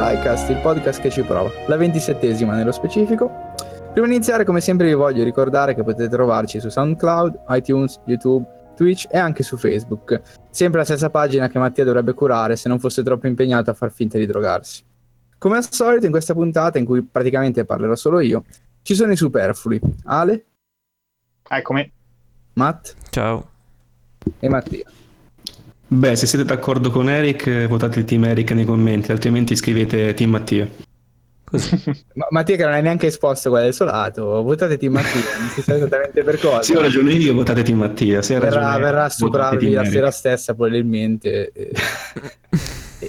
TriCast, il podcast che ci prova, la ventisettesima nello specifico. Prima di iniziare, come sempre, vi voglio ricordare che potete trovarci su SoundCloud, iTunes, YouTube, Twitch e anche su Facebook. Sempre la stessa pagina che Mattia dovrebbe curare se non fosse troppo impegnato a far finta di drogarsi. Come al solito, in questa puntata, in cui praticamente parlerò solo io, ci sono i superflui. Ale, Eccomi. Matt Ciao. e Mattia. Beh, se siete d'accordo con Eric, votate il team Eric nei commenti, altrimenti scrivete team Mattia. Ma- Mattia che non hai neanche esposto quella del suo lato, votate Team Mattia, non si sa esattamente per cosa. Se ho ragione io, votate team Mattia. Se verrà, ragione verrà team la Eric. sera stessa probabilmente e,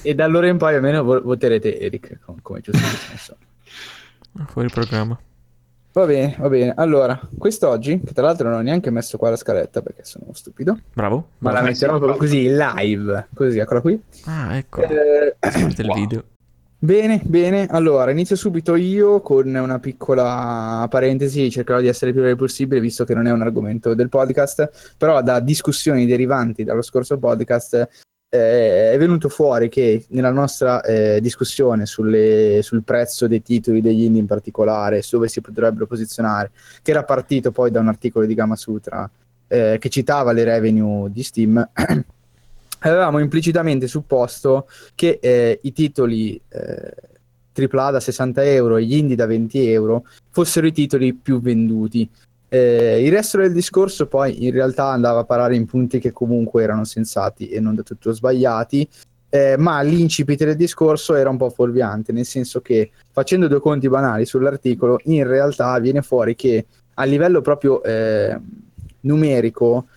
e- da allora in poi almeno vo- voterete Eric com- come giusto. Fuori programma. Va bene va bene allora quest'oggi che tra l'altro non ho neanche messo qua la scaletta perché sono stupido Bravo. ma la metterò proprio così in live così eccola qui Ah, ecco. Eh, il wow. video. Bene, bene. Allora, inizio subito io con una piccola parentesi, cercherò di essere il più breve possibile, visto che non è un argomento del podcast, però da discussioni derivanti dallo scorso podcast eh, è venuto fuori che nella nostra eh, discussione sulle- sul prezzo dei titoli degli indie in particolare, dove si potrebbero posizionare, che era partito poi da un articolo di Gama Sutra eh, che citava le revenue di Steam, avevamo implicitamente supposto che eh, i titoli eh, AAA da 60 euro e gli indie da 20 euro fossero i titoli più venduti. Eh, il resto del discorso poi in realtà andava a parare in punti che comunque erano sensati e non del tutto sbagliati, eh, ma l'incipit del discorso era un po' fuorviante, nel senso che facendo due conti banali sull'articolo, in realtà viene fuori che a livello proprio eh, numerico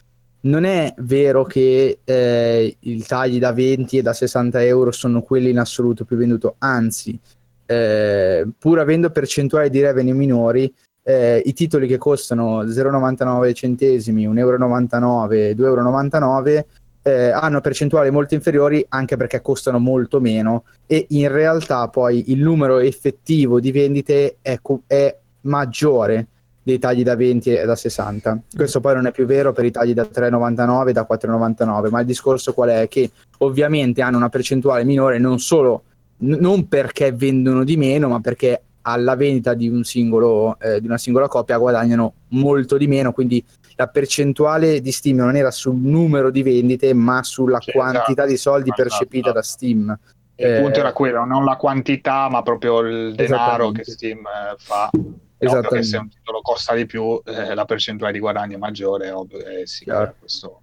non è vero che eh, i tagli da 20 e da 60 euro sono quelli in assoluto più venduto, anzi, eh, pur avendo percentuali di revenue minori, eh, i titoli che costano 0,99 centesimi, 1,99 euro, 2,99 euro eh, hanno percentuali molto inferiori anche perché costano molto meno e in realtà poi il numero effettivo di vendite è, è maggiore dei tagli da 20 e da 60. Questo poi non è più vero per i tagli da 3,99 e da 4,99, ma il discorso qual è? Che ovviamente hanno una percentuale minore non solo n- non perché vendono di meno, ma perché alla vendita di, un singolo, eh, di una singola copia guadagnano molto di meno, quindi la percentuale di Steam non era sul numero di vendite, ma sulla Sì, quantità esatto. di soldi Esatto. percepita da Steam. Il Eh, punto era quello, non la quantità, ma proprio il denaro che Steam eh, fa. Che Esattamente. se un titolo costa di più, eh, la percentuale di guadagno è maggiore, ovvio, eh, sì, questo, questo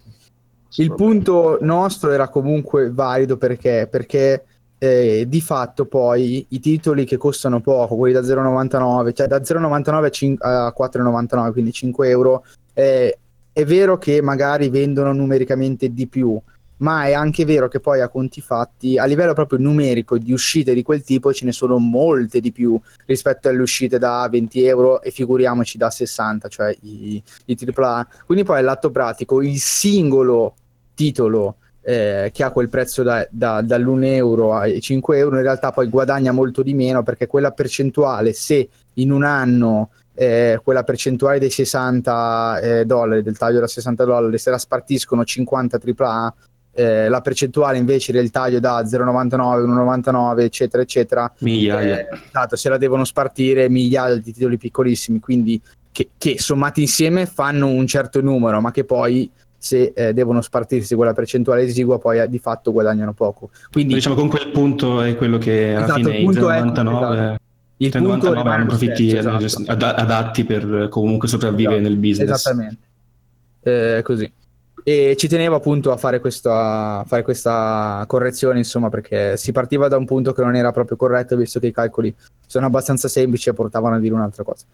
Il problema. punto nostro era comunque valido perché, perché eh, di fatto poi i titoli che costano poco, quelli da 0,99, cioè da 0,99 a cin- a 4,99, quindi 5 euro, eh, è vero che magari vendono numericamente di più, ma è anche vero che poi a conti fatti, a livello proprio numerico di uscite di quel tipo, ce ne sono molte di più rispetto alle uscite da 20 euro e figuriamoci da 60, cioè i, i AAA. Quindi poi all'atto pratico il singolo titolo eh, che ha quel prezzo da, da- dall'1 euro ai 5 euro in realtà poi guadagna molto di meno perché quella percentuale se in un anno eh, quella percentuale dei 60 eh, dollari del taglio da 60 dollari se la spartiscono 50 AAA eh, la percentuale invece del taglio da 0,99 1,99 eccetera eccetera Migliaia. eh, esatto, se la devono spartire migliaia di titoli piccolissimi, quindi che, che sommati insieme fanno un certo numero, ma che poi se eh, devono spartirsi quella percentuale esigua poi eh, di fatto guadagnano poco. Quindi Diciamo comunque il punto è quello che alla Esatto, fine il punto i è- 0,99 esatto. il 0,99 punto profitti stesso, esatto. ad- adatti per comunque sopravvivere Esatto, nel business. Esattamente. Eh, così. E ci tenevo appunto a fare questa, a fare questa correzione, insomma, perché si partiva da un punto che non era proprio corretto, visto che i calcoli sono abbastanza semplici e portavano a dire un'altra cosa.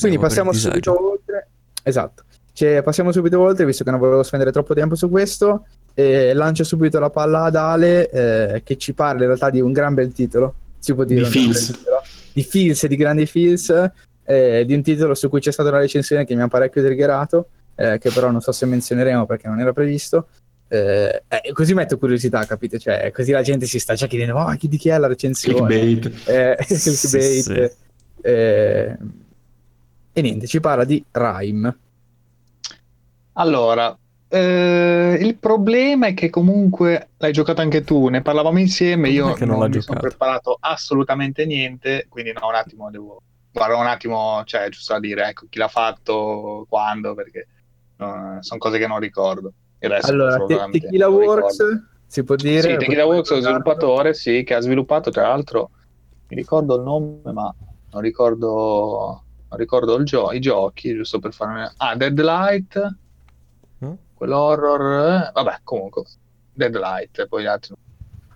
Quindi passiamo subito oltre. Esatto. Cioè, passiamo subito oltre, visto che non volevo spendere troppo tempo su questo. E lancio subito la palla ad Ale, eh, che ci parla in realtà di un gran bel titolo. Si può dire Di Feels. titolo. Di Feels e di grandi Feels. eh, di un titolo su cui c'è stata una recensione che mi ha parecchio triggerato, eh, che però non so se menzioneremo perché non era previsto. Eh, eh, così metto curiosità, capite? Cioè, così la gente si sta già chiedendo: Ma chi di chi è la recensione? Clickbait. Eh, Sì, clickbait. sì. Eh, e niente, ci parla di Rime. Allora, eh, il problema è che comunque l'hai giocato anche tu, ne parlavamo insieme, io Non non mi sono giocato. preparato assolutamente niente, quindi no, un attimo devo guardare un attimo, cioè giusto a dire ecco chi l'ha fatto, quando, perché sono cose che non ricordo. Il resto Allora, Te- Tequila Works, ricordo. si può dire? Sì, Tequila Works è lo sviluppatore, sì, che ha sviluppato tra l'altro, mi ricordo il nome, ma non ricordo, non ricordo il gio- i giochi, giusto per fare... Ah, Deadlight, Quell'horror, eh, vabbè, comunque, Deadlight, e poi gli altri.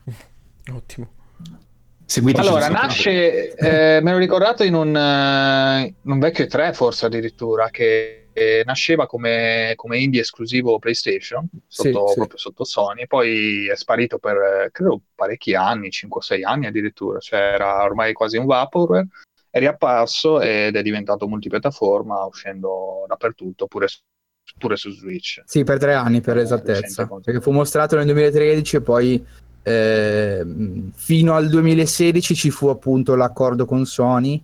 Ottimo. Seguiteci Allora, nasce, eh, me l'ho ricordato in un, eh, in un vecchio 3 forse addirittura, che eh, nasceva come, come indie esclusivo PlayStation, sotto, Sì, sì. proprio sotto Sony, poi è sparito per, eh, credo, parecchi anni, 5-6 anni addirittura, cioè era ormai quasi un vaporware, è riapparso ed è diventato multipiattaforma, uscendo dappertutto, pure, su- pure su Switch. Sì, per tre anni per Eh, esattezza. Perché fu mostrato nel 2013 e poi ehm, fino al 2016 ci fu appunto l'accordo con Sony.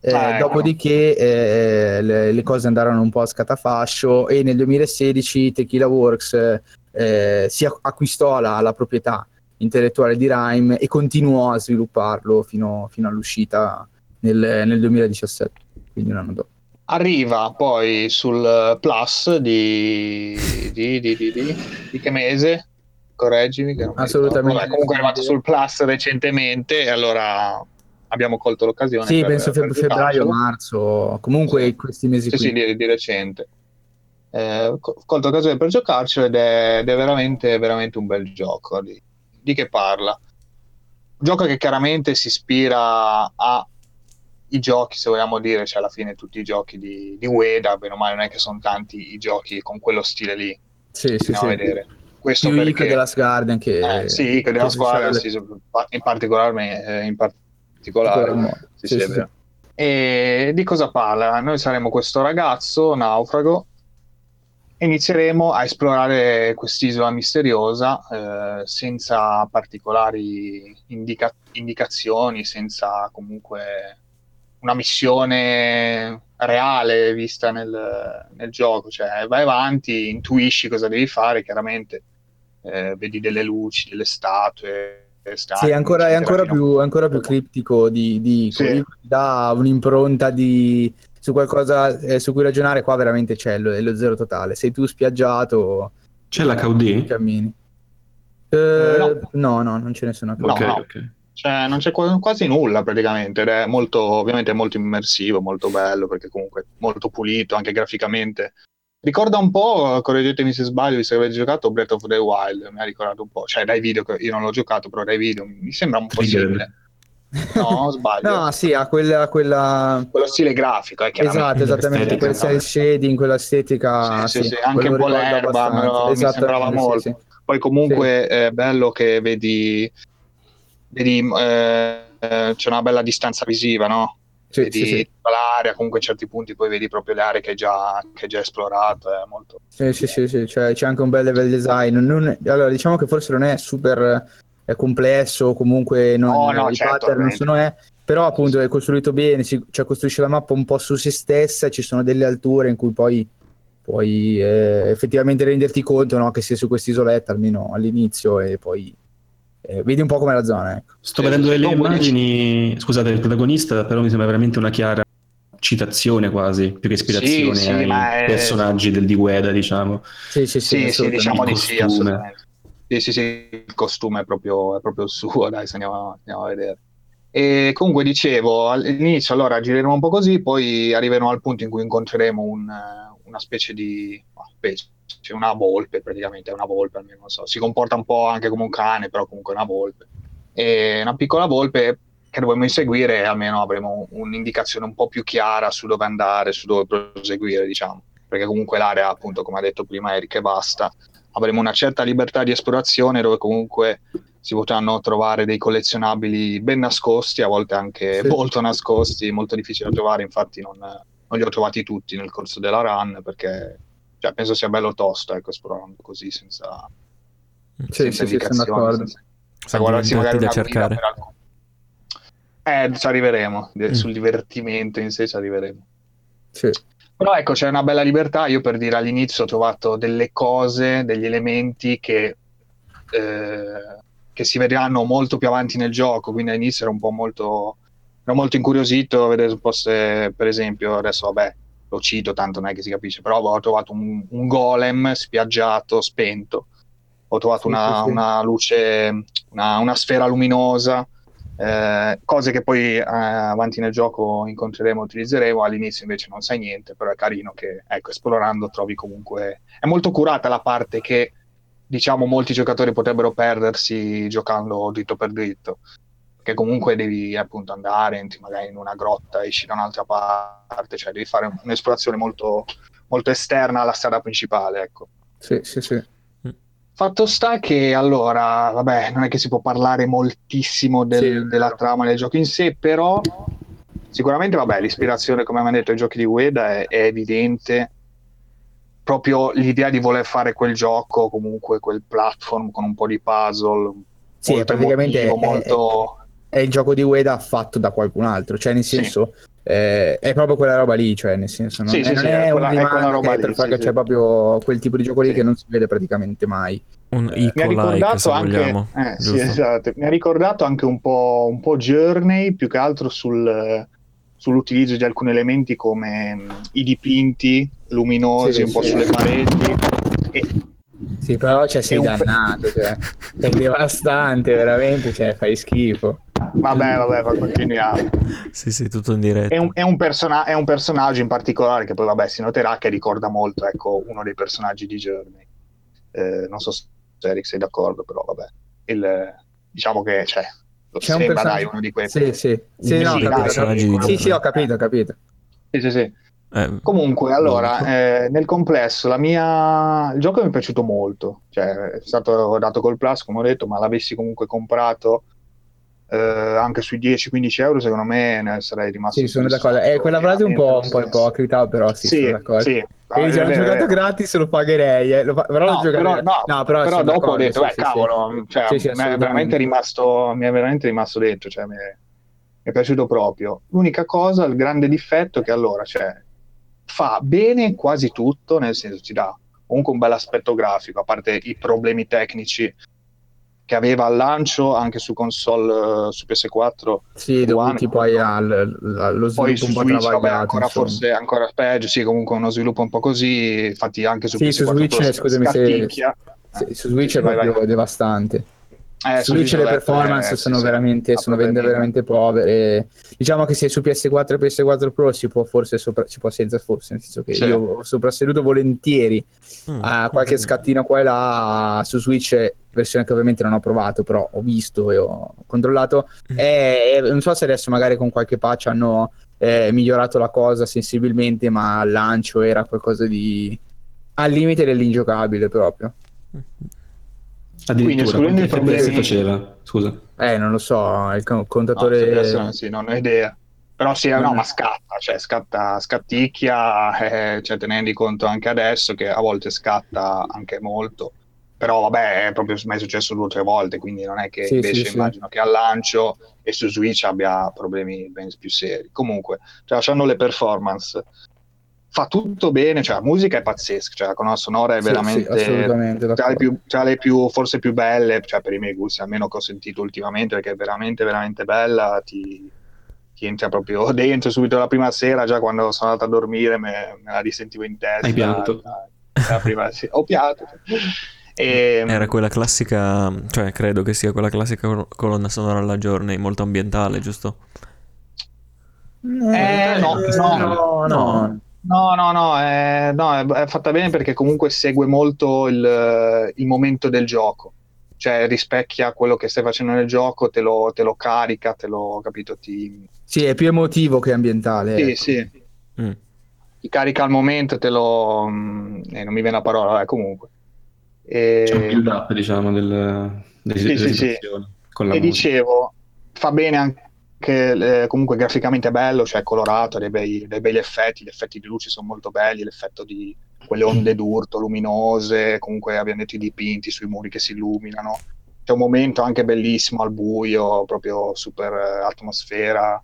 eh, Ah, ecco. Dopodiché eh, le, le cose andarono un po' a scatafascio e nel 2016 Tequila Works eh, si ac- acquistò la, la proprietà intellettuale di Rime e continuò a svilupparlo fino, fino all'uscita nel, nel 2017, quindi un anno dopo. Arriva poi sul Plus di, di, di, di, di- di che mese? Correggimi. Che Assolutamente. Vabbè, comunque è arrivato sul Plus recentemente e allora abbiamo colto l'occasione. Sì, per- penso per feb- febbraio, marzo, comunque Sì. questi mesi Sì, sì, di, di recente. Eh, co- colto l'occasione per giocarcelo ed è, ed è veramente, veramente un bel gioco. Di, di che parla? Un gioco che chiaramente si ispira a i giochi, se vogliamo dire, cioè alla fine tutti i giochi di, di Ueda, bene o male, non è che sono tanti i giochi con quello stile lì, Sì, sì, sì. vedere. Questo Più perché... della Guardian che... Eh, sì, che della si sì, in particolare, eh, in particolare sì, Sì, sì. E di cosa parla? Noi saremo questo ragazzo naufrago e inizieremo a esplorare quest'isola misteriosa eh, senza particolari indica- indicazioni, senza comunque una missione reale vista nel, nel gioco. Cioè, vai avanti, intuisci cosa devi fare, chiaramente eh, vedi delle luci, delle statue. Sì, è ancora, è ancora più, è ancora più criptico di, di Sì. Dà un'impronta di, su qualcosa eh, su cui ragionare, qua veramente c'è lo, è lo zero totale. Sei tu spiaggiato, C'è l'HUD? cammini. Eh, no. no, no, non ce ne sono No, ok, no. ok. Cioè, non c'è qua- quasi nulla praticamente ed è molto, ovviamente molto immersivo, molto bello perché comunque molto pulito anche graficamente. Ricorda un po', correggetemi se sbaglio, visto che avete giocato Breath of the Wild, mi ha ricordato un po', cioè dai video, che io non l'ho giocato, però dai video mi sembra un po' simile. No, sbaglio. No, sì, ha quella... quella... Quello stile grafico, è chiaramente. Esatto, esattamente, quel cell shading, quell'estetica... Sì, sì, sì, anche un po' l'erba, lo- mi Esattamente, sembrava sì, molto. sì. Poi comunque è bello che vedi, vedi eh, eh, c'è una bella distanza visiva, no? Sì, vedi sì, sì. l'area, comunque a certi punti poi vedi proprio le aree che hai già, che hai già esplorato, è molto... Sì, sì, sì, sì, cioè, c'è anche un bel level design. Non- allora, diciamo che forse non è super eh, complesso, comunque non, No, no, i certo, pattern non ovviamente. sono è, però appunto è costruito bene, si, cioè, costruisce la mappa un po' su se stessa, ci sono delle alture in cui poi puoi eh, effettivamente renderti conto no, che sei su quest'isoletta, almeno all'inizio, e poi eh, vedi un po' come la zona. Ecco. Sto vedendo sì, le comunque- immagini, scusate, il protagonista, però mi sembra veramente una chiara citazione quasi, più che ispirazione Sì, sì, ai è- personaggi del di Gueda, diciamo. Sì, sì, sì, Sì, diciamo di Il sì, costume. assolutamente. Sì, sì, sì, il costume è proprio, è proprio il suo, dai, se andiamo, andiamo a vedere. E comunque dicevo, all'inizio allora gireremo un po' così, poi arriveremo al punto in cui incontreremo un, una specie di no, specie, cioè una volpe, praticamente è una volpe, almeno non so, si comporta un po' anche come un cane, però comunque è una volpe. E una piccola volpe che dovremo inseguire almeno avremo un'indicazione un po' più chiara su dove andare, su dove proseguire, diciamo. Perché comunque l'area, appunto, come ha detto prima Eric, è vasta. Avremo una certa libertà di esplorazione dove comunque si potranno trovare dei collezionabili ben nascosti, a volte anche Sì. molto nascosti, molto difficili da trovare, infatti non, non li ho trovati tutti nel corso della run perché cioè, penso sia bello tosto ecco, esplorando così senza, Sì, senza sì, sì, sono indicazioni, d'accordo. senza, Sono guardarsi magari da guida cercare. per alcun- Eh, ci arriveremo, Mm. sul divertimento in sé ci arriveremo. Sì. Però ecco, c'è una bella libertà. Io per dire all'inizio ho trovato delle cose, degli elementi che, eh, che si vedranno molto più avanti nel gioco. Quindi all'inizio ero un po' molto, ero molto incuriosito a vedere se fosse, per esempio, adesso vabbè, lo cito, tanto non è che si capisce, però ho trovato un, un golem spiaggiato, spento. Ho trovato Sì, una, sì, una luce, una, una sfera luminosa. Eh, cose che poi eh, avanti nel gioco incontreremo utilizzeremo all'inizio invece non sai niente però è carino che ecco esplorando trovi comunque è molto curata la parte che diciamo molti giocatori potrebbero perdersi giocando dritto per dritto che comunque devi appunto andare entri magari in una grotta esci da un'altra parte cioè devi fare un'esplorazione molto, molto esterna alla strada principale ecco Sì, sì, sì. Fatto sta che allora, vabbè, non è che si può parlare moltissimo del- Sì, della trama del gioco in sé, però sicuramente, vabbè, l'ispirazione, come abbiamo detto, ai giochi di Ueda è, è evidente. Proprio l'idea di voler fare quel gioco, comunque quel platform con un po' di puzzle, Sì, molto praticamente emotivo, è- molto... È il gioco di Ueda fatto da qualcun altro, cioè nel Sì. senso eh, è proprio quella roba lì, cioè nel senso non, Sì, è, sì, non sì, è è quella- è quella roba che lì, per fare sì, c'è sì. proprio quel tipo di gioco lì Sì. che non si vede praticamente mai. Un Mi ha ricordato anche, eh, sì, esatto. Mi ha ricordato anche un po', un po' Journey, più che altro sul- sull'utilizzo di alcuni elementi come mh, i dipinti luminosi Sì, un po' sì. sulle pareti. E, Sì, però cioè, sei un dannato, cioè, è devastante, veramente, cioè, fai schifo. vabbè, vabbè, ma continuiamo. Sì, sì, tutto in diretta. È un, è un persona- è un personaggio in particolare che poi, vabbè, si noterà che ricorda molto, ecco, uno dei personaggi di Journey. Eh, non so se Eric sei d'accordo, però vabbè. Il- diciamo che, cioè, lo C'è un sembra, dai, personaggio... uno di quei... Sì, sì, sì, no, capito. di Sì, sì, ho capito, ho capito. Sì, sì, sì. Eh, Comunque, allora, eh, nel complesso, la mia... il gioco mi è piaciuto molto, cioè è stato dato col Plus, come ho detto, ma l'avessi comunque comprato eh, anche sui 10-15 euro, secondo me ne sarei rimasto Sì, sono d'accordo. Eh, quella frase è un po', un po' lo ipocrita, però sì, Sì, sono d'accordo. sì. E Ah, se è l'ho giocato gratis lo pagherei, eh, lo fa- però lo No, giocherei. però, no, No, però però dopo ho detto, beh, sì, sì. cavolo, cioè, Sì, sì, mi, è veramente rimasto, mi è veramente rimasto dentro, cioè, mi, è, mi è piaciuto proprio. L'unica cosa, il grande difetto è che allora, cioè, fa bene quasi tutto, nel senso ci dà comunque un bel aspetto grafico, a parte i problemi tecnici che aveva al lancio anche su console eh, su PS4 Sì, dovuti poi al- allo poi sviluppo su un po' Switch vabbè, ancora insomma. forse ancora peggio sì comunque uno sviluppo un po' così infatti anche su Sì, PS4 su Switch, scusami se- Eh, su Switch sì, è sì, vai, proprio vai. devastante. Eh, su Switch le performance eh, sono, sì, veramente, sono veramente povere. Diciamo che se su PS4 e PS4 Pro si può forse sopra, si può senza forse, nel senso che Sì. io ho soprasseduto volentieri mm. a qualche scattino qua e là su Switch, versione che ovviamente non ho provato, però ho visto e ho controllato. Mm. E, e non so se adesso magari con qualche patch hanno eh, migliorato la cosa sensibilmente, ma al lancio era qualcosa di al limite dell'ingiocabile proprio. Quindi, escludendo quanti i problemi- FPS faceva? Scusa. Eh, non lo so, il co- No, contatore... adesso sì, non ho idea però sì, no, ma scatta, cioè scatta, scatticchia, eh, cioè, tenendo conto anche adesso che a volte scatta anche molto, però vabbè, è proprio mai successo due o tre volte, quindi non è che Sì, invece sì, sì. immagino che al lancio e su Switch abbia problemi ben più seri. Comunque, tralasciando le performance, fa tutto bene, cioè la musica è pazzesca, cioè la colonna sonora è Sì, sì, veramente assolutamente, tra le, più, tra le più, forse più belle, cioè per i miei gusti, almeno che ho sentito ultimamente, perché è veramente, veramente bella, ti, ti entra proprio dentro subito la prima sera, già quando sono andato a dormire me, me la risentivo in testa. Hai pianto? La, la prima, sì, ho pianto. E, Era quella classica, cioè credo che sia quella classica col- colonna sonora alla Journey, molto ambientale, giusto? Eh, no, no, no. No, no, no, è, no, è, è fatta bene perché comunque segue molto il, il momento del gioco, cioè rispecchia quello che stai facendo nel gioco, te lo, te lo carica, te lo, capito, ti, Sì, è più emotivo che ambientale. sì, ecco. sì, Mm. ti carica al momento, te lo... mm, eh, non mi viene la parola, vabbè, comunque. E, C'è un build up, diciamo, del, delle, Sì, sì, sì. situazioni con la e musica. dicevo, fa bene anche eh, comunque graficamente è bello, cioè colorato, ha dei bei, dei begli effetti, gli effetti di luce sono molto belli, l'effetto di quelle onde d'urto luminose, comunque abbiamo detto i dipinti sui muri che si illuminano. C'è un momento anche bellissimo al buio, proprio super eh, atmosfera.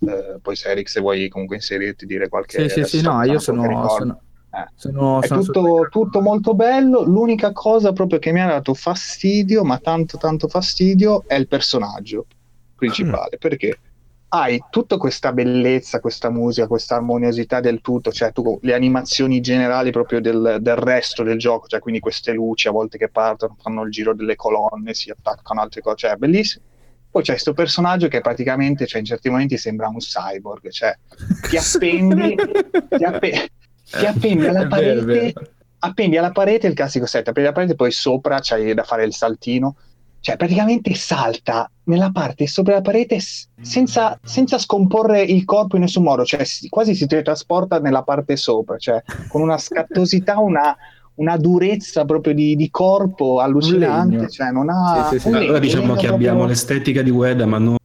Eh, poi se Eric se vuoi comunque inserirti dire qualche... Sì, sì, sì, no, io sono... sono... Eh. sono, È sono tutto, tutto molto bello. L'unica cosa proprio che mi ha dato fastidio, ma tanto tanto fastidio, è il personaggio principale. Perché hai tutta questa bellezza, questa musica, questa armoniosità del tutto, cioè tu, le animazioni generali proprio del, del resto del gioco, cioè quindi queste luci a volte che partono, fanno il giro delle colonne, si attaccano altre cose, cioè è bellissimo. Poi c'è questo personaggio che praticamente, cioè in certi momenti sembra un cyborg, cioè ti appendi, ti, appe- ti appendi alla parete, appendi alla parete il classico set, appendi la parete, poi sopra c'hai da fare il saltino, cioè praticamente salta nella parte sopra la parete s- senza, senza scomporre il corpo in nessun modo, cioè si- quasi si teletrasporta nella parte sopra, cioè con una scattosità, una, una durezza proprio di, di corpo allucinante, cioè non ha... Sì, sì, sì. Allora legno, diciamo che proprio- abbiamo l'estetica di Ueda, ma non le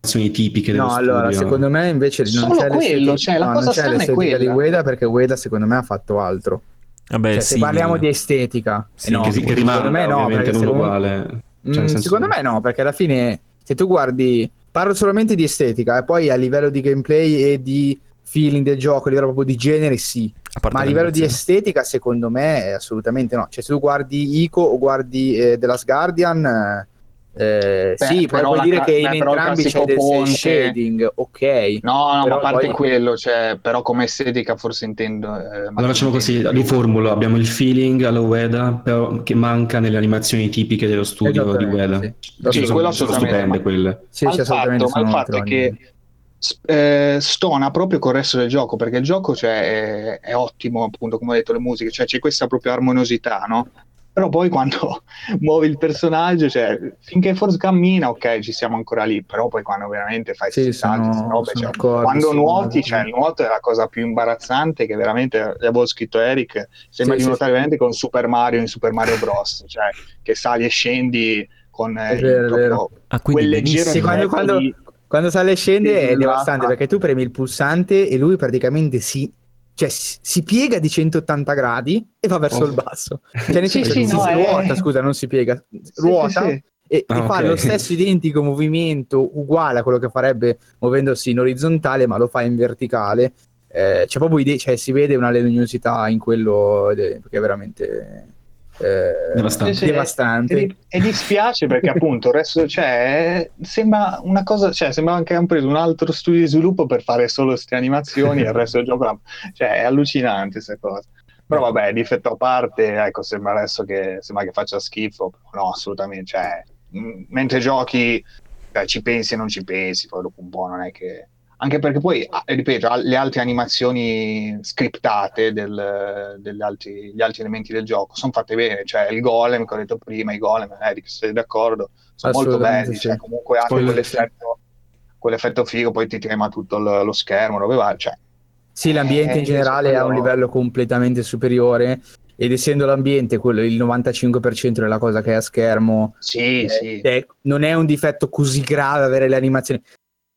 azioni tipiche dello No, allora, studio. secondo me invece non Solo c'è quello, l'estetica- cioè, la no, cosa strana è l'estetica di quella. Ueda perché Ueda secondo me ha fatto altro. Vabbè, Cioè, sì. se parliamo di estetica, Sì, eh no, che, che secondo rimane me no, ovviamente perché non secondo- uguale. Cioè, Mm, senso- secondo me no, perché alla fine se tu guardi, parlo solamente di estetica e poi a livello di gameplay e di feeling del gioco, a livello proprio di genere sì, ma a livello di estetica secondo me assolutamente no. Cioè se tu guardi Ico o guardi eh, The Last Guardian, eh, eh, Beh, sì, però puoi dire che in beh, entrambi c'è del ponte- shading, ok. No, no, ma a parte poi- quello, cioè, però come estetica forse intendo... eh, Allora facciamo così, riformulo, abbiamo il feeling alla Ueda, però che manca nelle animazioni tipiche dello studio di Ueda. sì. Cioè, Sì, sono- quello sono assolutamente. stupende quelle. Sì, Ma sì, il assolutamente fatto, ma il fatto è che eh, stona proprio col resto del gioco perché il gioco cioè, è, è ottimo appunto come ho detto le musiche cioè c'è questa proprio armoniosità no? Però poi quando muovi il personaggio cioè finché forse cammina ok ci siamo ancora lì però poi quando veramente fai Sì, sono- robe, cioè, quando nuoti cioè il nuoto è la cosa più imbarazzante che veramente avevo scritto Eric sembra Sì, di nuotare sì. veramente con Super Mario in Super Mario Bros cioè che sali e scendi con eh, vero, il vero. Ah, quel leggero. Sì, quando- quando- di- Quando sale e scende è Sì, devastante perché tu premi il pulsante e lui praticamente si, cioè, si si piega di 180 gradi e va verso Oh. il basso. Cioè, nel Sì, senso, sì, si no, è- ruota, scusa, non si piega, ruota Sì, sì, sì. e Ah, e fa ok. lo stesso identico movimento uguale a quello che farebbe muovendosi in orizzontale, ma lo fa in verticale. Eh, c'è proprio ide- cioè, si vede una legnosità in quello è- che è veramente eh, Devastante. Sì, devastante. E, e dispiace perché appunto il resto, cioè, sembra una cosa, cioè, sembra anche che hanno preso un altro studio di sviluppo per fare solo queste animazioni e il resto del gioco, cioè, è allucinante questa cosa. Però vabbè, difetto a parte, ecco, sembra adesso che, sembra che faccia schifo, no, assolutamente, cioè, mh, mentre giochi, cioè, ci pensi e non ci pensi, poi dopo un po' non è che... Anche perché poi, ah, ripeto, le altre animazioni scriptate del- degli altri, gli altri elementi del gioco sono fatte bene, cioè il golem che ho detto prima, i golem, Eric, se sei d'accordo, sono molto belli, sì. cioè comunque anche quell'effetto, quell'effetto figo, poi ti trema tutto lo, lo schermo, dove va, cioè, Sì, l'ambiente in Eh, generale quello- ha un livello completamente superiore ed essendo l'ambiente quello il 95% della cosa che è a schermo, sì, eh, sì. è- non è un difetto così grave avere le animazioni.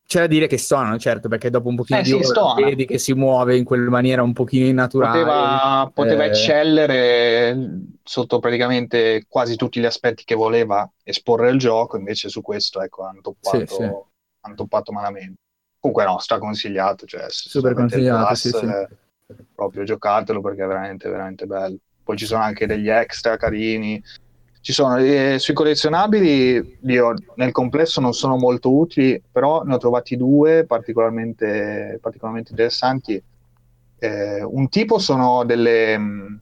C'è da dire che stonano, certo, perché dopo un pochino Eh, di sì, ore vedi che si muove in quella maniera un pochino innaturale. Poteva, poteva eh. eccellere sotto praticamente quasi tutti gli aspetti che voleva esporre il gioco, invece su questo ecco, hanno toppato, Sì, sì. hanno toppato malamente. Comunque no, straconsigliato, cioè, se- Super consigliato, Plus, sì, sì. proprio giocatelo perché è veramente, veramente bello. Poi ci sono anche degli extra carini. Ci sono eh, sui collezionabili, io nel complesso non sono molto utili, però ne ho trovati due particolarmente, particolarmente interessanti. Eh, un tipo sono delle, mh,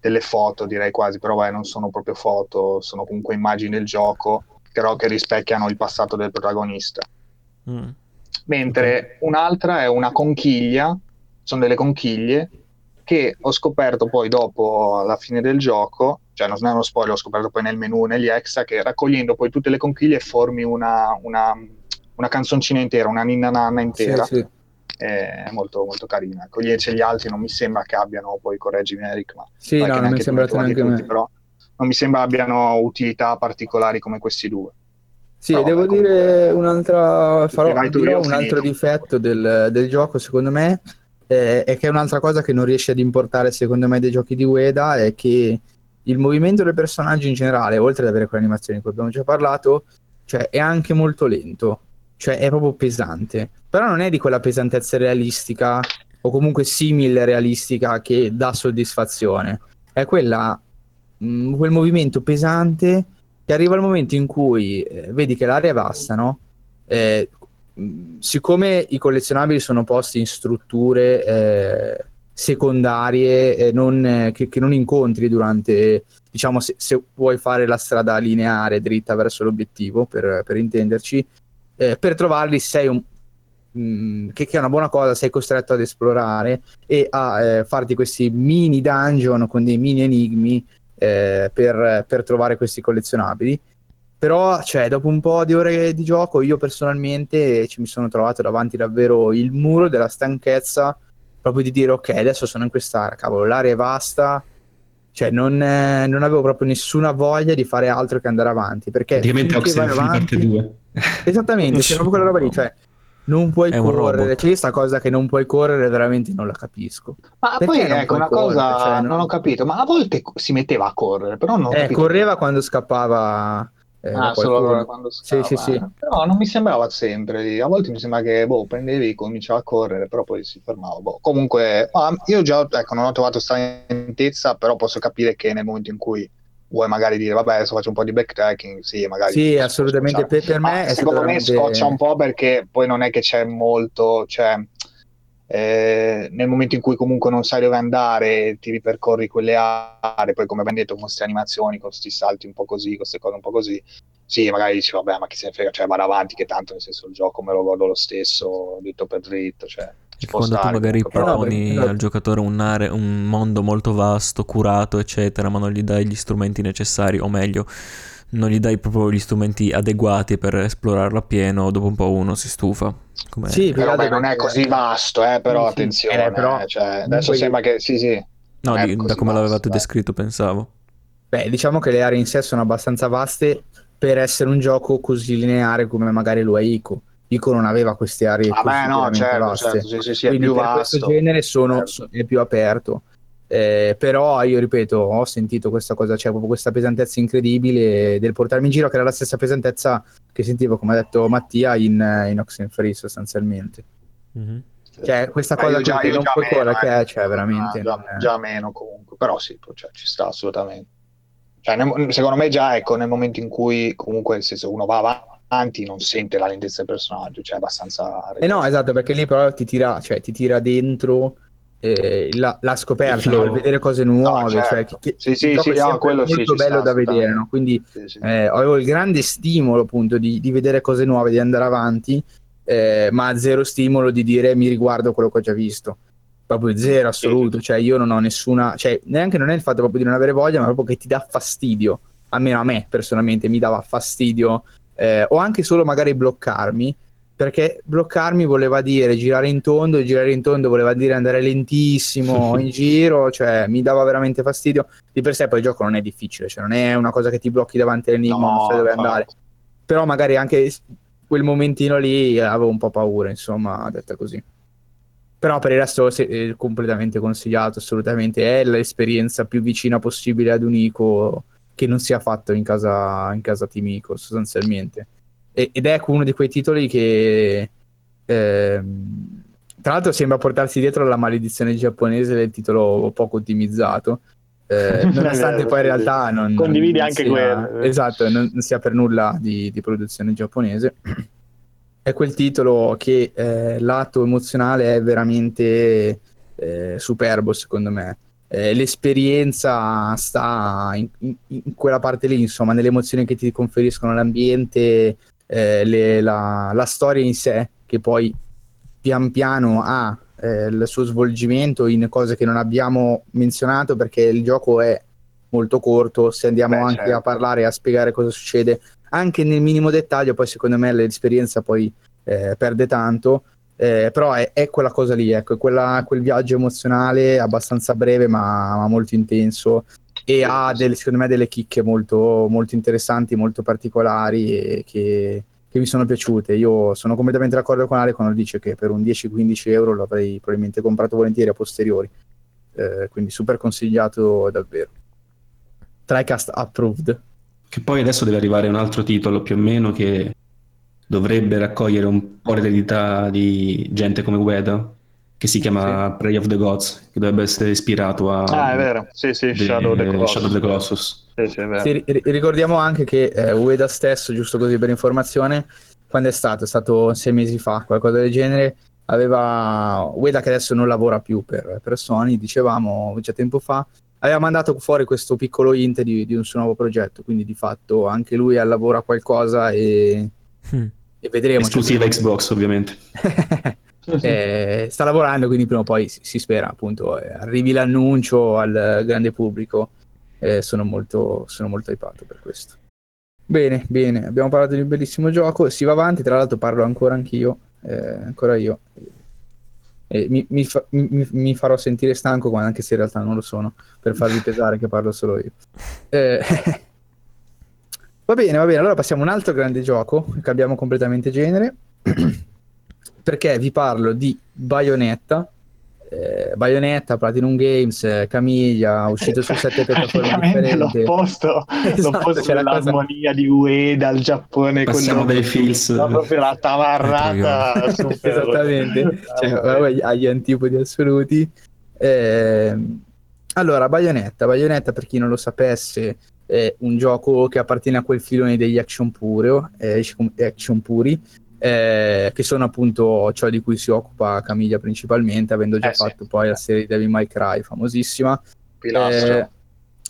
delle foto, direi quasi, però vai, non sono proprio foto, sono comunque immagini del gioco, però che rispecchiano il passato del protagonista. Mm. Mentre un'altra è una conchiglia, sono delle conchiglie che ho scoperto poi dopo alla fine del gioco, cioè non è uno spoiler, ho scoperto poi nel menu, negli extra, che raccogliendo poi tutte le conchiglie formi una, una, una canzoncina intera, una ninna nanna intera. Sì, sì. È molto, molto carina. Ecco, gli, gli altri non mi sembra che abbiano, poi correggimi Eric, ma Sì, no, non mi trovati neanche tutti, me. però non mi sembra abbiano utilità particolari come questi due. Sì, No, devo vabbè, dire un'altra, farò, dirò un altro difetto del, del gioco, secondo me, eh, è che è un'altra cosa che non riesce ad importare, secondo me, dei giochi di Ueda, è che il movimento del personaggio in generale, oltre ad avere quelle animazioni di cui abbiamo già parlato, cioè è anche molto lento. cioè è proprio pesante, però non è di quella pesantezza realistica o comunque simile realistica che dà soddisfazione, è quella, mh, quel movimento pesante che arriva il momento in cui eh, vedi che l'area è vasta, no? Eh, siccome i collezionabili sono posti in strutture eh, secondarie eh, non, che, che, non incontri durante, diciamo, se, se, vuoi fare la strada lineare dritta verso l'obiettivo, per, per intenderci, eh, per trovarli sei un, mm, che, che, è una buona cosa, sei costretto ad esplorare e a eh, farti questi mini dungeon con dei mini enigmi eh, per, per trovare questi collezionabili però cioè, dopo un po' di ore di gioco io personalmente ci mi sono trovato davanti davvero il muro della stanchezza proprio di dire ok, adesso sono in quest'area, cavolo, l'area è vasta, cioè non, eh, non, avevo proprio nessuna voglia di fare altro che andare avanti, perché praticamente Oxenfree parte 2. Esattamente, c'è proprio quella roba lì, cioè non puoi è correre, c'è questa cosa che non puoi correre veramente non la capisco. Ma perché poi ecco una correre? cosa, cioè, non... non... ho capito, ma a volte si metteva a correre, però non eh, correva quando scappava eh, ah, solo allora quando stava. Sì, sì, sì. Però non mi sembrava sempre. A volte mi sembra che boh, prendevi, cominciava a correre, però poi si fermava. Boh. Comunque, ah, io già ecco, non ho trovato lentezza, però posso capire che nel momento in cui vuoi magari dire vabbè adesso faccio un po' di backtracking sì magari sì assolutamente per, per me secondo me scoccia un po' perché poi non è che c'è molto cioè eh, nel momento in cui comunque non sai dove andare, ti ripercorri quelle aree, poi come abbiamo detto con queste animazioni, con questi salti un po' così, queste cose un po' così, sì, magari dici vabbè ma chi se ne frega, cioè vado avanti che tanto nel senso il gioco me lo godo lo stesso, dritto per dritto, cioè... quando stare, tu magari proponi però... al giocatore un, are- un mondo molto vasto, curato, eccetera, ma non gli dai gli strumenti necessari, o meglio, non gli dai proprio gli strumenti adeguati per esplorarlo appieno, dopo un po' uno si stufa. Com'è? Sì, però beh, non è così vasto, eh, però sì, attenzione, eh, però, cioè, adesso sembra che sì, sì. No, di, da come l'avevate vasto, descritto pensavo. Beh, diciamo che le aree in sé sono abbastanza vaste per essere un gioco così lineare come magari lo è Ico. Ico non aveva queste aree ah, beh, no, certo, vaste. Certo, sì, sì, sì, Quindi per vasto. questo genere sono, certo. è più aperto. Eh, però io ripeto, ho sentito questa cosa, c'è cioè proprio questa pesantezza incredibile del portarmi in giro, che era la stessa pesantezza che sentivo, come ha detto Mattia, in, in Oxenfree sostanzialmente. Mm-hmm. Cioè, questa eh, cosa già, che non puoi correre, che è, cioè, veramente. Già, già, meno comunque, però sì, cioè, ci sta assolutamente. Cioè, nel, secondo me già, ecco, nel momento in cui comunque, nel senso, uno va avanti, non sente la lentezza del personaggio, cioè abbastanza... Eh no, esatto, perché lì però ti tira, cioè, ti tira dentro eh, la, la, scoperta, no? vedere cose nuove, no, cioè, certo. cioè, che, sì, sì, sì, no, quello molto sì, bello sta, da vedere, no? quindi sì, eh, avevo il grande stimolo appunto di, di, vedere cose nuove, di andare avanti, eh, ma zero stimolo di dire mi riguardo quello che ho già visto. Proprio zero assoluto, cioè io non ho nessuna, cioè neanche non è il fatto proprio di non avere voglia, ma proprio che ti dà fastidio, almeno a me personalmente mi dava fastidio, eh, o anche solo magari bloccarmi, perché bloccarmi voleva dire girare in tondo e girare in tondo voleva dire andare lentissimo in giro, cioè mi dava veramente fastidio. Di per sé poi il gioco non è difficile, cioè non è una cosa che ti blocchi davanti all'enigma, no, non sai dove andare. Però magari anche quel momentino lì avevo un po' paura, insomma, detta così. Però per il resto è completamente consigliato, assolutamente. È l'esperienza più vicina possibile ad un ICO che non sia fatto in casa, in casa Team ICO, sostanzialmente ed è uno di quei titoli che eh, tra l'altro sembra portarsi dietro la maledizione giapponese del titolo poco ottimizzato. Eh, nonostante poi in realtà non condividi non anche sia, quello esatto non, non, sia per nulla di, di, produzione giapponese. È quel titolo che eh, lato emozionale è veramente eh, superbo secondo me. Eh, l'esperienza sta in, in, in, quella parte lì, insomma, nelle emozioni che ti conferiscono l'ambiente, eh, le, la, la, storia in sé, che poi pian piano ha eh, il suo svolgimento in cose che non abbiamo menzionato perché il gioco è molto corto, se andiamo Beh, anche certo. a parlare a spiegare cosa succede anche nel minimo dettaglio, poi secondo me l'esperienza poi eh, perde tanto. Eh, però è, è, quella cosa lì, ecco, quella, quel viaggio emozionale abbastanza breve ma, ma molto intenso e ha delle, secondo me delle chicche molto, molto interessanti, molto particolari e che, che, mi sono piaciute. Io sono completamente d'accordo con Ale quando dice che per un 10-15 euro l'avrei probabilmente comprato volentieri a posteriori. Eh, quindi super consigliato davvero. TriCast approved. Che poi adesso deve arrivare un altro titolo più o meno che dovrebbe raccogliere un po' l'eredità di gente come Ueda, che si chiama sì. Prey of the Gods, che dovrebbe essere ispirato a... Ah, è vero, sì, sì, Shadow, the Colossus. Shadow the Colossus. Sì, sì, sì, ricordiamo anche che eh, Ueda stesso, giusto così per informazione, quando è stato? È stato sei mesi fa, qualcosa del genere, aveva Ueda che adesso non lavora più per, per Sony, dicevamo già tempo fa, aveva mandato fuori questo piccolo int di, di, un suo nuovo progetto, quindi di fatto anche lui lavora qualcosa e, mm. e vedremo. Esclusiva cioè, Xbox ovviamente. eh, sta lavorando, quindi prima o poi si, si spera appunto eh, arrivi l'annuncio al grande pubblico. Eh, sono, molto, sono molto hypato per questo. Bene, bene, abbiamo parlato di un bellissimo gioco, si va avanti, tra l'altro parlo ancora anch'io, eh, ancora io. Mi, mi, fa, mi, mi, farò sentire stanco, anche se in realtà non lo sono, per farvi pesare che parlo solo io. Eh, va bene, va bene, allora passiamo a un altro grande gioco, cambiamo completamente genere perché vi parlo di Bayonetta. Eh, Bayonetta, Platinum Games, eh, Camiglia, uscito su sette piattaforme differenti. L'opposto, esatto, l'opposto dell'armonia cosa... di Ueda al Giappone. Passiamo dai feels. proprio la tamarrata. Esattamente, cioè, agli antipodi assoluti. Eh, allora, Bayonetta. Bayonetta, per chi non lo sapesse, è un gioco che appartiene a quel filone degli action, puro, eh, action puri eh, che sono appunto ciò di cui si occupa Camiglia principalmente, avendo già eh, fatto sì. poi la serie di Devil May Cry, famosissima. Pilastro. Eh,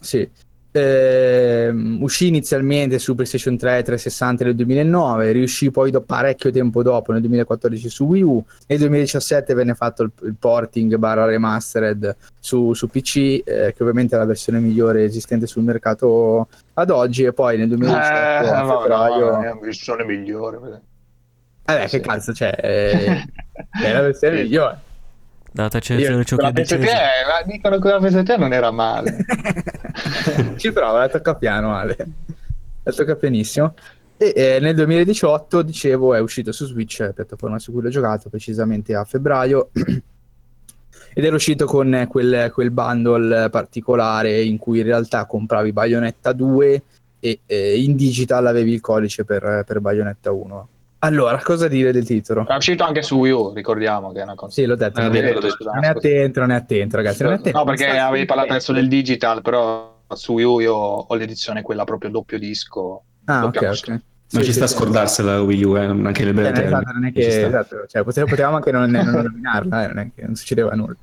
sì. Eh, uscì inizialmente su PlayStation 3 360 nel 2009, riuscì poi do- parecchio tempo dopo, nel 2014 su Wii U, nel 2017 venne fatto il, il porting barra remastered su, su PC, eh, che ovviamente è la versione migliore esistente sul mercato ad oggi, e poi nel 2018 eh, no, febbraio... No, è la versione migliore. Vabbè, che cazzo c'è? È, è la versione migliore. Data accezione ciò che dicevi. Ma dicono che la PS3 non era male. Ci prova, la tocca piano, Ale. La tocca pianissimo. E eh, nel 2018, dicevo, è uscito su Switch, piattaforma su cui l'ho giocato, precisamente a febbraio. Ed era uscito con quel, quel, bundle particolare in cui in realtà compravi Bayonetta 2 e eh, in digital avevi il codice per, per Bayonetta 1 allora, cosa dire del titolo? È uscito anche su Wii U, ricordiamo che è una cosa. Sì, l'ho detto. Non, detto, detto non è attento, non è attento, ragazzi. Non è attento. No, perché avevi parlato adesso del digital, però su Wii U io ho l'edizione quella proprio doppio disco. Ah, ok, ok. Non sì, ci sì, sta a scordarsela Wii U, eh, anche le belle. Eh, esatto, non è che, esatto, cioè, potevamo anche non, non nominarla, eh, non è che non succedeva nulla.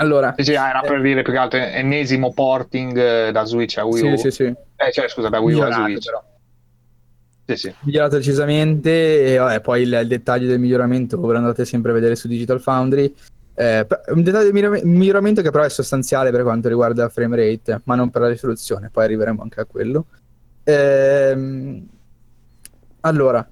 Allora, sì, sì, era per dire più che altro ennesimo porting eh, da Switch a Wii U. Sì, sì, sì. Eh, cioè, scusa, da Wii U a Switch. Però. Sì, sì. Migliorato decisamente e vabbè, poi il, il, dettaglio del miglioramento lo andate sempre a vedere su Digital Foundry. Eh, un dettaglio del miglioramento che però è sostanziale per quanto riguarda la frame rate, ma non per la risoluzione, poi arriveremo anche a quello. Eh, allora,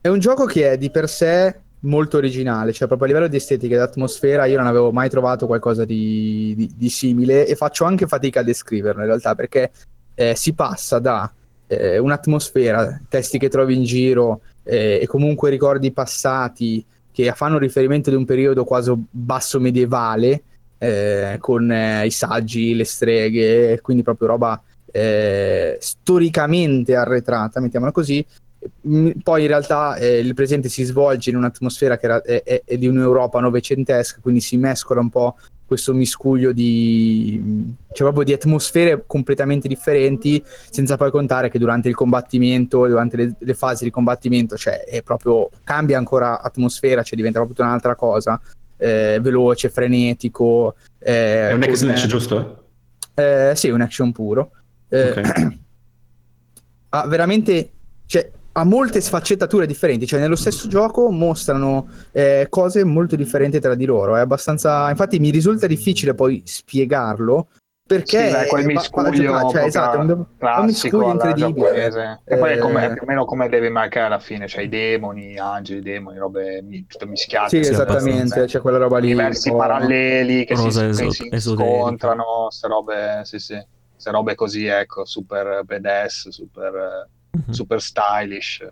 è un gioco che è di per sé molto originale, cioè proprio a livello di estetica ed atmosfera io non avevo mai trovato qualcosa di, di, di simile e faccio anche fatica a descriverlo in realtà perché eh, si passa da eh, un'atmosfera, testi che trovi in giro eh, e comunque ricordi passati che fanno riferimento ad un periodo quasi basso medievale eh, con eh, i saggi, le streghe, quindi proprio roba eh, storicamente arretrata, mettiamola così. Mm, poi in realtà eh, il presente si svolge in un'atmosfera che era, è, è di un'Europa novecentesca, quindi si mescola un po' questo miscuglio di, cioè proprio di atmosfere completamente differenti, senza poi contare che durante il combattimento, durante le, le fasi di combattimento, cioè è proprio, cambia ancora atmosfera, cioè diventa proprio un'altra cosa, eh, veloce, frenetico. Eh, è un action con, giusto? Eh, sì, un action puro. Eh, okay. ha veramente, cioè, ha molte sfaccettature differenti, cioè nello stesso gioco mostrano eh, cose molto differenti tra di loro. È abbastanza. Infatti, mi risulta difficile poi spiegarlo. Perché sì, quel miscuglio cioè, esatto, un, un miscuglio incredibile. E poi è come, eh, più o meno come deve marcare alla fine, cioè i demoni, angeli, demoni, robe tutto mischiate. Sì, esattamente, c'è cioè quella roba lì. Diversi paralleli che si, esot- si scontrano, queste robe, sì, sì, queste robe così, ecco, super badass, super mm-hmm. super stylish.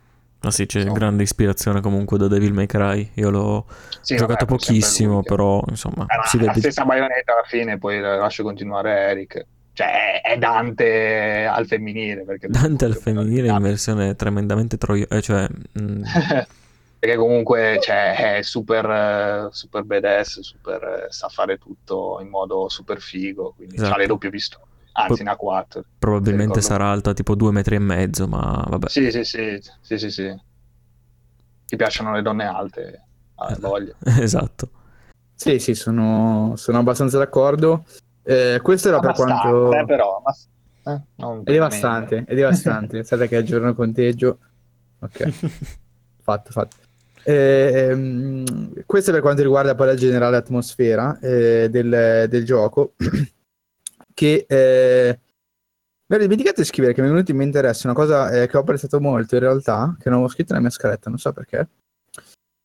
Ah sì, c'è no. grande ispirazione comunque da Devil May Cry. Io l'ho sì, giocato vabbè, pochissimo, però insomma... Eh, si vede... La stessa baionetta alla fine, poi lascio continuare Eric. cioè è Dante al femminile. Perché Dante al femminile in versione tremendamente troia, eh, cioè... Mm. perché comunque cioè, è super, super badass, super, sa fare tutto in modo super figo, quindi esatto. ha le doppie pistole. Anzi, ne ha quattro. Probabilmente sarà alta tipo due metri e mezzo, ma vabbè. Sì, sì, sì, sì, sì, sì. Ti piacciono le donne alte, ah, voglia. esatto. Sì, sì, sono, sono abbastanza d'accordo. Eh, questo era per quanto... Eh, però, ma... eh, è devastante, è devastante. Pensate che aggiorno il conteggio. Ok, fatto, fatto. Eh, questo per quanto riguarda poi la generale atmosfera eh, del, del, gioco. che eh, mi ero dimenticato di scrivere che mi è venuto in mente adesso una cosa eh, che ho apprezzato molto in realtà, che non avevo scritto nella mia scaletta, non so perché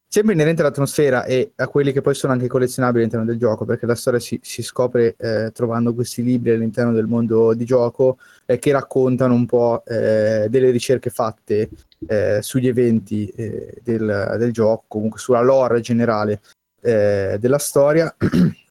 sempre inerente all'atmosfera e a quelli che poi sono anche collezionabili all'interno del gioco, perché la storia si, si scopre eh, trovando questi libri all'interno del mondo di gioco eh, che raccontano un po' eh, delle ricerche fatte eh, sugli eventi eh, del, del, gioco, comunque sulla lore generale della storia.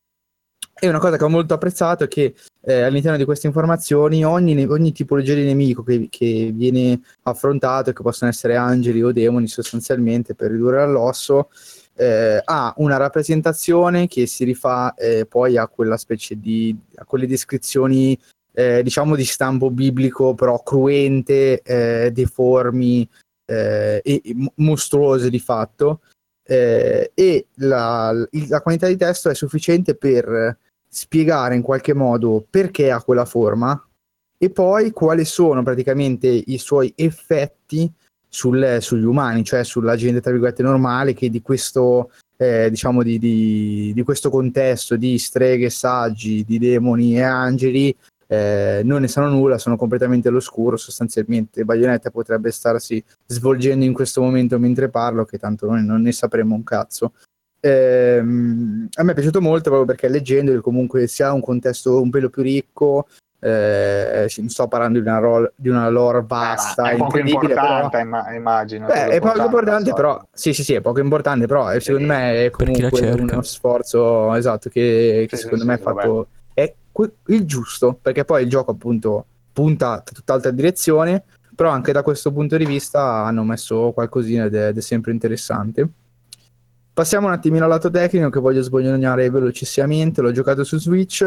E una cosa che ho molto apprezzato è che eh, all'interno di queste informazioni ogni, ogni tipologia di nemico che, che, viene affrontato, che possono essere angeli o demoni sostanzialmente per ridurre all'osso, eh, ha una rappresentazione che si rifà eh, poi a quella specie di a quelle descrizioni eh, diciamo di stampo biblico però cruente, eh, deformi eh, e mostruose di fatto. e la, la quantità di testo è sufficiente per spiegare in qualche modo perché ha quella forma e poi quali sono praticamente i suoi effetti sul, sugli umani, cioè sulla gente tra virgolette normale che di questo, eh, diciamo di, di, di, questo contesto di streghe, saggi, di demoni e angeli eh, non ne sanno nulla, sono completamente all'oscuro sostanzialmente. Bayonetta potrebbe starsi svolgendo in questo momento mentre parlo, che tanto noi non ne sapremo un cazzo. Ehm, a me è piaciuto molto proprio perché leggendo comunque si ha un contesto un pelo più ricco, eh, non sto parlando di una, role, di una lore vasta, eh, è poco importante, però... immagino. Beh, è poco importante, però sì, sì, sì, è poco importante, però sì, secondo me è comunque uno sforzo esatto che, che sì, secondo sì, me è fatto è il giusto, perché poi il gioco appunto punta tutt'altra direzione, però anche da questo punto di vista hanno messo qualcosina ed è, ed è sempre interessante. Passiamo un attimino al lato tecnico che voglio sbognare velocissimamente. L'ho giocato su Switch.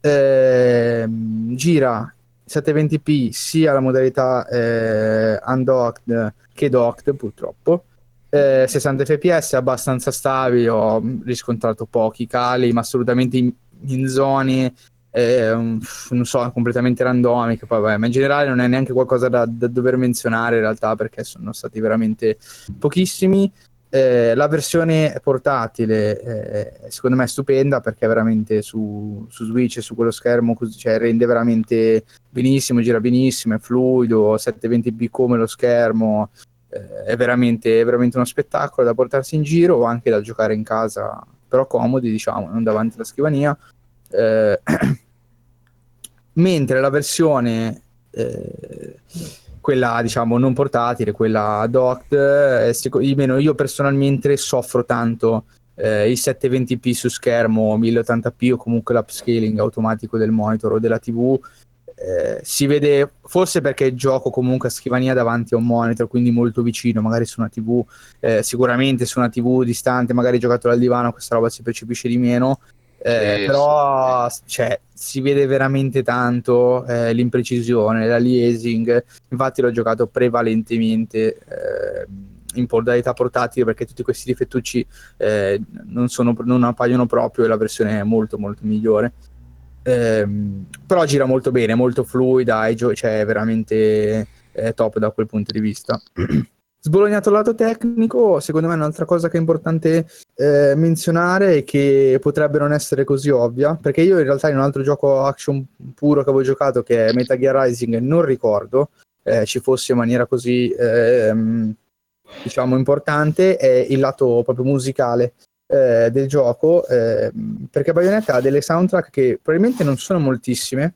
Eh, gira 720p sia la modalità eh, undocked che docked purtroppo. Eh, 60 fps abbastanza stabile. Ho riscontrato pochi cali, ma assolutamente in, in zone eh, non so, completamente randomiche, poi vabbè, ma in generale non è neanche qualcosa da, da, dover menzionare in realtà perché sono stati veramente pochissimi. Eh, la versione portatile eh, secondo me è stupenda perché veramente su, su Switch su quello schermo cioè, rende veramente benissimo, gira benissimo, è fluido, 720p come lo schermo, eh, è, veramente, è, veramente, uno spettacolo da portarsi in giro o anche da giocare in casa, però comodi diciamo, non davanti alla scrivania. Eh, mentre la versione eh, quella diciamo non portatile, quella docked, eh, seco- io personalmente soffro tanto eh, il 720p su schermo 1080p o comunque l'upscaling automatico del monitor o della tv eh, si vede forse perché gioco comunque a scrivania davanti a un monitor quindi molto vicino magari su una tv eh, sicuramente su una tv distante magari giocato dal divano questa roba si percepisce di meno eh, però. Cioè, si vede veramente tanto eh, l'imprecisione, la liasing. Infatti l'ho giocato prevalentemente eh, in modalità portatile perché tutti questi difettucci eh, non, sono, non, appaiono proprio e la versione è molto molto migliore. Ehm, però gira molto bene, molto fluida, gio- cioè veramente eh, top da quel punto di vista. Sbolognato il lato tecnico, secondo me un'altra cosa che è importante eh, menzionare è che potrebbe non essere così ovvia, perché io in realtà in un altro gioco action puro che avevo giocato, che è Metal Gear Rising, non ricordo eh, ci fosse in maniera così, eh, diciamo, importante, è il lato proprio musicale eh, del gioco, ehm, perché Bayonetta ha delle soundtrack che probabilmente non sono moltissime,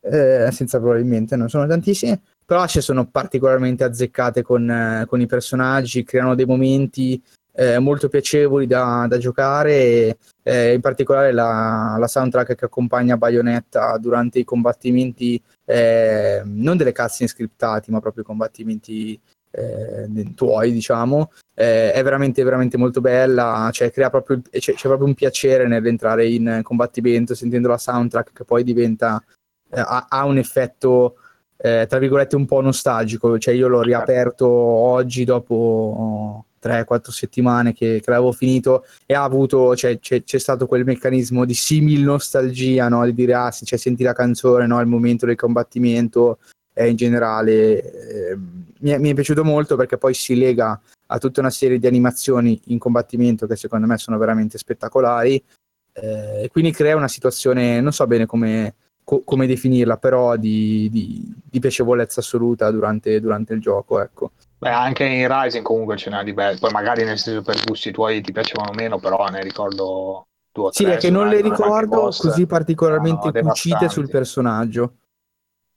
eh, senza probabilmente, non sono tantissime, però sono particolarmente azzeccate con, eh, con, i personaggi, creano dei momenti eh, molto piacevoli da, da giocare, e, eh, in particolare la, la, soundtrack che accompagna Bayonetta durante i combattimenti, eh, non delle cutscene scriptati, ma proprio i combattimenti eh, tuoi, diciamo, eh, è veramente, veramente molto bella, cioè crea proprio, c'è, c'è, proprio un piacere nell'entrare in combattimento sentendo la soundtrack che poi diventa, ha, ha, un effetto, eh, tra virgolette, un po' nostalgico, cioè io l'ho riaperto oggi dopo 3-4 settimane che, che, l'avevo finito e ha avuto, cioè, c'è, c'è, stato quel meccanismo di simil nostalgia, no? di dire ah sì, cioè, senti la canzone no? al momento del combattimento e in generale eh, mi, è, mi, è, piaciuto molto perché poi si lega a tutta una serie di animazioni in combattimento che secondo me sono veramente spettacolari eh, quindi crea una situazione, non so bene come, co- come definirla, però di, di, di piacevolezza assoluta durante, durante il gioco, ecco. Beh, anche in Rising comunque ce n'è di belli, poi magari nel senso per gusti tuoi ti piacevano meno, però ne ricordo due o. Sì, è che non le ricordo così particolarmente no, cucite sul personaggio.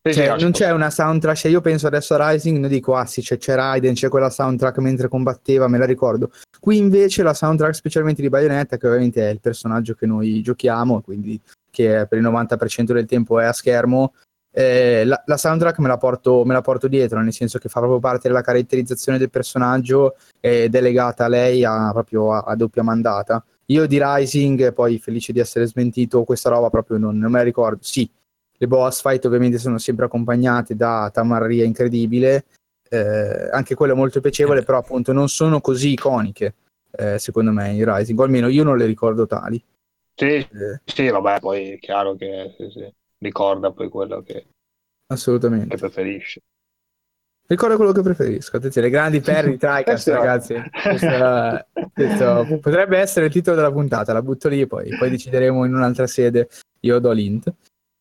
Sì, cioè, non c'è una soundtrack, cioè io penso adesso a Rising, non dico ah sì, c'è, c'è Raiden, c'è quella soundtrack mentre combatteva, me la ricordo. Qui invece la soundtrack specialmente di Bayonetta, che ovviamente è il personaggio che noi giochiamo, quindi che per il 90% del tempo è a schermo, eh, la, la, soundtrack me la, porto, me la, porto, dietro, nel senso che fa proprio parte della caratterizzazione del personaggio ed è legata a lei a, proprio a, a, doppia mandata. Io di Rising, poi felice di essere smentito, questa roba proprio non, non me la ricordo. Sì, le boss fight ovviamente sono sempre accompagnate da tamarria incredibile, eh, anche quelle molto piacevole, però appunto non sono così iconiche, eh, secondo me, in Rising, o almeno io non le ricordo tali. Sì, eh. sì vabbè, poi è chiaro che... Sì, sì ricorda poi quello che, Assolutamente. che preferisci. Ricorda quello che preferisco. Attenzione, grandi perri Tricast, ragazzi. Questo, questo, potrebbe essere il titolo della puntata. La butto lì, poi, poi decideremo in un'altra sede. Io do l'int.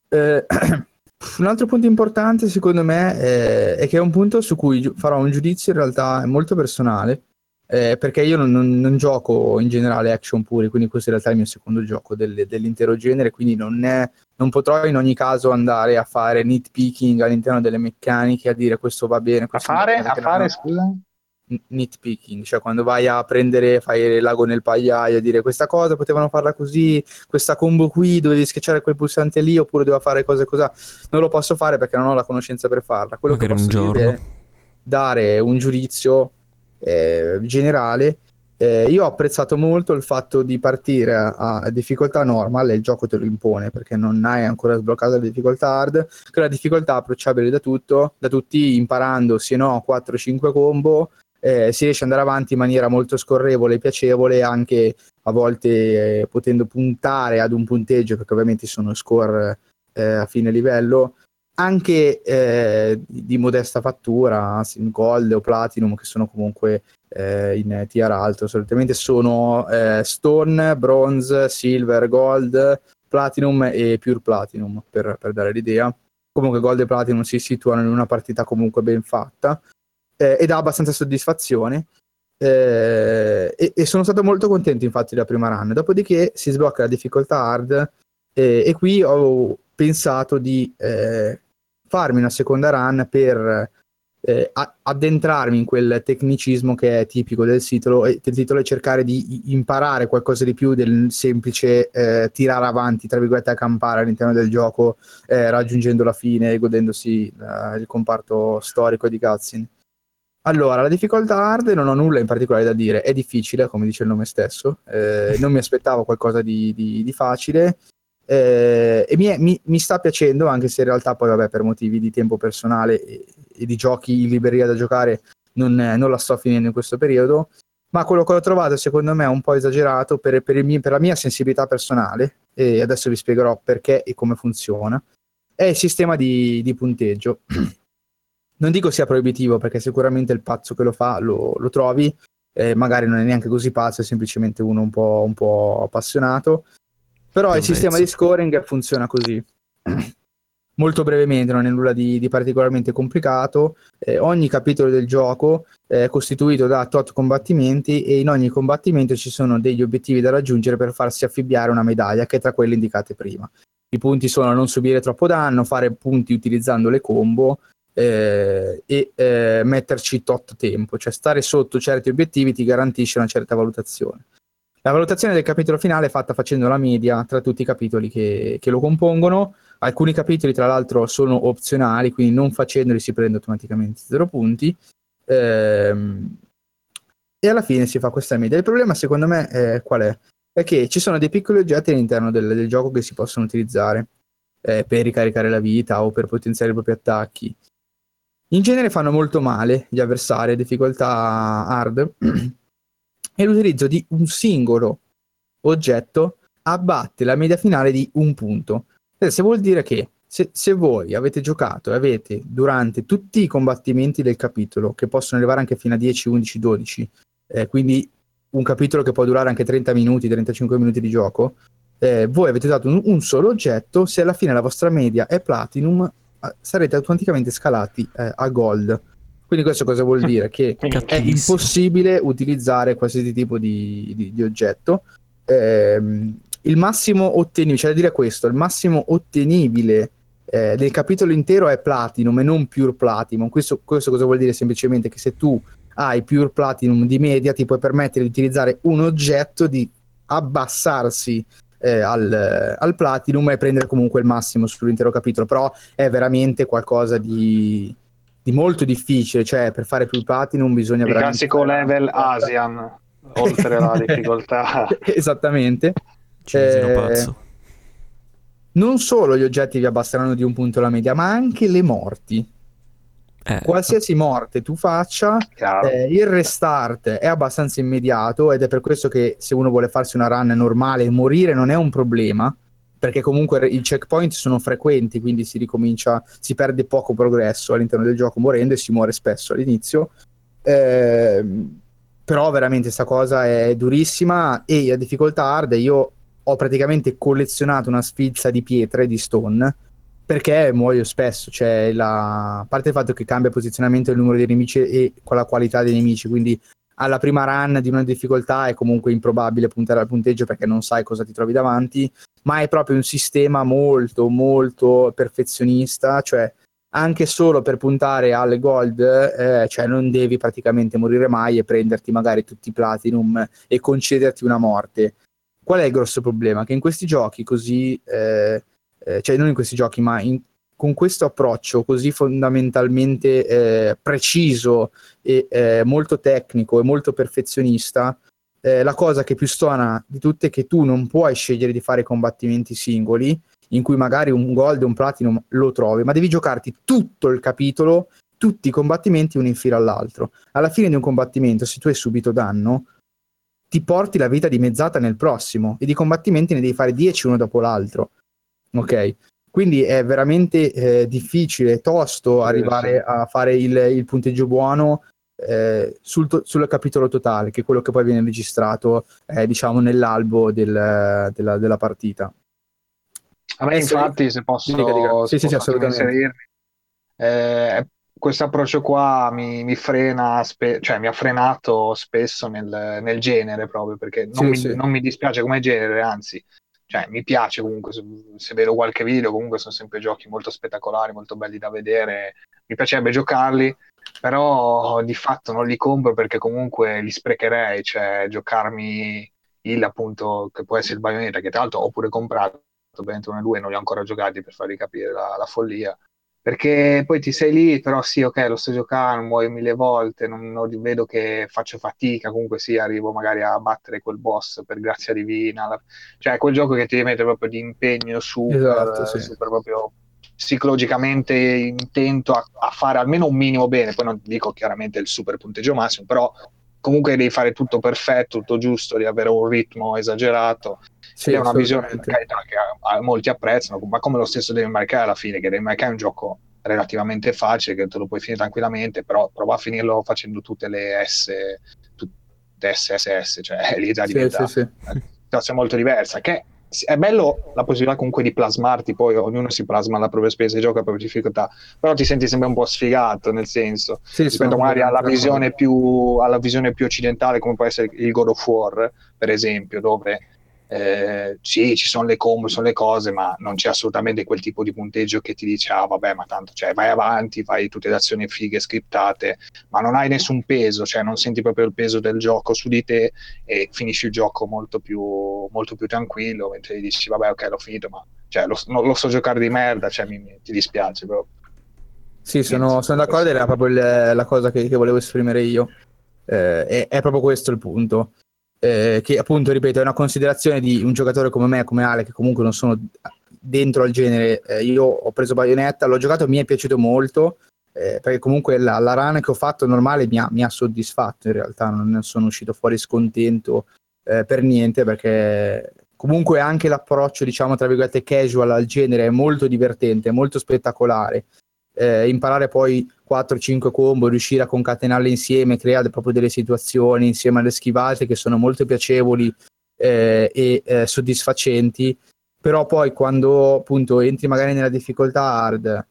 Eh, un altro punto importante, secondo me, è, è, che è un punto su cui farò un giudizio in realtà molto personale eh, perché io non, non, non, gioco in generale action puri, quindi questo in realtà è il mio secondo gioco del, dell'intero genere, quindi non, è, non, potrò in ogni caso andare a fare nitpicking all'interno delle meccaniche, a dire questo va bene. Questo a fare, a fare scusa? nitpicking, cioè quando vai a prendere, fai il lago nel pagliaio, a dire questa cosa potevano farla così, questa combo qui dovevi schiacciare quel pulsante lì oppure doveva fare cose così, non lo posso fare perché non ho la conoscenza per farla. Quello Magari che posso dire è dare un giudizio eh, generale. Eh, io ho apprezzato molto il fatto di partire a, a, difficoltà normal, il gioco te lo impone perché non hai ancora sbloccato la difficoltà hard, che la difficoltà approcciabile da, tutto, da tutti, imparando se no 4-5 combo, eh, si riesce ad andare avanti in maniera molto scorrevole e piacevole, anche a volte eh, potendo puntare ad un punteggio, perché ovviamente sono score eh, a fine livello, anche eh, di modesta fattura, gold o platinum, che sono comunque eh, in tier alto. Solitamente sono eh, stone, bronze, silver, gold, platinum e pure platinum, per, per, dare l'idea. Comunque gold e platinum si situano in una partita comunque ben fatta eh, ed ha abbastanza soddisfazione. Eh, e, e, sono stato molto contento infatti della prima run. Dopodiché si sblocca la difficoltà hard e, e qui ho pensato di eh, farmi una seconda run per eh, addentrarmi in quel tecnicismo che è tipico del titolo, e, del titolo e cercare di imparare qualcosa di più del semplice eh, tirare avanti, tra virgolette, a campare all'interno del gioco, eh, raggiungendo la fine e godendosi eh, il comparto storico di cutscene. Allora, la difficoltà hard non ho nulla in particolare da dire, è difficile, come dice il nome stesso, eh, non mi aspettavo qualcosa di, di, di facile, eh, e mi, mi, mi, sta piacendo, anche se in realtà poi vabbè per motivi di tempo personale e, e di giochi in libreria da giocare non, non, la sto finendo in questo periodo, ma quello che ho trovato secondo me è un po' esagerato per, per, mio, per la mia sensibilità personale, e adesso vi spiegherò perché e come funziona, è il sistema di, di punteggio. non dico sia proibitivo perché sicuramente il pazzo che lo fa lo, lo trovi, eh, magari non è neanche così pazzo, è semplicemente uno un po', un po appassionato, però il sistema di scoring funziona così. Molto brevemente, non è nulla di, di particolarmente complicato. Eh, ogni capitolo del gioco è costituito da tot combattimenti e in ogni combattimento ci sono degli obiettivi da raggiungere per farsi affibbiare una medaglia, che è tra quelle indicate prima. I punti sono non subire troppo danno, fare punti utilizzando le combo eh, e eh, metterci tot tempo, cioè stare sotto certi obiettivi ti garantisce una certa valutazione. La valutazione del capitolo finale è fatta facendo la media tra tutti i capitoli che, che lo compongono. Alcuni capitoli, tra l'altro, sono opzionali, quindi non facendoli si prende automaticamente 0 punti. Ehm, e alla fine si fa questa media. Il problema, secondo me, è, qual è? È che ci sono dei piccoli oggetti all'interno del, del gioco che si possono utilizzare eh, per ricaricare la vita o per potenziare i propri attacchi. In genere fanno molto male gli avversari difficoltà hard e l'utilizzo di un singolo oggetto abbatte la media finale di un punto. Se vuol dire che se, se, voi avete giocato e avete durante tutti i combattimenti del capitolo, che possono arrivare anche fino a 10, 11, 12, eh, quindi un capitolo che può durare anche 30 minuti, 35 minuti di gioco, eh, voi avete usato un, un, solo oggetto, se alla fine la vostra media è platinum, eh, sarete automaticamente scalati eh, a gold. Quindi questo cosa vuol dire? Che è impossibile utilizzare qualsiasi tipo di, di, di oggetto. Eh, il massimo ottenibile, cioè da dire questo, il massimo ottenibile eh, del capitolo intero è platinum e non pure platinum. Questo, questo cosa vuol dire? Semplicemente che se tu hai pure platinum di media ti puoi permettere di utilizzare un oggetto di abbassarsi eh, al, al, platinum e prendere comunque il massimo sull'intero capitolo, però è veramente qualcosa di, di molto difficile, cioè per fare più platinum bisogna il classico level Asian, oltre la difficoltà. Esattamente. Eh, non solo gli oggetti vi abbasseranno di un punto la media, ma anche le morti. Eh. Qualsiasi morte tu faccia, eh, il restart è abbastanza immediato ed è per questo che se uno vuole farsi una run normale, morire non è un problema, perché comunque i checkpoint sono frequenti, quindi si ricomincia, si perde poco progresso all'interno del gioco morendo e si muore spesso all'inizio. Eh, però veramente questa cosa è durissima e a difficoltà hard io ho praticamente collezionato una sfilza di pietre di stone perché muoio spesso, cioè la... a parte il fatto che cambia posizionamento il numero dei nemici e con la qualità dei nemici, quindi alla prima run di una difficoltà è comunque improbabile puntare al punteggio perché non sai cosa ti trovi davanti, ma è proprio un sistema molto molto perfezionista, cioè anche solo per puntare alle gold, eh, cioè non devi praticamente morire mai e prenderti magari tutti i platinum e concederti una morte. Qual è il grosso problema? Che in questi giochi così eh, eh, cioè non in questi giochi, ma in, con questo approccio così fondamentalmente eh, preciso e eh, molto tecnico e molto perfezionista, eh, la cosa che più stona di tutte è che tu non puoi scegliere di fare combattimenti singoli, in cui magari un gold e un platinum lo trovi, ma devi giocarti tutto il capitolo, tutti i combattimenti uno in fila all'altro. Alla fine di un combattimento, se tu hai subito danno, ti porti la vita dimezzata nel prossimo e di combattimenti ne devi fare 10 uno dopo l'altro ok? Quindi è veramente eh, difficile, tosto sì, arrivare sì. a fare il, il punteggio buono eh, sul, to- sul, capitolo totale, che è quello che poi viene registrato, eh, diciamo, nell'albo del, della, della, partita. A me, infatti, se posso, dica, dica. Sì, se sì, assolutamente. Eh, questo approccio qua mi, mi frena, spe- cioè mi ha frenato spesso nel, nel genere proprio perché non, sì, mi, non mi dispiace come genere, anzi cioè, mi piace comunque, se, se, vedo qualche video, comunque sono sempre giochi molto spettacolari, molto belli da vedere, mi piacerebbe giocarli, però di fatto non li compro perché comunque li sprecherei, cioè giocarmi il appunto che può essere il Bayonetta, che tra l'altro ho pure comprato, Bayonetta 1 e 2 non li ho ancora giocati per farvi capire la, la follia, perché poi ti sei lì, però sì, ok, lo sto giocando, muoio mille volte, non, non, vedo che faccio fatica, comunque sì, arrivo magari a battere quel boss per grazia divina, la... cioè quel gioco che ti mette proprio di impegno super, esatto, sì. super proprio psicologicamente intento a, a, fare almeno un minimo bene, poi non dico chiaramente il super punteggio massimo, però comunque devi fare tutto perfetto, tutto giusto, di avere un ritmo esagerato. Sì, è una visione carità, che a, a molti apprezzano, ma come lo stesso Devil May Cry alla fine, che Devil May Cry è un gioco relativamente facile, che te lo puoi finire tranquillamente, però prova a finirlo facendo tutte le S, tutte SSS, cioè lì già diventa sì, sì, una situazione molto diversa, che è bello la possibilità comunque di plasmarti, poi ognuno si plasma alla propria spesa e gioca a propria difficoltà, però ti senti sempre un po' sfigato, nel senso, sì, rispetto magari alla visione, più, alla visione più occidentale, come può essere il God of War, per esempio, dove eh, sì, ci sono le combo, sono le cose, ma non c'è assolutamente quel tipo di punteggio che ti dice, ah vabbè, ma tanto, cioè, vai avanti, fai tutte le azioni fighe, scriptate, ma non hai nessun peso, cioè non senti proprio il peso del gioco su di te e finisci il gioco molto più, molto più tranquillo, mentre dici, vabbè, ok, l'ho finito, ma cioè, lo, lo so giocare di merda, cioè, mi, mi, ti dispiace proprio. Sì, sono, sono d'accordo, era proprio il, la cosa che, che, volevo esprimere io. Eh, è, è proprio questo il punto eh, che appunto, ripeto, è una considerazione di un giocatore come me, come Ale, che comunque non sono dentro al genere. Eh, io ho preso Bayonetta, l'ho giocato, mi è piaciuto molto, eh, perché comunque la, la, run che ho fatto normale mi ha, mi ha, soddisfatto in realtà, non sono uscito fuori scontento eh, per niente, perché comunque anche l'approccio, diciamo, tra virgolette, casual al genere è molto divertente, molto spettacolare eh, imparare poi 4-5 combo, riuscire a concatenarle insieme, creare proprio delle situazioni insieme alle schivate che sono molto piacevoli eh, e eh, soddisfacenti, però poi quando appunto entri magari nella difficoltà hard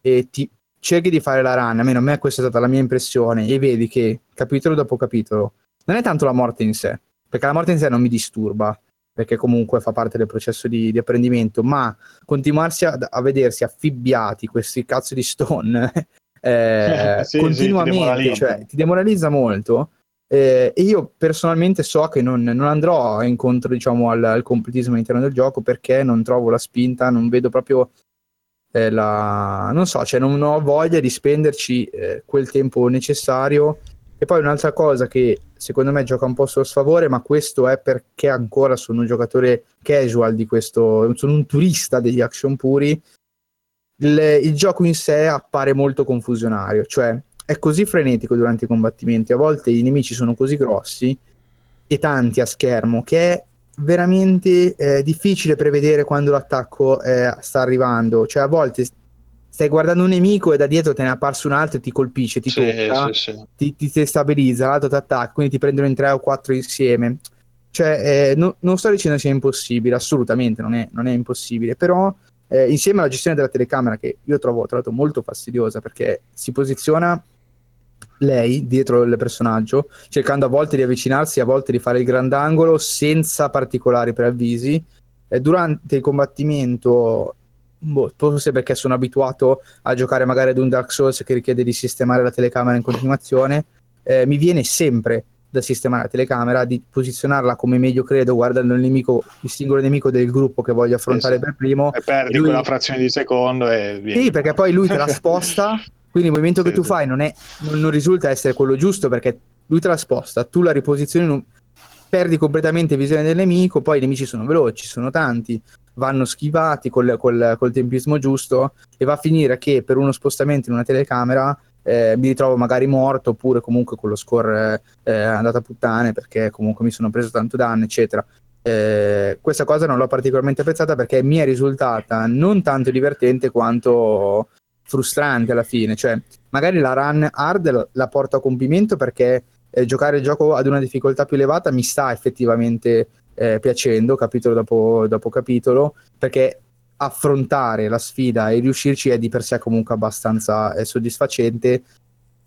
e ti cerchi di fare la run, almeno a me questa è stata la mia impressione, e vedi che capitolo dopo capitolo non è tanto la morte in sé, perché la morte in sé non mi disturba, perché comunque fa parte del processo di, di apprendimento, ma continuarsi a, a, vedersi affibbiati questi cazzo di stone eh, sì, continuamente, sì, ti, cioè, ti demoralizza molto. Eh, e io personalmente so che non, non andrò incontro diciamo, al, al, completismo all'interno del gioco perché non trovo la spinta, non vedo proprio eh, la... non so, cioè non ho voglia di spenderci eh, quel tempo necessario e poi un'altra cosa che secondo me gioca un po' sullo sfavore, ma questo è perché ancora sono un giocatore casual di questo, sono un turista degli action puri. Il, il gioco in sé appare molto confusionario, cioè è così frenetico durante i combattimenti, a volte i nemici sono così grossi e tanti a schermo che è veramente eh, difficile prevedere quando l'attacco eh, sta arrivando, cioè a volte stai guardando un nemico e da dietro te ne è apparso un altro e ti colpisce, ti sì, tocca, sì, sì. Ti, ti destabilizza, l'altro ti attacca, quindi ti prendono in tre o quattro insieme. Cioè, eh, no, non sto dicendo sia impossibile, assolutamente non è, non è impossibile, però eh, insieme alla gestione della telecamera, che io trovo tra l'altro molto fastidiosa perché si posiziona lei dietro il personaggio, cercando a volte di avvicinarsi, a volte di fare il grandangolo senza particolari preavvisi. Eh, durante il combattimento boh, forse perché sono abituato a giocare magari ad un Dark Souls che richiede di sistemare la telecamera in continuazione, eh, mi viene sempre da sistemare la telecamera, di posizionarla come meglio credo, guardando il nemico, il singolo nemico del gruppo che voglio affrontare esatto. per primo. E perdi e lui... quella frazione di secondo e via. Sì, perché poi lui te la sposta, quindi il movimento sì, che tu sì. fai non, è, non, non, risulta essere quello giusto perché lui te la sposta, tu la riposizioni, non... perdi completamente visione del nemico, poi i nemici sono veloci, sono tanti, vanno schivati col, col, col tempismo giusto e va a finire che per uno spostamento in una telecamera eh, mi ritrovo magari morto oppure comunque con lo score eh, andato a puttane perché comunque mi sono preso tanto danno eccetera. Eh, questa cosa non l'ho particolarmente apprezzata perché mi è risultata non tanto divertente quanto frustrante alla fine. Cioè magari la run hard la porto a compimento perché eh, giocare il gioco ad una difficoltà più elevata mi sta effettivamente eh, piacendo capitolo dopo, dopo capitolo, perché affrontare la sfida e riuscirci è di per sé comunque abbastanza eh, soddisfacente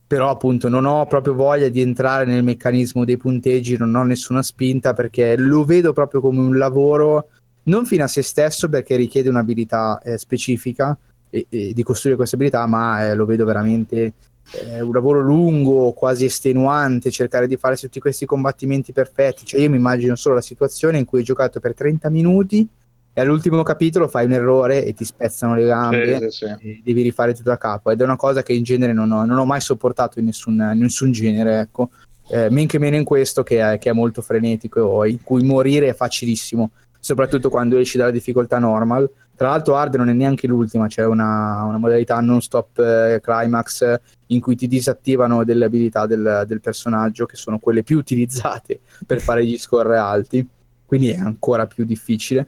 però appunto non ho proprio voglia di entrare nel meccanismo dei punteggi, non ho nessuna spinta perché lo vedo proprio come un lavoro non fino a se stesso perché richiede un'abilità eh, specifica e, e di costruire questa abilità, ma eh, lo vedo veramente è un lavoro lungo, quasi estenuante, cercare di fare tutti questi combattimenti perfetti. Cioè, io mi immagino solo la situazione in cui hai giocato per 30 minuti e all'ultimo capitolo fai un errore e ti spezzano le gambe sì, sì, sì. e devi rifare tutto da capo. Ed è una cosa che in genere non ho, non ho mai sopportato in nessun, in nessun genere, ecco. Eh, men che meno in questo che è, che è molto frenetico, in cui morire è facilissimo, soprattutto quando esci dalla difficoltà normal tra l'altro Hard non è neanche l'ultima, c'è una, una modalità non stop eh, climax in cui ti disattivano delle abilità del, del, personaggio che sono quelle più utilizzate per fare gli score alti, quindi è ancora più difficile.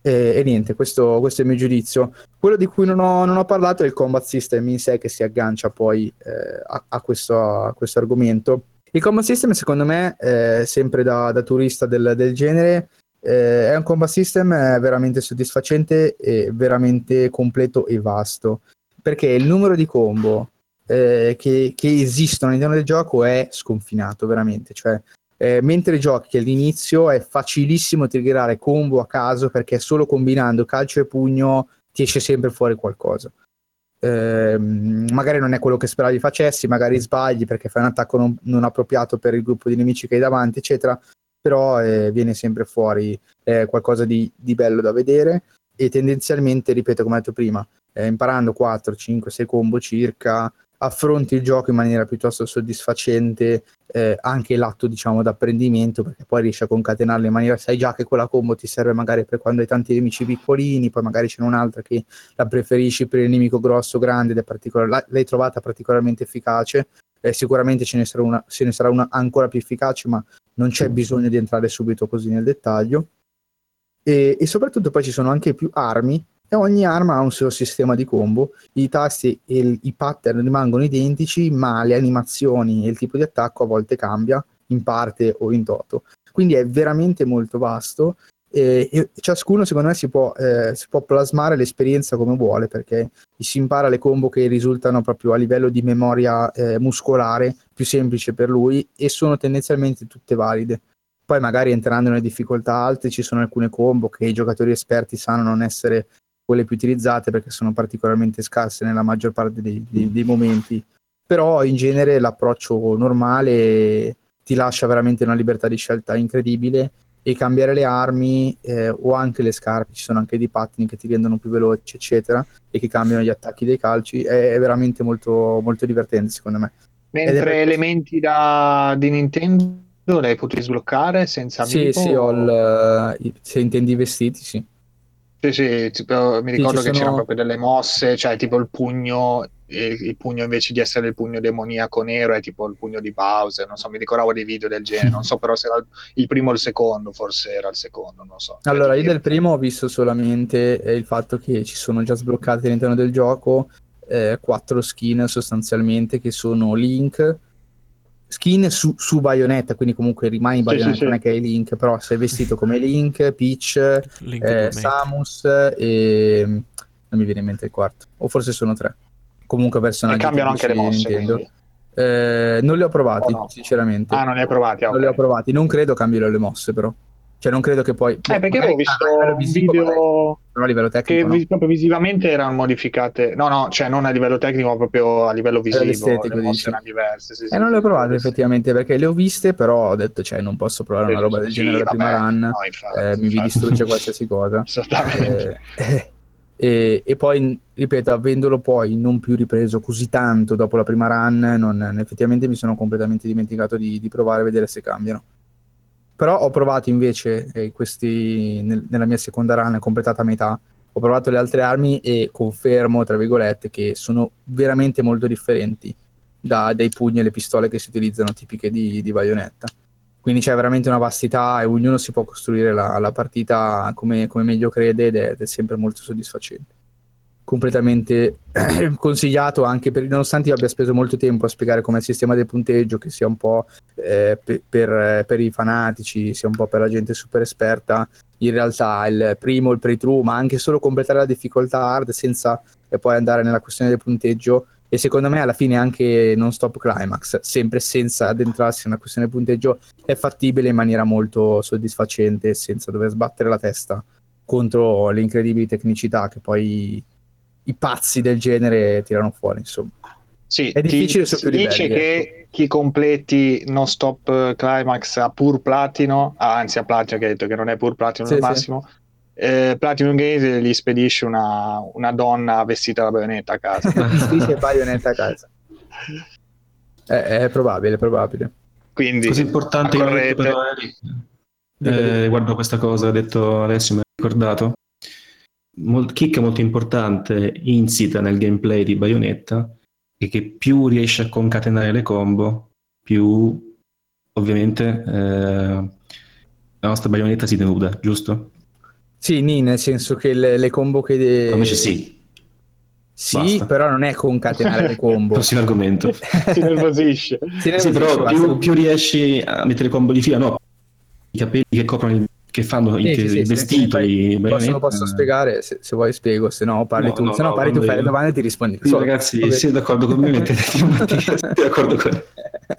E, e niente, questo, questo, è il mio giudizio. Quello di cui non ho, non ho, parlato è il combat system in sé che si aggancia poi eh, a, a, questo, a, questo, argomento. Il combat system secondo me, eh, sempre da, da turista del, del genere, eh, è un combat system veramente soddisfacente e veramente completo e vasto perché il numero di combo eh, che, che, esistono all'interno del gioco è sconfinato veramente cioè eh, mentre giochi all'inizio è facilissimo triggerare combo a caso perché solo combinando calcio e pugno ti esce sempre fuori qualcosa. Eh, magari non è quello che speravi facessi, magari sbagli perché fai un attacco non, non appropriato per il gruppo di nemici che hai davanti, eccetera, però eh, viene sempre fuori eh, qualcosa di, di, bello da vedere e tendenzialmente, ripeto come ho detto prima, eh, imparando 4, 5, 6 combo circa, affronti il gioco in maniera piuttosto soddisfacente eh, anche l'atto diciamo d'apprendimento perché poi riesci a concatenarle in maniera sai già che quella combo ti serve magari per quando hai tanti nemici piccolini poi magari c'è un'altra che la preferisci per il nemico grosso grande ed è particolar- l'hai trovata particolarmente efficace. Eh, sicuramente ce ne, sarà una, ce ne sarà una ancora più efficace ma non c'è bisogno di entrare subito così nel dettaglio. E, e soprattutto poi ci sono anche più armi e ogni arma ha un suo sistema di combo, i tasti e il, i pattern rimangono identici, ma le animazioni e il tipo di attacco a volte cambia, in parte o in toto. Quindi è veramente molto vasto e, ciascuno secondo me si può, eh, si può, plasmare l'esperienza come vuole perché si impara le combo che risultano proprio a livello di memoria eh, muscolare più semplice per lui e sono tendenzialmente tutte valide. Poi magari entrando nelle difficoltà alte ci sono alcune combo che i giocatori esperti sanno non essere quelle più utilizzate perché sono particolarmente scarse nella maggior parte dei, dei, dei momenti. Però in genere l'approccio normale ti lascia veramente una libertà di scelta incredibile e cambiare le armi eh, o anche le scarpe, ci sono anche dei pattini che ti rendono più veloci, eccetera, e che cambiano gli attacchi dei calci, è, è veramente molto, molto divertente secondo me. Mentre è... elementi da, di Nintendo li hai potuti sbloccare senza Sì, sì, ho il, se intendi i vestiti, sì. Sì, sì, tipo, mi ricordo sì, che sono... c'erano proprio delle mosse, cioè tipo il pugno, il pugno invece di essere il pugno demoniaco nero è tipo il pugno di Bowser, non so, mi ricordavo dei video del genere, non so però se era il primo o il secondo, forse era il secondo, non so. Allora, io del primo ho visto solamente eh, il fatto che ci sono già sbloccati all'interno del gioco eh, quattro skin sostanzialmente che sono Link, skin su, su Bayonetta, quindi comunque rimani Bayonetta, sì, sì, non è che hai Link, però sei vestito come Link, Peach, Link eh, Samus e non mi viene in mente il quarto, o forse sono tre. Comunque personaggi. E cambiano anche le mosse. Eh, non li ho provati, no? sinceramente. Ah, non li hai provati? Okay. Non li ho provati, non credo cambino le mosse però. Cioè, non credo che poi. Eh, perché avevo visto un video. Però a livello tecnico. Che no? proprio visivamente erano modificate. No, no, cioè non a livello tecnico, ma proprio a livello visivo. Estetico, le mosse erano diverse. Sì, sì, eh, non le ho provate effettivamente perché le ho viste, però ho detto, cioè, non posso provare una roba del genere sì, la prima run. No, infatti, eh, mi distrugge qualsiasi cosa. Esattamente. Eh, e, e, poi, ripeto, avendolo poi non più ripreso così tanto dopo la prima run, non, effettivamente mi sono completamente dimenticato di, di provare a vedere se cambiano. Però ho provato invece eh, questi, nel, nella mia seconda run, completata a metà, ho provato le altre armi e confermo, tra virgolette, che sono veramente molto differenti da, dai pugni e le pistole che si utilizzano tipiche di, di Bayonetta. Quindi c'è veramente una vastità e ognuno si può costruire la, la partita come, come, meglio crede ed è, ed è sempre molto soddisfacente completamente consigliato anche per, nonostante io abbia speso molto tempo a spiegare come il sistema del punteggio, che sia un po' eh, per, per, per, i fanatici, sia un po' per la gente super esperta, in realtà il primo, il playthrough, ma anche solo completare la difficoltà hard senza eh, poi andare nella questione del punteggio. E secondo me alla fine anche non stop climax, sempre senza addentrarsi nella questione del punteggio, è fattibile in maniera molto soddisfacente senza dover sbattere la testa contro le incredibili tecnicità che poi i pazzi del genere tirano fuori, insomma. Sì, è difficile ti, su dice livelli, che ecco. chi completi non stop climax a pur platino, ah, anzi a platino che ha detto che non è pur platino sì, al massimo, sì. Eh, Platinum Games gli spedisce una, una, donna vestita da baionetta a casa. spedisce baionetta a casa. È, è, probabile, è probabile. Quindi, Così importante che però, eh, guardo questa cosa, ha detto Alessio, mi ha ricordato mol- kick molto importante insita nel gameplay di Bayonetta è che più riesce a concatenare le combo, più ovviamente eh, la nostra Bayonetta si denuda, giusto? Sì, nì, nel senso che le, le combo che... De... Invece sì. Sì, Basta. però non è concatenare le combo. Prossimo argomento. si nervosisce. Si nervosisce sì, però più, più, riesci a mettere combo di fila, no, i capelli che coprono il che fanno sì, i, sì, i vestiti. Sì, posso, posso, spiegare, se, se, vuoi spiego, se no parli no, tu, no, se no, no parli tu, fai le domande e ti rispondi. Sì, ragazzi, Vabbè. siete d'accordo con me? siete d'accordo con me.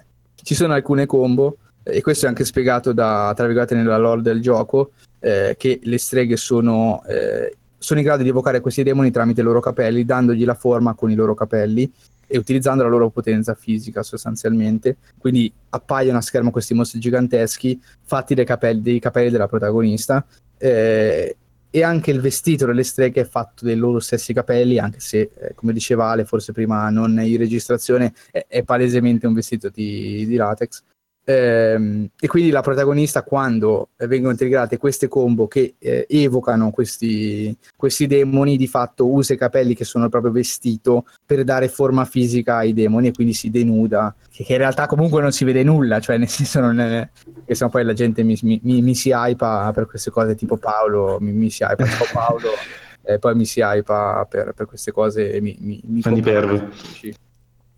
Ci sono alcune combo e questo è anche spiegato da, tra virgolette, nella lore del gioco, eh, che le streghe sono, eh, sono in grado di evocare questi demoni tramite i loro capelli, dandogli la forma con i loro capelli e utilizzando la loro potenza fisica sostanzialmente. Quindi appaiono a schermo questi mostri giganteschi fatti dai capelli, dei capelli della protagonista. Eh, e anche il vestito delle streghe è fatto dei loro stessi capelli, anche se, eh, come diceva Ale, forse prima non in registrazione, è, è palesemente un vestito di, di latex. Ehm, e quindi la protagonista, quando vengono integrate queste combo che eh, evocano questi, questi, demoni, di fatto usa i capelli che sono proprio vestito per dare forma fisica ai demoni e quindi si denuda, che, in realtà comunque non si vede nulla, cioè nel senso non è, che sennò poi la gente mi, mi, mi, si hypa per queste cose tipo Paolo, mi, mi si hypa tipo Paolo. e poi mi si hypa per, per queste cose e mi, mi, mi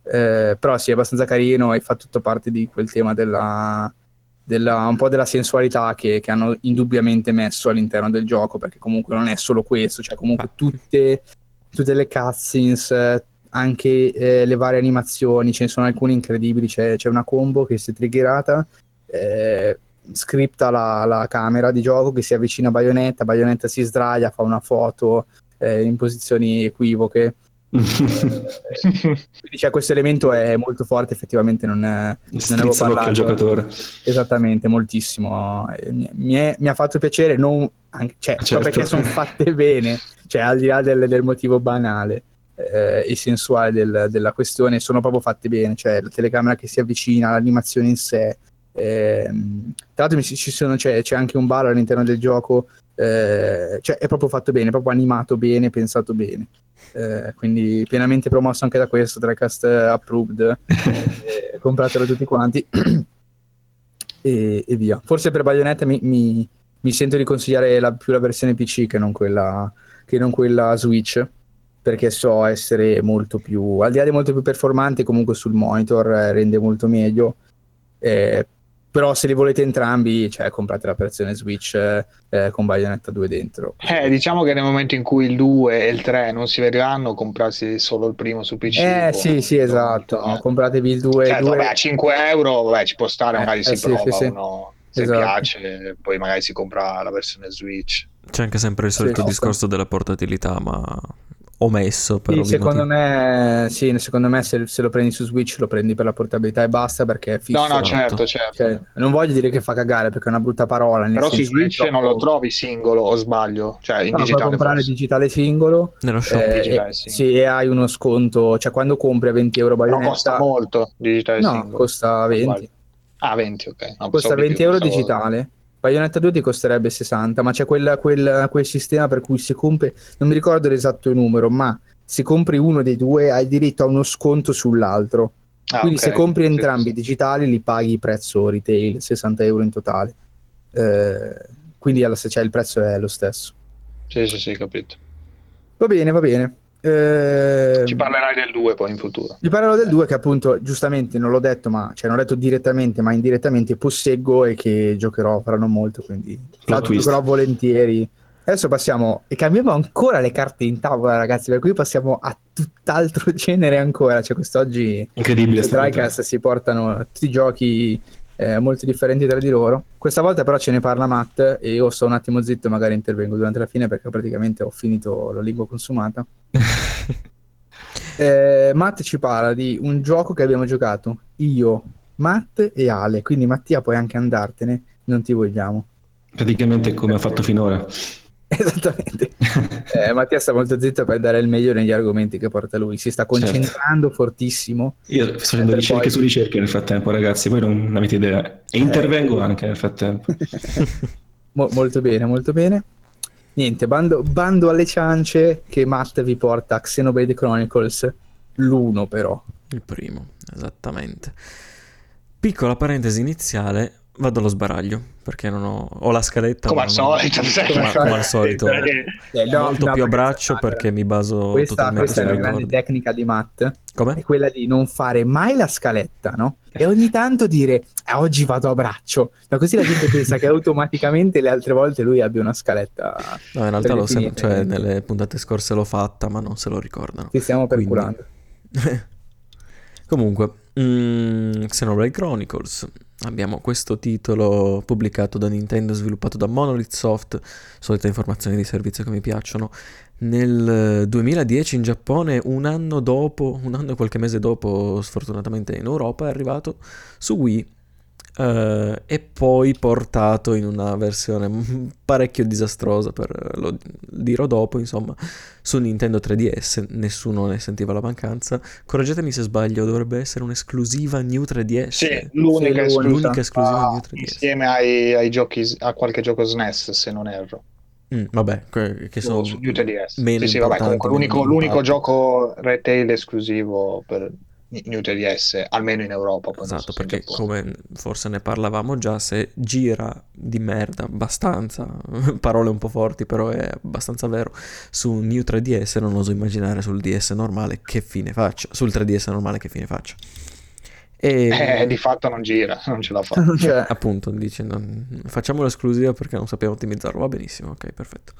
eh, però sì, è abbastanza carino e fa tutto parte di quel tema della, della, un po' della sensualità che, che, hanno indubbiamente messo all'interno del gioco, perché comunque non è solo questo, cioè comunque tutte, tutte le cutscenes, anche eh, le varie animazioni, ce ne sono alcune incredibili, c'è, c'è una combo che si è triggerata, eh, scripta la, la, camera di gioco che si avvicina a Bayonetta, Bayonetta si sdraia, fa una foto eh, in posizioni equivoche quindi cioè, questo elemento è molto forte, effettivamente non, è, non avevo parlato. al giocatore. Esattamente, moltissimo. Mi, è, mi ha fatto piacere, non, cioè, certo. perché sono fatte bene, cioè al di là del, del motivo banale eh, e sensuale del, della questione, sono proprio fatte bene, cioè la telecamera che si avvicina, l'animazione in sé. Eh, tra l'altro ci sono, c'è, c'è, anche un bar all'interno del gioco, eh, cioè è proprio fatto bene, proprio animato bene, pensato bene eh, quindi pienamente promosso anche da questo, Trackcast approved, eh, compratelo tutti quanti e, e, via. Forse per Bayonetta mi, mi, mi sento di consigliare la, più la versione PC che non, quella, che non quella Switch, perché so essere molto più, al di là di molto più performante, comunque sul monitor eh, rende molto meglio. Eh, però se li volete entrambi, cioè comprate la versione Switch eh, con Bayonetta 2 dentro. Eh, diciamo che nel momento in cui il 2 e il 3 non si vedranno, comprate solo il primo su PC. Eh sì, sì, esatto, eh. compratevi il 2. Certo, 2... vabbè, a 5 euro vabbè, ci può stare, eh, magari eh, si sì, prova sì, uno, se esatto. piace, poi magari si compra la versione Switch. C'è anche sempre il solito discorso della portatilità, ma omesso. Per sì, secondo me, sì, secondo me se, se, lo prendi su Switch lo prendi per la portabilità e basta perché è fisso. No, no, certo, certo. Cioè, non voglio dire che fa cagare perché è una brutta parola. Però su Switch troppo... non lo trovi singolo o sbaglio? Cioè in no, digitale. Puoi comprare forse. digitale singolo. Nello shop eh, digitale, e, sì. e hai uno sconto. Cioè quando compri a 20 euro Bayonetta... No, costa molto digitale no, singolo. costa 20. Ah, 20, ok. No, costa 20 più, euro digitale. Bayonetta 2 ti costerebbe 60, ma c'è quel, quel, quel sistema per cui si compra, non mi ricordo l'esatto numero, ma se compri uno dei due hai diritto a uno sconto sull'altro. Ah, Quindi okay. se compri entrambi sì, digitali li paghi prezzo retail, 60 euro in totale. Eh, quindi alla, cioè, il prezzo è lo stesso. Sì, sì, sì, capito. Va bene, va bene. Eh, Ci parlerai del 2 poi in futuro. Ti parlerò del 2 che appunto giustamente non l'ho detto, ma cioè non l'ho detto direttamente, ma indirettamente posseggo e che giocherò fra non molto, quindi giocherò volentieri Adesso passiamo e cambiamo ancora le carte in tavola, ragazzi, per cui passiamo a tutt'altro genere ancora. Cioè, quest'oggi incredibile. Strikers si portano tutti i giochi eh, molto differenti tra di loro. Questa volta però ce ne parla Matt e io sto un attimo zitto, magari intervengo durante la fine perché praticamente ho finito la lingua consumata. eh, Matt ci parla di un gioco che abbiamo giocato io, Matt e Ale. Quindi Mattia puoi anche andartene, non ti vogliamo. Praticamente come ha fatto finora. Esattamente. eh, Mattia sta molto zitto per dare il meglio negli argomenti che porta lui. Si sta certo. concentrando certo. fortissimo. Io sto facendo ricerche poi... su ricerche nel frattempo, ragazzi. Voi non avete idea. E eh, intervengo eh. anche nel frattempo. Mo- molto bene, molto bene. Niente, bando, bando, alle ciance che Matt vi porta a Xenoblade Chronicles, l'uno però. Il primo, esattamente. Piccola parentesi iniziale, Vado allo sbaraglio perché non ho, ho la scaletta. Come al solito, come, come al solito. Eh, no, molto no, più a braccio perché mi baso questa, totalmente Questa è una grande tecnica di Matt. Come? È quella di non fare mai la scaletta, no? E ogni tanto dire eh, oggi vado a braccio. Ma così la gente pensa che automaticamente le altre volte lui abbia una scaletta. No, in realtà lo sem- cioè, nelle puntate scorse l'ho fatta, ma non se lo ricordano. Ti stiamo perculando. Quindi... Comunque, mm, Xenoblade Chronicles abbiamo questo titolo pubblicato da Nintendo, sviluppato da Monolith Soft, solite informazioni di servizio che mi piacciono, nel 2010 in Giappone, un anno dopo, un anno e qualche mese dopo, sfortunatamente in Europa, è arrivato su Wii Uh, e poi portato in una versione parecchio disastrosa, per, lo dirò dopo, insomma, su Nintendo 3DS, nessuno ne sentiva la mancanza. Correggetemi se sbaglio, dovrebbe essere un'esclusiva New 3DS. Sì, l'unica, sì, l'unica esclusiva New 3DS. Insieme ai, ai, giochi, a qualche gioco SNES, se non erro. Mm, vabbè, che sono su New 3DS. Meno sì, sì, vabbè, comunque l'unico, l'unico gioco retail esclusivo per New 3DS, almeno in Europa. esatto, so perché come forse ne parlavamo già, se gira di merda abbastanza, parole un po' forti, però è abbastanza vero, su New 3DS non oso immaginare sul DS normale che fine faccia, sul 3DS normale che fine faccia. E... Eh, di fatto non gira, non ce la fa. Cioè. Appunto, dice, non... facciamo l'esclusiva perché non sappiamo ottimizzarlo, va benissimo, ok, perfetto.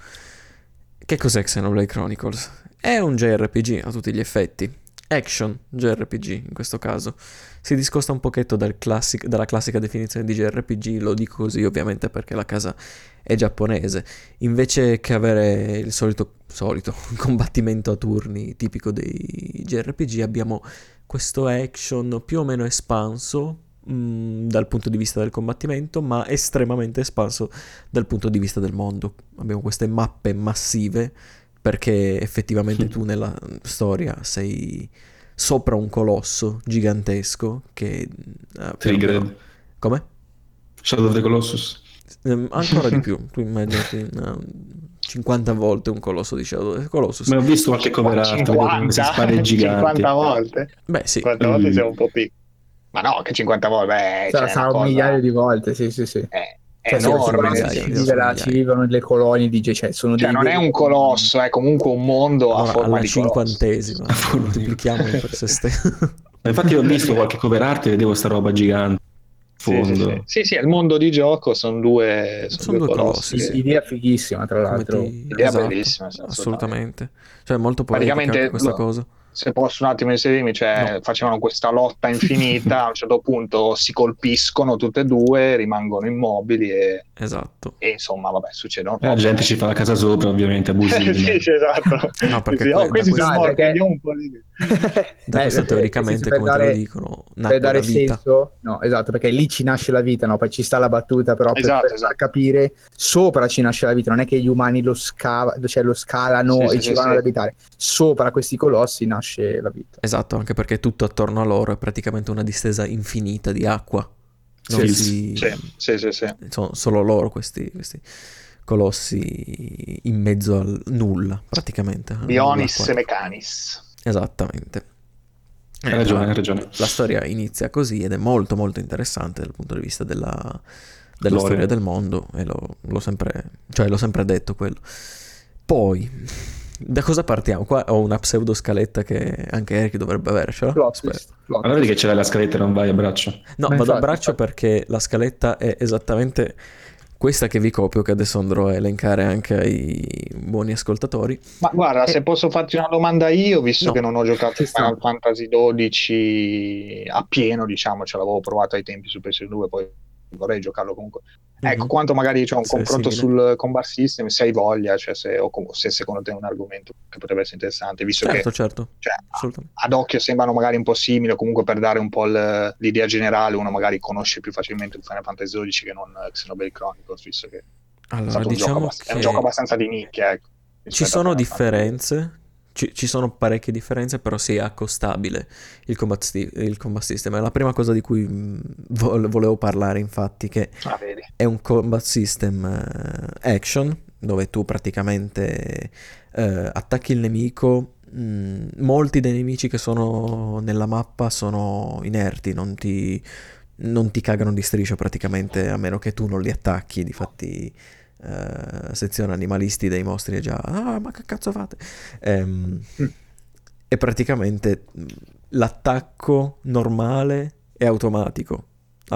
Che cos'è Xenoblade Chronicles? È un JRPG a tutti gli effetti action JRPG in questo caso. Si discosta un pochetto dal classic, dalla classica definizione di JRPG, lo dico così ovviamente perché la casa è giapponese. Invece che avere il solito, solito combattimento a turni tipico dei JRPG, abbiamo questo action più o meno espanso mh, mm, dal punto di vista del combattimento, ma estremamente espanso dal punto di vista del mondo. Abbiamo queste mappe massive perché effettivamente tu nella storia sei sopra un colosso gigantesco che... Uh, Triggered. Come? Shadow of the Colossus. Um, ancora di più, tu immaginati uh, 50 volte un colosso di Shadow of the Colossus. Ma ho visto qualche cover art 50, spade giganti. 50 volte? Beh sì. 50 volte mm. siamo un po' piccoli. Ma no, che 50 volte, beh, sarà, sarà un cosa... migliaio di volte, sì, sì, sì. Eh, cioè, enorme. Ci, vive ci vivono le colonie di cioè, sono cioè, non è un colosso, è comunque un mondo allora, a forma di cinquantesima. Moltiplichiamo per se stesso. Infatti ho visto qualche cover art e vedevo sta roba gigante. Sì sì, sì, sì, sì, il mondo di gioco sono due, sono sono due, due colossi. colossi. Idea fighissima, tra l'altro. Ti... Idea esatto, bellissima. Assolutamente. Cioè, molto poetica questa lo... cosa se posso un attimo inserirmi, cioè no. facevano questa lotta infinita, a un certo punto si colpiscono tutte e due, rimangono immobili e, esatto. e insomma, vabbè, succedono. La gente ci fa la casa sopra, ovviamente, abusivi. sì, sì, esatto. No, perché sì, oh, questi sono morti, perché... un po' di... da questo eh, teoricamente, come dare, te lo dicono, per dare senso, no, esatto, perché lì ci nasce la vita, no? Poi ci sta la battuta, però esatto, per, esatto. capire, sopra ci nasce la vita, non è che gli umani lo, scava, cioè lo scalano sì, e sì, ci vanno ad abitare, sopra questi colossi nasce la vita. Esatto, anche perché tutto attorno a loro è praticamente una distesa infinita di acqua. Non sì, si... sì, sì, sì, sì. Sono solo loro questi, questi colossi in mezzo al nulla, praticamente. Bionis e Mecanis. Esattamente. Hai ragione, hai ragione. La storia inizia così ed è molto molto interessante dal punto di vista della, della storia del mondo e l'ho, l'ho, sempre, cioè, l'ho sempre detto quello. Poi da cosa partiamo? Qua ho una pseudo scaletta che anche Eric dovrebbe avere, ce l'ho? Allora vedi che ce l'hai la scaletta e non vai a braccio. No, Ma vado infatti, a braccio infatti. perché la scaletta è esattamente questa che vi copio, che adesso andrò a elencare anche ai buoni ascoltatori. Ma guarda, e... se posso farti una domanda io, visto no. che non ho giocato Final Fantasy XII a pieno, diciamo, ce l'avevo provato ai tempi su PS2, poi vorrei giocarlo comunque. Mm-hmm. Ecco, quanto magari c'è un sì, confronto simile. sul combat system, se hai voglia, cioè se, o se secondo te è un argomento che potrebbe essere interessante, visto certo, che certo. Cioè, ad occhio sembrano magari un po' simili, o comunque per dare un po' l, l'idea generale, uno magari conosce più facilmente il Final Fantasy XII che non Xenoblade Chronicles, visto che allora, è, diciamo un che... è un gioco abbastanza di nicchia. Ecco, Ci sono differenze, ci, ci, sono parecchie differenze, però sì, è accostabile il combat, sti- il combat system. È la prima cosa di cui mm, vo- volevo parlare, infatti, che ah, è un combat system uh, action, dove tu praticamente uh, attacchi il nemico. Mm, molti dei nemici che sono nella mappa sono inerti, non ti, non ti cagano di striscia praticamente, a meno che tu non li attacchi. Difatti uh, sezione animalisti dei mostri è già ah ma che cazzo fate? Ehm, mm. e praticamente l'attacco normale è automatico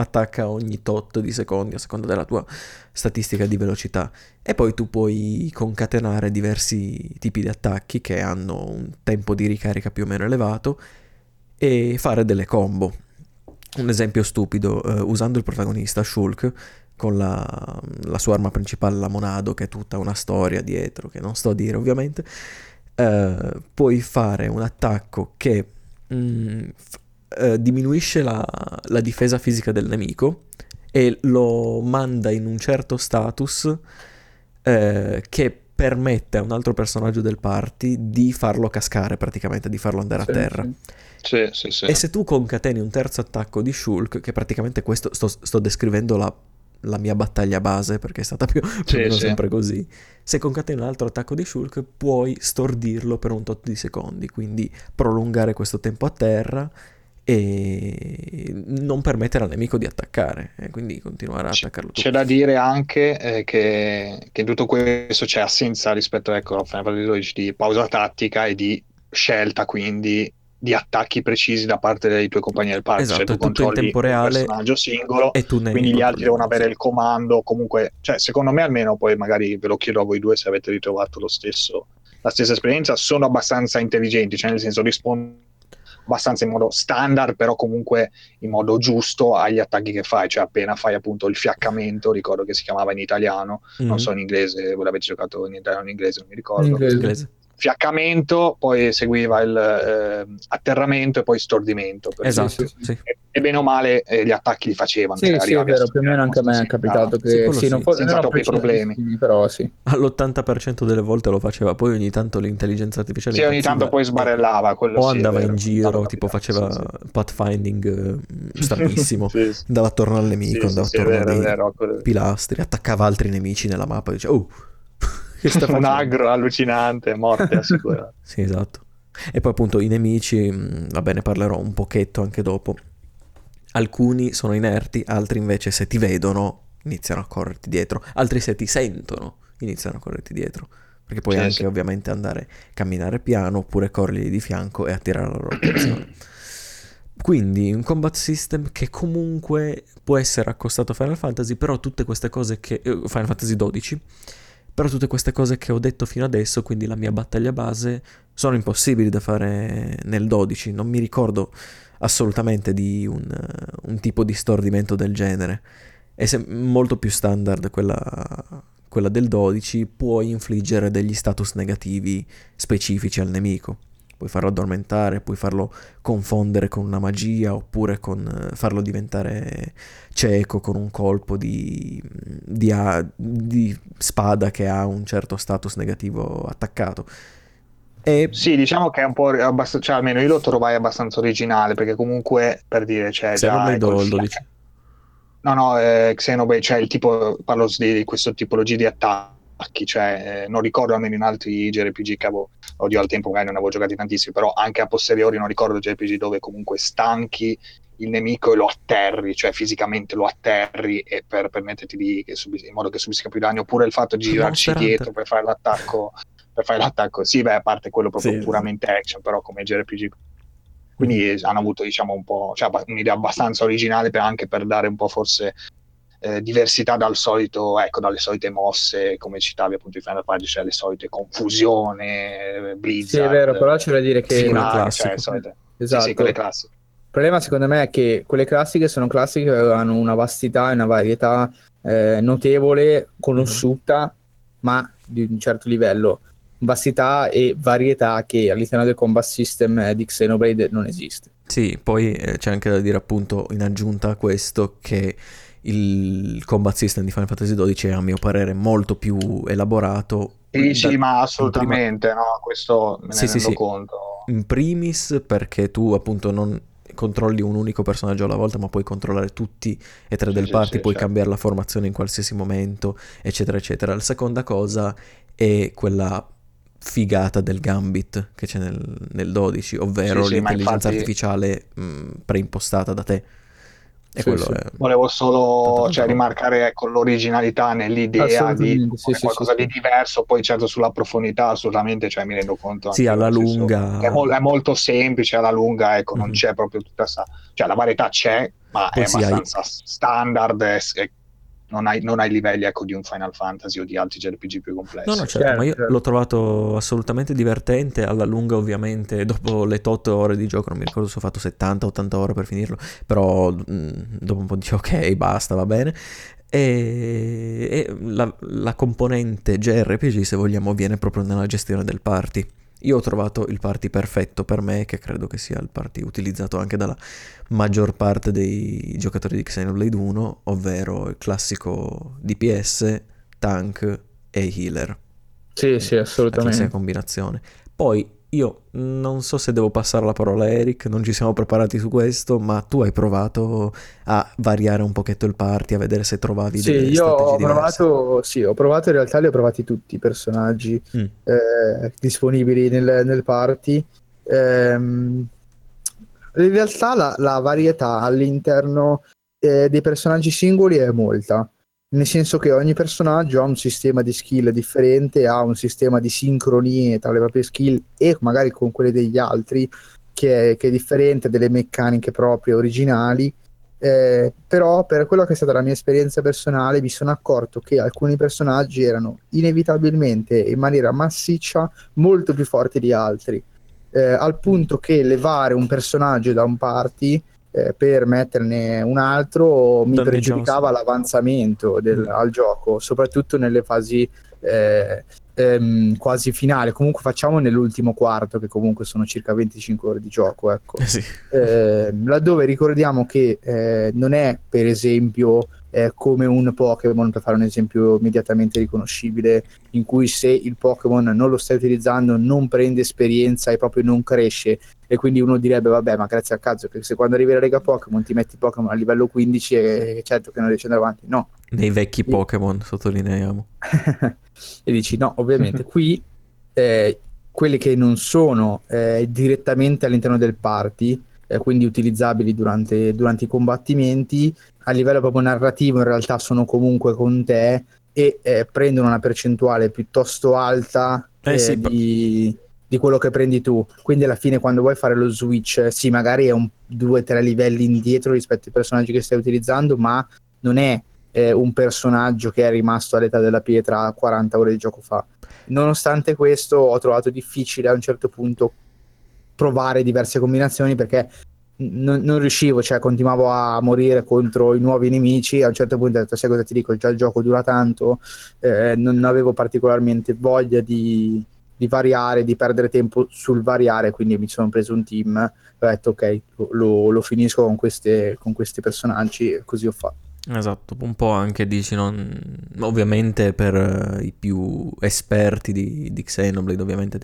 attacca ogni tot di secondi a seconda della tua statistica di velocità. E poi tu puoi concatenare diversi tipi di attacchi che hanno un tempo di ricarica più o meno elevato e fare delle combo. Un esempio stupido, uh, usando il protagonista Shulk con la, la, sua arma principale, la Monado, che è tutta una storia dietro, che non sto a dire ovviamente, uh, puoi fare un attacco che mm, f- uh, diminuisce la, la, difesa fisica del nemico e lo manda in un certo status che permette a un altro personaggio del party di farlo cascare praticamente, di farlo andare sì, a terra. Sì. Sì, sì, sì. E se tu concateni un terzo attacco di Shulk, che praticamente questo sto, sto descrivendo la, la, mia battaglia base, perché è stata più, più meno sempre così. Se concateni un altro attacco di Shulk, puoi stordirlo per un tot di secondi, quindi prolungare questo tempo a terra e non permettere al nemico di attaccare e quindi continuare a attaccarlo tutto. C'è da dire anche eh, che, che, in tutto questo c'è assenza rispetto ecco, a Final Fantasy XII di pausa tattica e di scelta quindi di attacchi precisi da parte dei tuoi compagni del party. Esatto, cioè, tu tutto in tempo reale. Un personaggio singolo e tu quindi gli altri devono avere il comando. Comunque, cioè, secondo me, almeno poi magari ve lo chiedo a voi due se avete ritrovato lo stesso, la stessa esperienza. Sono abbastanza intelligenti, cioè nel senso rispondono abbastanza in modo standard, però comunque in modo giusto agli attacchi che fai. Cioè, appena fai appunto il fiaccamento, ricordo che si chiamava in italiano, mm-hmm. non so in inglese, voi l'avete giocato in italiano o in inglese, non mi ricordo. In inglese fiaccamento, poi seguiva il eh, atterramento e poi stordimento. Esatto, sì. e, e, bene o male eh, gli attacchi li facevano. Sì, cioè, sì è vero, più o meno anche a me è capitato che sì, sì, non fosse senza troppi problemi. Però sì. All'80% delle volte lo faceva, poi ogni tanto l'intelligenza artificiale... Sì, ogni tanto poi sbarellava. o andava in giro, tipo faceva pathfinding eh, stranissimo, andava attorno al nemico, andava attorno ai pilastri, attaccava altri nemici nella mappa e diceva... Oh, un agro allucinante, morte assicurata. sì, esatto. E poi appunto i nemici, mm, va bene, parlerò un pochetto anche dopo. Alcuni sono inerti, altri invece se ti vedono iniziano a correrti dietro, altri se ti sentono iniziano a correrti dietro. Perché puoi sì, anche sì. ovviamente andare a camminare piano oppure corrergli di fianco e attirare la loro attenzione. Quindi un combat system che comunque può essere accostato a Final Fantasy, però tutte queste cose che... Eh, Final Fantasy XII però tutte queste cose che ho detto fino adesso, quindi la mia battaglia base, sono impossibili da fare nel 12. Non mi ricordo assolutamente di un, un tipo di stordimento del genere. È sem- molto più standard quella, quella del 12, puoi infliggere degli status negativi specifici al nemico puoi farlo addormentare, puoi farlo confondere con una magia oppure con, farlo diventare cieco con un colpo di, di, di, spada che ha un certo status negativo attaccato. E... Sì, diciamo che è un po' abbastanza, cioè almeno io lo trovai abbastanza originale perché comunque per dire c'è cioè, già il 12. No, no, eh, Xenoblade, cioè il tipo, parlo di questa tipologia di attacchi, cioè eh, non ricordo almeno in altri JRPG che avevo, odio al tempo magari non avevo giocati tantissimi, però anche a posteriori non ricordo JRPG dove comunque stanchi il nemico e lo atterri, cioè fisicamente lo atterri e per permetterti di, subis- in modo che subisca più danni, oppure il fatto di girarci dietro per fare l'attacco, per fare l'attacco, sì beh a parte quello proprio sì, puramente action, però come JRPG quindi mm. hanno avuto diciamo un po' cioè, un'idea abbastanza originale per, anche per dare un po' forse eh, diversità dal solito, ecco, dalle solite mosse, come citavi appunto in Final Fantasy, cioè le solite confusione, Blizzard. Sì, è vero, però c'è da dire che... Finale, cioè, solite, esatto. Sì, sì, quelle classiche. Il problema secondo me è che quelle classiche sono classiche che hanno una vastità e una varietà eh, notevole, conosciuta, mm-hmm. ma di un certo livello. Vastità e varietà che all'interno del combat system di Xenoblade non esiste. Sì, poi eh, c'è anche da dire appunto in aggiunta a questo che il combat system di Final Fantasy XII è a mio parere molto più elaborato. Sì, sì, ma assolutamente, prima... no, questo me ne sì, rendo sì, conto. In primis perché tu appunto non controlli un unico personaggio alla volta, ma puoi controllare tutti e tre sì, del party, puoi certo. cambiare la formazione in qualsiasi momento, eccetera, eccetera. La seconda cosa è quella figata del Gambit che c'è nel, nel 12, ovvero l'intelligenza infatti... artificiale mh, preimpostata da te. E sì, sì. È... Volevo solo cioè, rimarcare ecco, l'originalità nell'idea di sì, qualcosa di diverso, poi certo sulla profondità assolutamente cioè, mi rendo conto. Sì, alla lunga. È, mo- è, molto semplice, alla lunga ecco, mm-hmm. non c'è proprio tutta questa... Cioè la varietà c'è, ma poi è abbastanza hai... standard, è, è non hai, non hai livelli ecco, di un Final Fantasy o di altri JRPG più complessi. No, no, certo, certo, ma io certo. l'ho trovato assolutamente divertente, alla lunga ovviamente, dopo le 8 ore di gioco, non mi ricordo se ho fatto 70-80 ore per finirlo, però mh, mm, dopo un po' dicevo ok, basta, va bene. E, e la, la componente JRPG, se vogliamo, viene proprio nella gestione del party. Io ho trovato il party perfetto per me, che credo che sia il party utilizzato anche dalla maggior parte dei giocatori di Xenoblade 1, ovvero il classico DPS, tank e healer. Sì, sì, assolutamente. La combinazione. Poi io non so se devo passare la parola a Eric, non ci siamo preparati su questo, ma tu hai provato a variare un pochetto il party, a vedere se trovavi sì, delle io ho provato, sì, ho provato, in realtà li ho provati tutti i personaggi mm. eh, disponibili nel, nel party. Eh, in realtà la, la varietà all'interno eh, dei personaggi singoli è molta nel senso che ogni personaggio ha un sistema di skill differente, ha un sistema di sincronie tra le proprie skill e magari con quelle degli altri che è, che è differente, delle meccaniche proprie originali. Eh, però per quello che è stata la mia esperienza personale mi sono accorto che alcuni personaggi erano inevitabilmente in maniera massiccia molto più forti di altri eh, al punto che levare un personaggio da un party eh, per metterne un altro mi pregiudicava l'avanzamento del, mm. al gioco, soprattutto nelle fasi eh, ehm, quasi finali. Comunque facciamo nell'ultimo quarto, che comunque sono circa 25 ore di gioco. Ecco. Eh sì. eh, laddove ricordiamo che eh, non è, per esempio, eh, come un Pokémon, per fare un esempio immediatamente riconoscibile, in cui se il Pokémon non lo stai utilizzando non prende esperienza e proprio non cresce. E quindi uno direbbe, vabbè, ma grazie a cazzo, che se quando arrivi alla Lega Pokémon ti metti Pokémon a livello 15 e certo che non riesci ad andare avanti. No. Nei vecchi Pokémon, sottolineiamo. e dici, no, ovviamente qui eh, quelli che non sono eh, direttamente all'interno del party, eh, quindi utilizzabili durante, durante, i combattimenti, a livello proprio narrativo in realtà sono comunque con te e eh, prendono una percentuale piuttosto alta eh, eh sì, di, di, quello che prendi tu. Quindi alla fine quando vuoi fare lo switch, sì, magari è un 2-3 livelli indietro rispetto ai personaggi che stai utilizzando, ma non è eh, un personaggio che è rimasto all'età della pietra 40 ore di gioco fa. Nonostante questo ho trovato difficile a un certo punto provare diverse combinazioni perché non, non, riuscivo, cioè continuavo a morire contro i nuovi nemici. A un certo punto ho detto: Sai cosa ti dico? Già il gioco dura tanto, eh, non avevo particolarmente voglia di, di, variare, di perdere tempo sul variare. Quindi mi sono preso un team. Ho detto: Ok, lo, lo finisco con, queste, con questi personaggi. Così ho fatto. Esatto, un po' anche dici, non... ovviamente per uh, i più esperti di, di Xenoblade ovviamente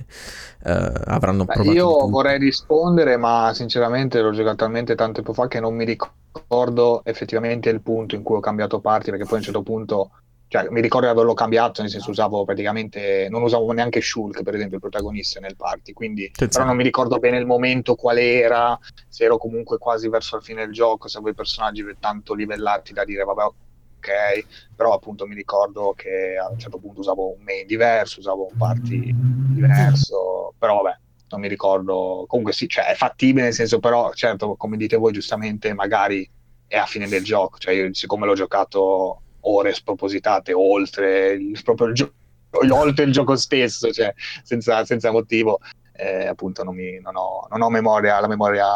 uh, avranno Beh, provato Io vorrei rispondere, ma sinceramente l'ho giocato talmente tanto tempo fa che non mi ricordo effettivamente il punto in cui ho cambiato parti, perché poi a un certo punto cioè, mi ricordo di averlo cambiato, nel senso usavo praticamente, non usavo neanche Shulk, per esempio, il protagonista nel party, quindi però non mi ricordo bene il momento qual era, se ero comunque quasi verso la fine del gioco, se avevo i personaggi tanto livellati da dire, vabbè, ok, però appunto mi ricordo che a un certo punto usavo un main diverso, usavo un party diverso, però vabbè, non mi ricordo, comunque sì, cioè è fattibile nel senso, però certo, come dite voi giustamente, magari è a fine del gioco, cioè io siccome l'ho giocato ore spropositate oltre il, proprio il, gio- oltre il gioco stesso, cioè senza, senza motivo. Eh, appunto non, mi, non, ho, non, ho, memoria, la memoria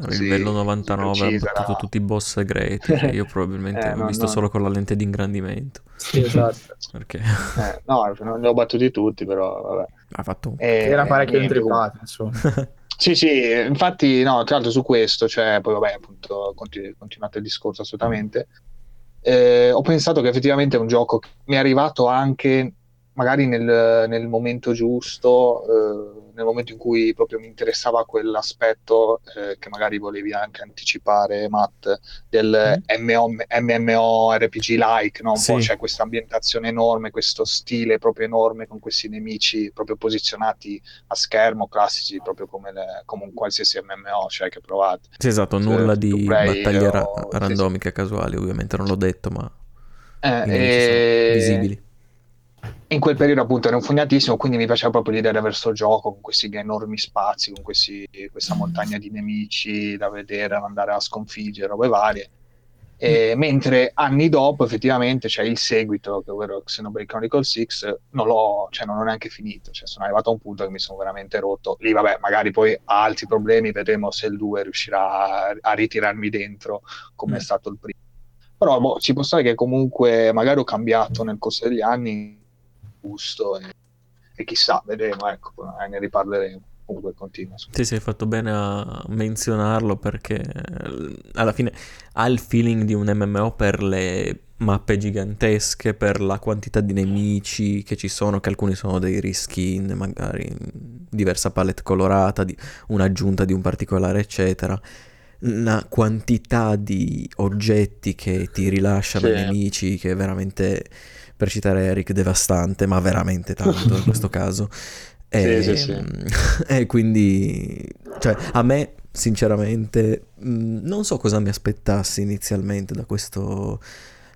a livello 99 ha buttato tutti i boss segreti cioè io probabilmente eh, l'ho visto no. solo con la lente di ingrandimento. Sì, esatto. Perché? Eh, no non ne ho battuti tutti però vabbè. Ha fatto eh, era parecchio intrippato insomma. Sì sì infatti no tra l'altro su questo cioè poi vabbè appunto continu- continuate il discorso assolutamente eh, ho pensato che effettivamente è un gioco che mi è arrivato anche magari nel, nel momento giusto, eh, nel momento in cui proprio mi interessava quell'aspetto eh, che magari volevi anche anticipare, Matt, del mm. MO, MMORPG-like, no? un sì. po' c'è questa ambientazione enorme, questo stile proprio enorme con questi nemici proprio posizionati a schermo, classici, proprio come, le, come un qualsiasi MMO, cioè che provate. Sì, esatto, nulla di battaglie ra- randomiche sì. casuali, ovviamente non l'ho detto, ma eh, e... visibili in quel periodo appunto ero infognatissimo, quindi mi piaceva proprio l'idea di avere questo gioco con questi enormi spazi, con questi, questa montagna di nemici da vedere, da andare a sconfiggere, robe varie. E, mm. Mentre anni dopo, effettivamente, c'è il seguito, ovvero Xenoblade Chronicle 6, non l'ho, cioè, non ho neanche finito. Cioè, sono arrivato a un punto che mi sono veramente rotto. Lì, vabbè, magari poi ha altri problemi, vedremo se il 2 riuscirà a, a ritirarmi dentro come mm. è stato il primo. Però boh, ci può stare che comunque magari ho cambiato nel corso degli anni gusto e, e chissà, vedremo, ecco, ne riparleremo comunque continua. Sì, sì, hai fatto bene a menzionarlo perché eh, alla fine ha il feeling di un MMO per le mappe gigantesche, per la quantità di nemici che ci sono, che alcuni sono dei reskin, magari diversa palette colorata, di un'aggiunta di un particolare, eccetera. Una quantità di oggetti che ti rilasciano sì. i nemici che veramente, per citare Eric, devastante, ma veramente tanto in questo caso. E, sì, sì, sì. e quindi, cioè, a me, sinceramente, mm, non so cosa mi aspettassi inizialmente da questo,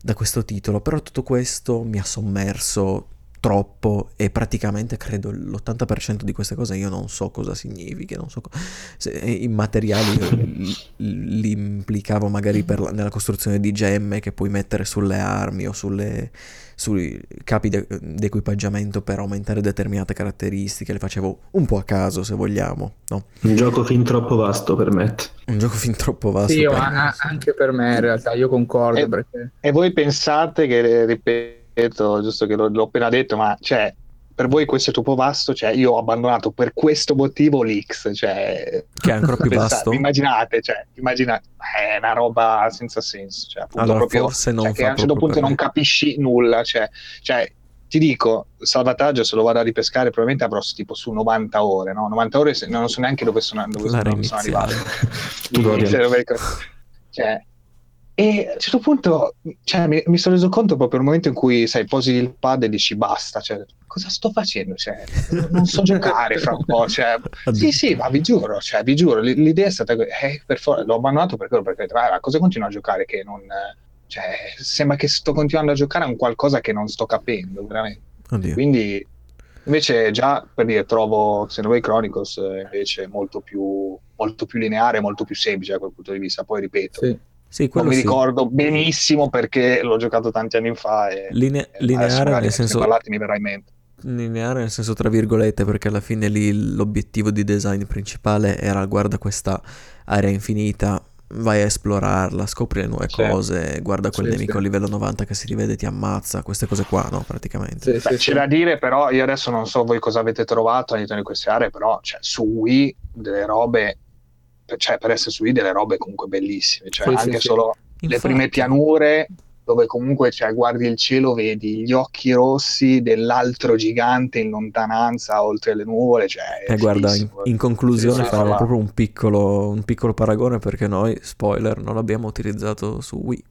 da questo titolo, però tutto questo mi ha sommerso troppo e praticamente credo l'80% di queste cose io non so cosa significhi, non so co- se, i materiali li implicavo magari la, nella costruzione di gemme che puoi mettere sulle armi o sulle, sui capi di equipaggiamento per aumentare determinate caratteristiche, le facevo un po' a caso se vogliamo. No? Un gioco fin troppo vasto per me. Un gioco fin troppo vasto. Sì, per... anche per me in realtà, io concordo. E, perché... e voi pensate che, ripeto, giusto che l'ho, l'ho appena detto, ma cioè, per voi questo è troppo vasto, cioè io ho abbandonato per questo motivo l'X, cioè, che è ancora più pensate, vasto. Immaginate, cioè, immaginate, è una roba senza senso, cioè, allora, proprio, forse non cioè, che a un certo punto non capisci nulla, cioè, cioè, ti dico, salvataggio se lo vado a ripescare probabilmente avrò tipo su 90 ore, no? 90 ore se, non so neanche dove sono, dove sono, sono arrivato. cioè, e a un certo punto cioè, mi, mi, sono reso conto proprio nel momento in cui sai, posi il pad e dici basta, cioè, cosa sto facendo? Cioè, non so giocare fra un po'. Cioè, sì, sì, ma vi giuro, cioè, vi giuro, l'idea è stata eh, per for- l'ho abbandonato per quello, perché ah, cosa continuo a giocare che non... Cioè, sembra che sto continuando a giocare a un qualcosa che non sto capendo, veramente. Oddio. Quindi, invece, già per dire, trovo Xenoblade Chronicles invece molto più, molto più lineare, molto più semplice da quel punto di vista. Poi ripeto, sì sì, non mi sì. ricordo benissimo perché l'ho giocato tanti anni fa e, Linea- e lineare nel senso parlati mi verrà in mente lineare nel senso tra virgolette perché alla fine lì l'obiettivo di design principale era guarda questa area infinita vai a esplorarla scopri le nuove sì. cose guarda quel sì, nemico a livello 90 che si rivede ti ammazza queste cose qua no praticamente Beh, c'è da dire però io adesso non so voi cosa avete trovato all'interno di queste aree però cioè, su Wii delle robe cioè, per essere su delle robe comunque bellissime, cioè, sì, anche sì, solo sì. le prime pianure dove comunque cioè, guardi il cielo, vedi gli occhi rossi dell'altro gigante in lontananza oltre le nuvole. Cioè, eh, guarda, in, in conclusione farò proprio un piccolo, un piccolo paragone perché noi, spoiler, non l'abbiamo utilizzato su Wii.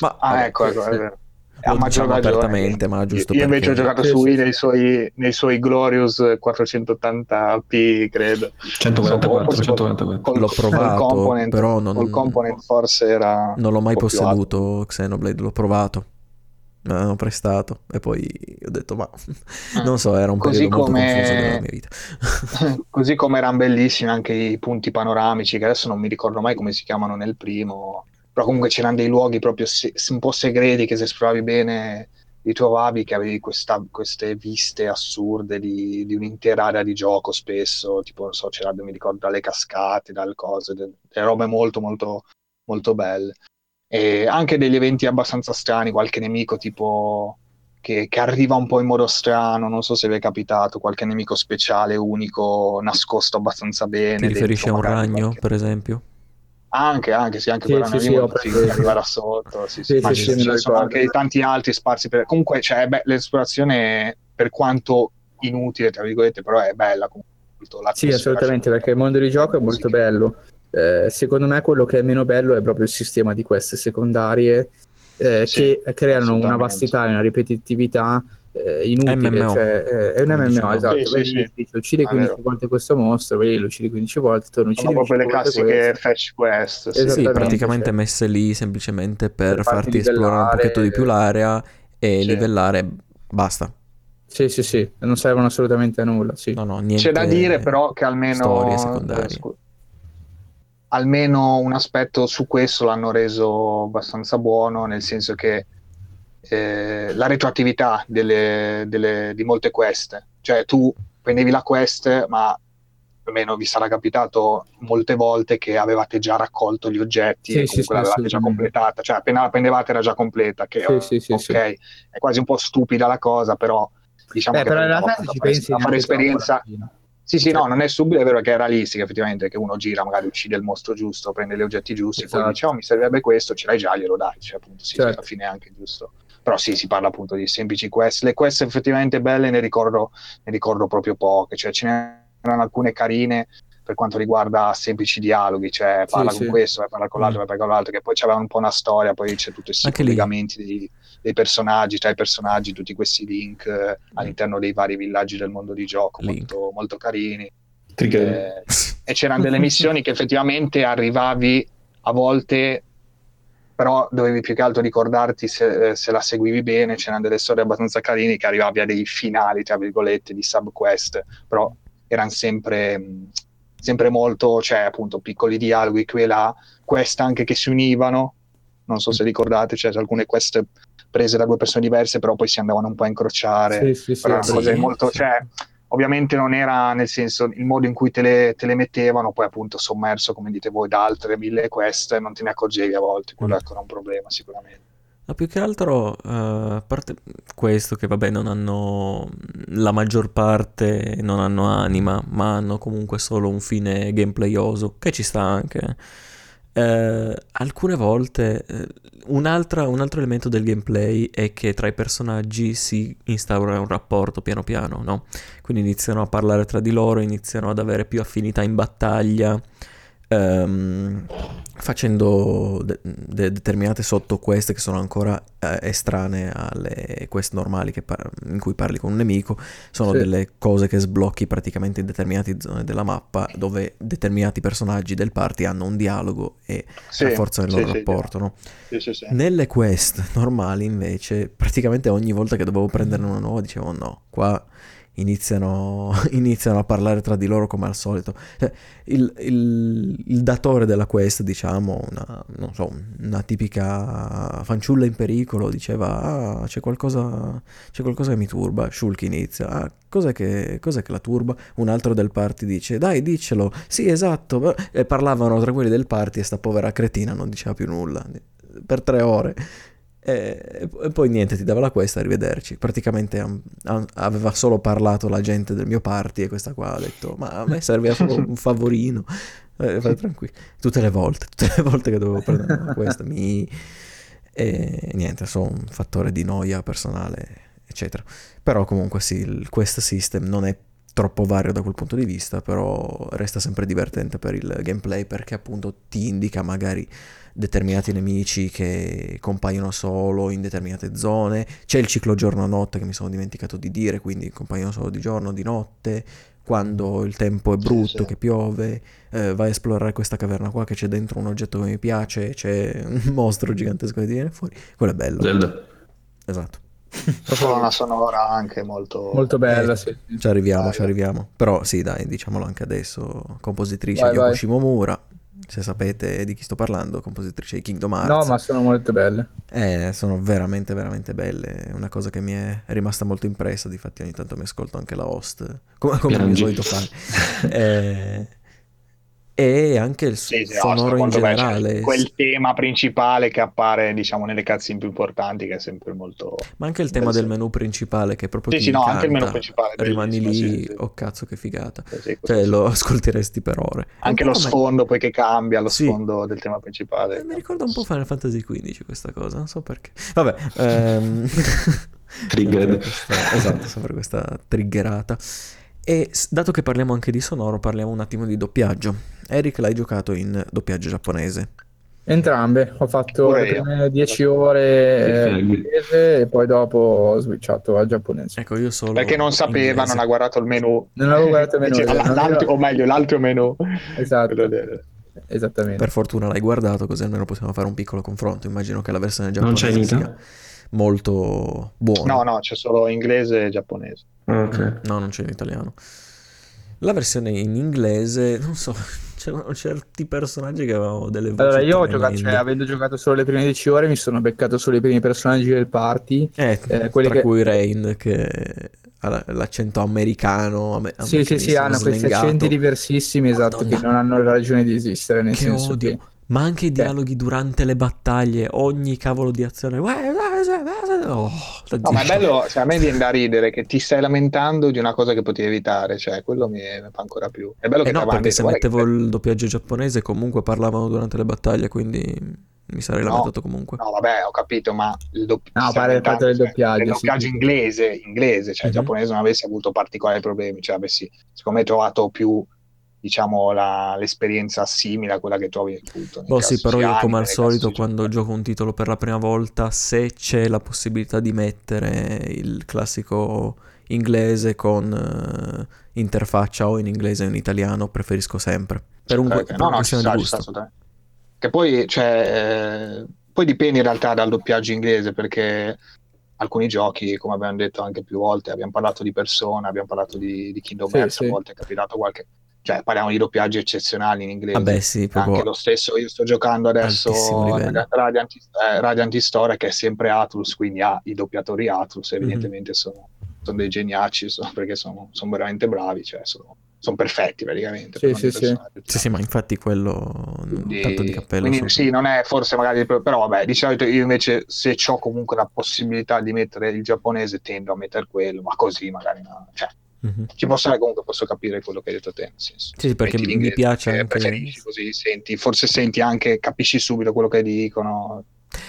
Ma, ah, vabbè, ecco, ecco, è vero a maggior diciamo apertamente, ma giusto Io invece ho giocato su Wii nei suoi, nei suoi Glorious 480p, credo. 144, so, 144. Col, L'ho provato, però non... Col component forse era... Non l'ho mai posseduto Xenoblade, l'ho provato. Me l'hanno prestato e poi ho detto ma non so era un così periodo come... molto confuso della mia vita così come erano bellissimi anche i punti panoramici che adesso non mi ricordo mai come si chiamano nel primo però comunque c'erano dei luoghi proprio se- un po' segreti che se esploravi bene li trovavi che avevi questa, queste viste assurde di, di, un'intera area di gioco spesso, tipo non so, c'era, mi ricordo, dalle cascate, dalle cose, delle robe molto molto molto belle. E anche degli eventi abbastanza strani, qualche nemico tipo che, che, arriva un po' in modo strano, non so se vi è capitato, qualche nemico speciale, unico, nascosto abbastanza bene. Ti riferisci a un ragno, qualche... per esempio? Anche, anche, sì, anche sì, quella sì, sì, figo, arrivare sotto, sì, sì, sì, sì, ci sono anche tanti altri sparsi per... Comunque, cioè, beh, l'esplorazione, per quanto inutile, tra virgolette, però è bella. Sì, assolutamente, perché il mondo di gioco è molto bello. Eh, secondo me quello che è meno bello è proprio il sistema di queste secondarie eh, che creano una vastità e una ripetitività eh, inutile, MMO. Cioè, eh, è un MMO, esatto. Sì, sì, sì. uccidi 15 ah, volte questo mostro, vedi, lo uccidi 15 volte, torno uccidi Sono proprio le classiche fetch quest. Sì, sì praticamente cioè. messe lì semplicemente per, per farti esplorare un pochetto di più l'area e livellare, basta. Sì, sì, sì, non servono assolutamente a nulla. Sì. No, no, niente C'è da dire però che almeno... Storie secondarie. almeno un aspetto su questo l'hanno reso abbastanza buono, nel senso che eh, la retroattività delle, delle, di molte quest, cioè tu prendevi la quest, ma almeno vi sarà capitato molte volte che avevate già raccolto gli oggetti sì, e comunque sì, l'avevate già completata, cioè appena la prendevate era già completa, che sì, sì, ok, è quasi un po' stupida la cosa, però diciamo eh, che però in realtà se ci pensi a fare esperienza sì, sì, no, non è subito, è vero che è realistica effettivamente, che uno gira, magari uccide il mostro giusto, prende gli oggetti giusti, esatto. poi dice, oh, mi servirebbe questo, ce l'hai già, glielo dai, cioè appunto, sì, certo. alla fine è anche giusto. Però sì, si parla appunto di semplici quest. Le quest effettivamente belle ne ricordo, ne ricordo proprio poche, cioè ce n'erano alcune carine per quanto riguarda semplici dialoghi, cioè parla sì, con sì. questo, parla con l'altro, mm. parla con l'altro, che poi c'aveva un po' una storia, poi c'è tutti questi collegamenti dei, dei, personaggi, tra i personaggi, tutti questi link eh, all'interno dei vari villaggi del mondo di gioco, molto, molto, carini. Eh, e c'erano delle missioni che effettivamente arrivavi a volte però dovevi più che altro ricordarti se, eh, se, la seguivi bene, c'erano delle storie abbastanza carine che arrivavi a dei finali, tra virgolette, di subquest, però erano sempre, sempre molto, cioè appunto piccoli dialoghi qui e là, quest anche che si univano, non so se ricordate, c'è cioè, alcune quest prese da due persone diverse, però poi si andavano un po' a incrociare, sì, sì, sì, cose molto, cioè ovviamente non era nel senso il modo in cui te le, te le, mettevano, poi appunto sommerso, come dite voi, da altre mille quest, non te ne accorgevi a volte, quello mm. ecco era un problema sicuramente. Ma più che altro, uh, a parte questo che vabbè non hanno, la maggior parte non hanno anima, ma hanno comunque solo un fine gameplayoso, che ci sta anche eh, alcune volte eh, un altro elemento del gameplay è che tra i personaggi si instaura un rapporto piano piano, no? Quindi iniziano a parlare tra di loro, iniziano ad avere più affinità in battaglia ehm, facendo de- de- determinate sottoquest che sono ancora eh, estranee alle quest normali par- in cui parli con un nemico, sono sì. delle cose che sblocchi praticamente in determinate zone della mappa dove determinati personaggi del party hanno un dialogo e sì, rafforzano il loro sì, rapporto. No? Nelle quest normali invece praticamente ogni volta che dovevo prenderne una nuova dicevo no, qua iniziano, iniziano, a parlare tra di loro come al solito. Cioè, il, il, il, datore della quest, diciamo, una, so, una, tipica fanciulla in pericolo, diceva, ah, c'è qualcosa, c'è qualcosa che mi turba. Shulk inizia, ah, cos'è che, cos'è che la turba? Un altro del party dice, dai, diccelo. Sì, esatto. E parlavano tra quelli del party e sta povera cretina non diceva più nulla per tre ore. E, e, poi niente, ti dava la quest, arrivederci. Praticamente um, aveva solo parlato la gente del mio party e questa qua ha detto, ma a me serve solo un favorino. Eh, fai tranquillo. Tutte le volte, tutte le volte che dovevo prendere questa mi... E niente, sono un fattore di noia personale, eccetera. Però comunque sì, il quest system non è troppo vario da quel punto di vista, però resta sempre divertente per il gameplay perché appunto ti indica magari determinati nemici che compaiono solo in determinate zone. C'è il ciclo giorno-notte che mi sono dimenticato di dire, quindi compaiono solo di giorno, di notte. Quando il tempo è brutto, sì, sì. che piove, eh, vai a esplorare questa caverna qua che c'è dentro un oggetto che mi piace, c'è un mostro gigantesco che viene fuori. Quello è bello. Zelda. Esatto. Proprio una sonora anche molto, molto bella, eh, sì. Ci arriviamo, ci arriviamo. Però sì, dai, diciamolo anche adesso. Compositrice vai, Yoko vai. Shimomura, se sapete di chi sto parlando, compositrice di Kingdom Hearts. No, ma sono molto belle. Eh, sono veramente, veramente belle. È una cosa che mi è rimasta molto impressa. Difatti, ogni tanto mi ascolto anche la host, come, come mi solito fare. eh, e anche il sì, sì, sonoro no, in generale. Beh, quel tema principale che appare, diciamo, nelle cutscene più importanti, che è sempre molto. Ma anche il tema del menu principale, che è proprio. Sì, sì, no, anche il menu principale. Rimani lì, sì, sì. oh cazzo, che figata. cioè, lo ascolteresti per ore. Anche lo sfondo, poi che cambia, lo sfondo del tema principale. Eh, mi ricorda un po' Final Fantasy XV questa cosa, non so perché. Vabbè. ehm... Trigger. esatto, sempre questa triggerata. E dato che parliamo anche di sonoro, parliamo un attimo di doppiaggio. Eric l'hai giocato in doppiaggio giapponese. Entrambe, ho fatto le prime 10 ore inglese e poi dopo ho switchato al giapponese. Ecco, io solo Perché non sapeva, inglese. non ha guardato il menu. Non avevo guardato il menu. Cioè, l'altro, o meglio, l'altro menu. Esatto. Esattamente. Per fortuna l'hai guardato, così almeno possiamo fare un piccolo confronto. Immagino che la versione giapponese non c'è sia molto buona. No, no, c'è solo inglese e giapponese. Okay. No, non c'è in italiano. La versione in inglese, non so, c'erano certi personaggi che avevano delle voci Allora, io ho giocato, cioè, avendo giocato solo le prime 10 ore, mi sono beccato solo i primi personaggi del party. Eh, eh, tra che- cui Rain che ha la- l'accento americano. ame- Sì, sì, sì, hanno questi slengato. accenti diversissimi, esatto, Madonna. che non hanno ragione di esistere, nel Che senso odio. che... Ma anche i dialoghi durante le battaglie, ogni cavolo di azione. Oh, No, ma è bello, cioè, a me viene da ridere che ti stai lamentando di una cosa che potevi evitare, cioè quello mi, mi fa ancora più. È bello Eh che no, perché se guarda che- mettevo il doppiaggio giapponese comunque parlavano durante le battaglie, quindi mi sarei No, lamentato comunque. No, vabbè, ho capito, ma il dopp- No, pare il fatto del cioè, doppiaggio, sì, doppiaggio sì. inglese, inglese, cioè Mhm. il giapponese non avessi avuto particolari problemi, cioè avessi, secondo me, trovato più, diciamo, la- l'esperienza simile a quella che trovi nel Boh, sì, però io come al solito quando gioco un titolo per la prima volta, se c'è la possibilità di mettere il classico inglese con eh, interfaccia o in inglese o in italiano, preferisco sempre. Per un Ok, per no, no, sta, di sta. Che poi, cioè, eh, poi dipende in realtà dal doppiaggio inglese, perché alcuni giochi, come abbiamo detto anche più volte, abbiamo parlato di Persona, abbiamo parlato di, di Kingdom Sì, Hearts, sì. a volte è capitato qualche... Cioè, parliamo di doppiaggi eccezionali in inglese. Vabbè, sì, Anche proprio lo stesso, io sto giocando adesso. Radiant, eh, Radiant Historia, che è sempre Atlus, quindi ha i doppiatori Atlus, Mhm. evidentemente sono, sono dei geniaci, sono- perché sono, sono veramente bravi, cioè sono, sono perfetti praticamente. Sì, sì, dei sì. personaggi Sì, sì, ma infatti quello quindi- tanto di cappello. quindi sì, non è forse magari però vabbè, di solito io invece se ho comunque la possibilità di mettere il giapponese tendo a mettere quello, ma così magari no. Cioè, Mhm. ci posso stare comunque posso capire quello che hai detto te, nel senso. Sì, perché mi piace che anche- preferisci così senti, forse senti anche capisci subito quello che dicono.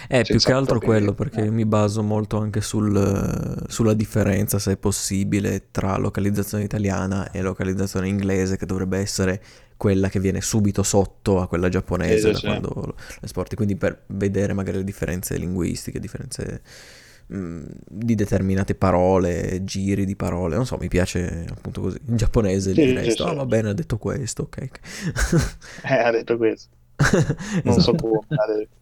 Eh, più che altro quello, perché eh. mi baso molto anche sul, sulla differenza, se è possibile, tra localizzazione italiana e localizzazione inglese, che dovrebbe essere quella che viene subito sotto a quella giapponese sì, da sì. quando lo esporti. Quindi per vedere magari le differenze linguistiche, differenze mh, di determinate parole, giri di parole, non so, mi piace appunto così. In giapponese Sì, il resto, ah va bene, ha detto questo, ok. Eh, ha detto questo. Non so Esatto. come. ha detto.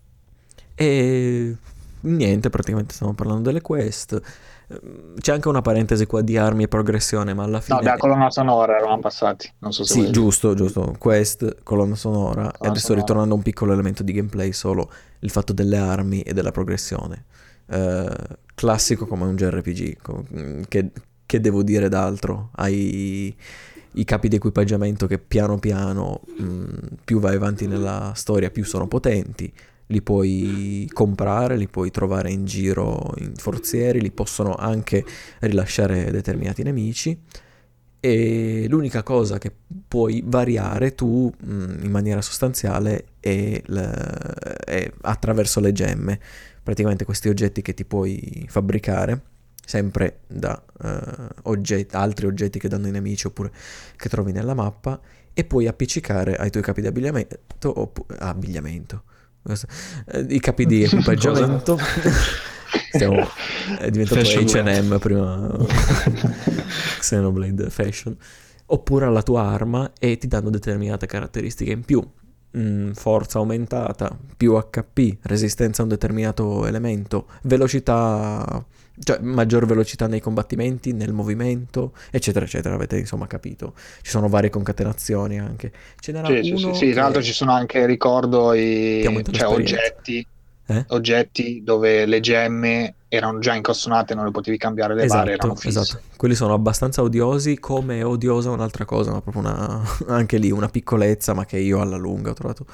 E niente, praticamente stiamo parlando delle quest. Ehm, C'è anche una parentesi qua di armi e progressione, ma alla fine... No, dalla colonna sonora eravamo passati. Non so se Sì, giusto, giusto. Quest, colonna sonora. e adesso sonora. ritornando a un piccolo elemento di gameplay, solo il fatto delle armi e della progressione. Eh, classico come un JRPG. co- Che, che devo dire d'altro? Hai i capi di equipaggiamento che piano piano, mh, più vai avanti nella storia, più sono potenti. Li puoi comprare, li puoi trovare in giro in forzieri, li possono anche rilasciare determinati nemici. E l'unica cosa che puoi variare tu mh, in maniera sostanziale è, l- è attraverso le gemme, praticamente questi oggetti che ti puoi fabbricare, sempre da eh, oggetti- altri oggetti che danno i nemici oppure che trovi nella mappa, e puoi appiccicare ai tuoi capi di abbigliamento, oppu- abbigliamento? Eh, i capi di equipaggiamento. Stiamo, è diventato Fashion. H&M prima Xenoblade Fashion oppure alla tua arma e ti danno determinate caratteristiche in più Mm, forza aumentata più HP resistenza a un determinato elemento velocità cioè maggior velocità nei combattimenti nel movimento eccetera eccetera avete insomma capito. Ci sono varie concatenazioni anche. Ce n'era Sì, sì, uno sì, sì, tra l'altro ci sono anche, ricordo, i, cioè, oggetti, Eh? oggetti dove le gemme erano già incastonate, non le potevi cambiare, le Esatto, fisse. esatto. Quelli sono abbastanza odiosi, come è odiosa un'altra cosa, ma proprio una, anche lì una piccolezza, ma che io alla lunga ho trovato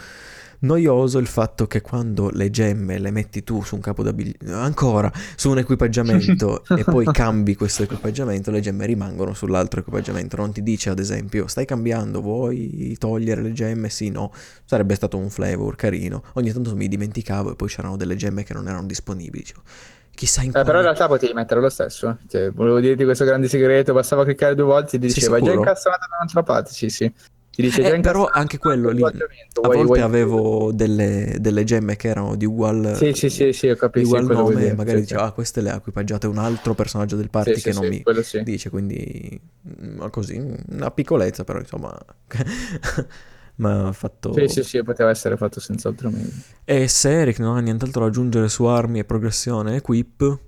noioso il fatto che quando le gemme le metti tu su un capo d'abbigliamento, ancora su un equipaggiamento e poi cambi questo equipaggiamento, le gemme rimangono sull'altro equipaggiamento. Non ti dice ad esempio, stai cambiando, vuoi togliere le gemme? Sì, no. Sarebbe stato un flavor carino. Ogni tanto mi dimenticavo e poi c'erano delle gemme che non erano disponibili. Dicevo, Chissà in Eh, però in quale- realtà potevi mettere lo stesso. eh. Cioè, volevo dirti questo grande segreto, bastava cliccare due volte e ti diceva già sicuro? incastonato da un'altra parte. Sì, sì. Ti dice Eh, però anche quello lì, a vuoi- volte vuoi- avevo delle, delle gemme che erano di ugual, Sì, sì, sì, sì, capito. ugual nome, magari sì, dicevo, ah, queste le ha equipaggiate un altro personaggio del party che non mi dice, quindi mm, così, una piccolezza però insomma, ma fatto... Sì, sì, sì, poteva essere fatto senz'altro meglio. E se Eric non ha nient'altro da aggiungere su armi e progressione, equip,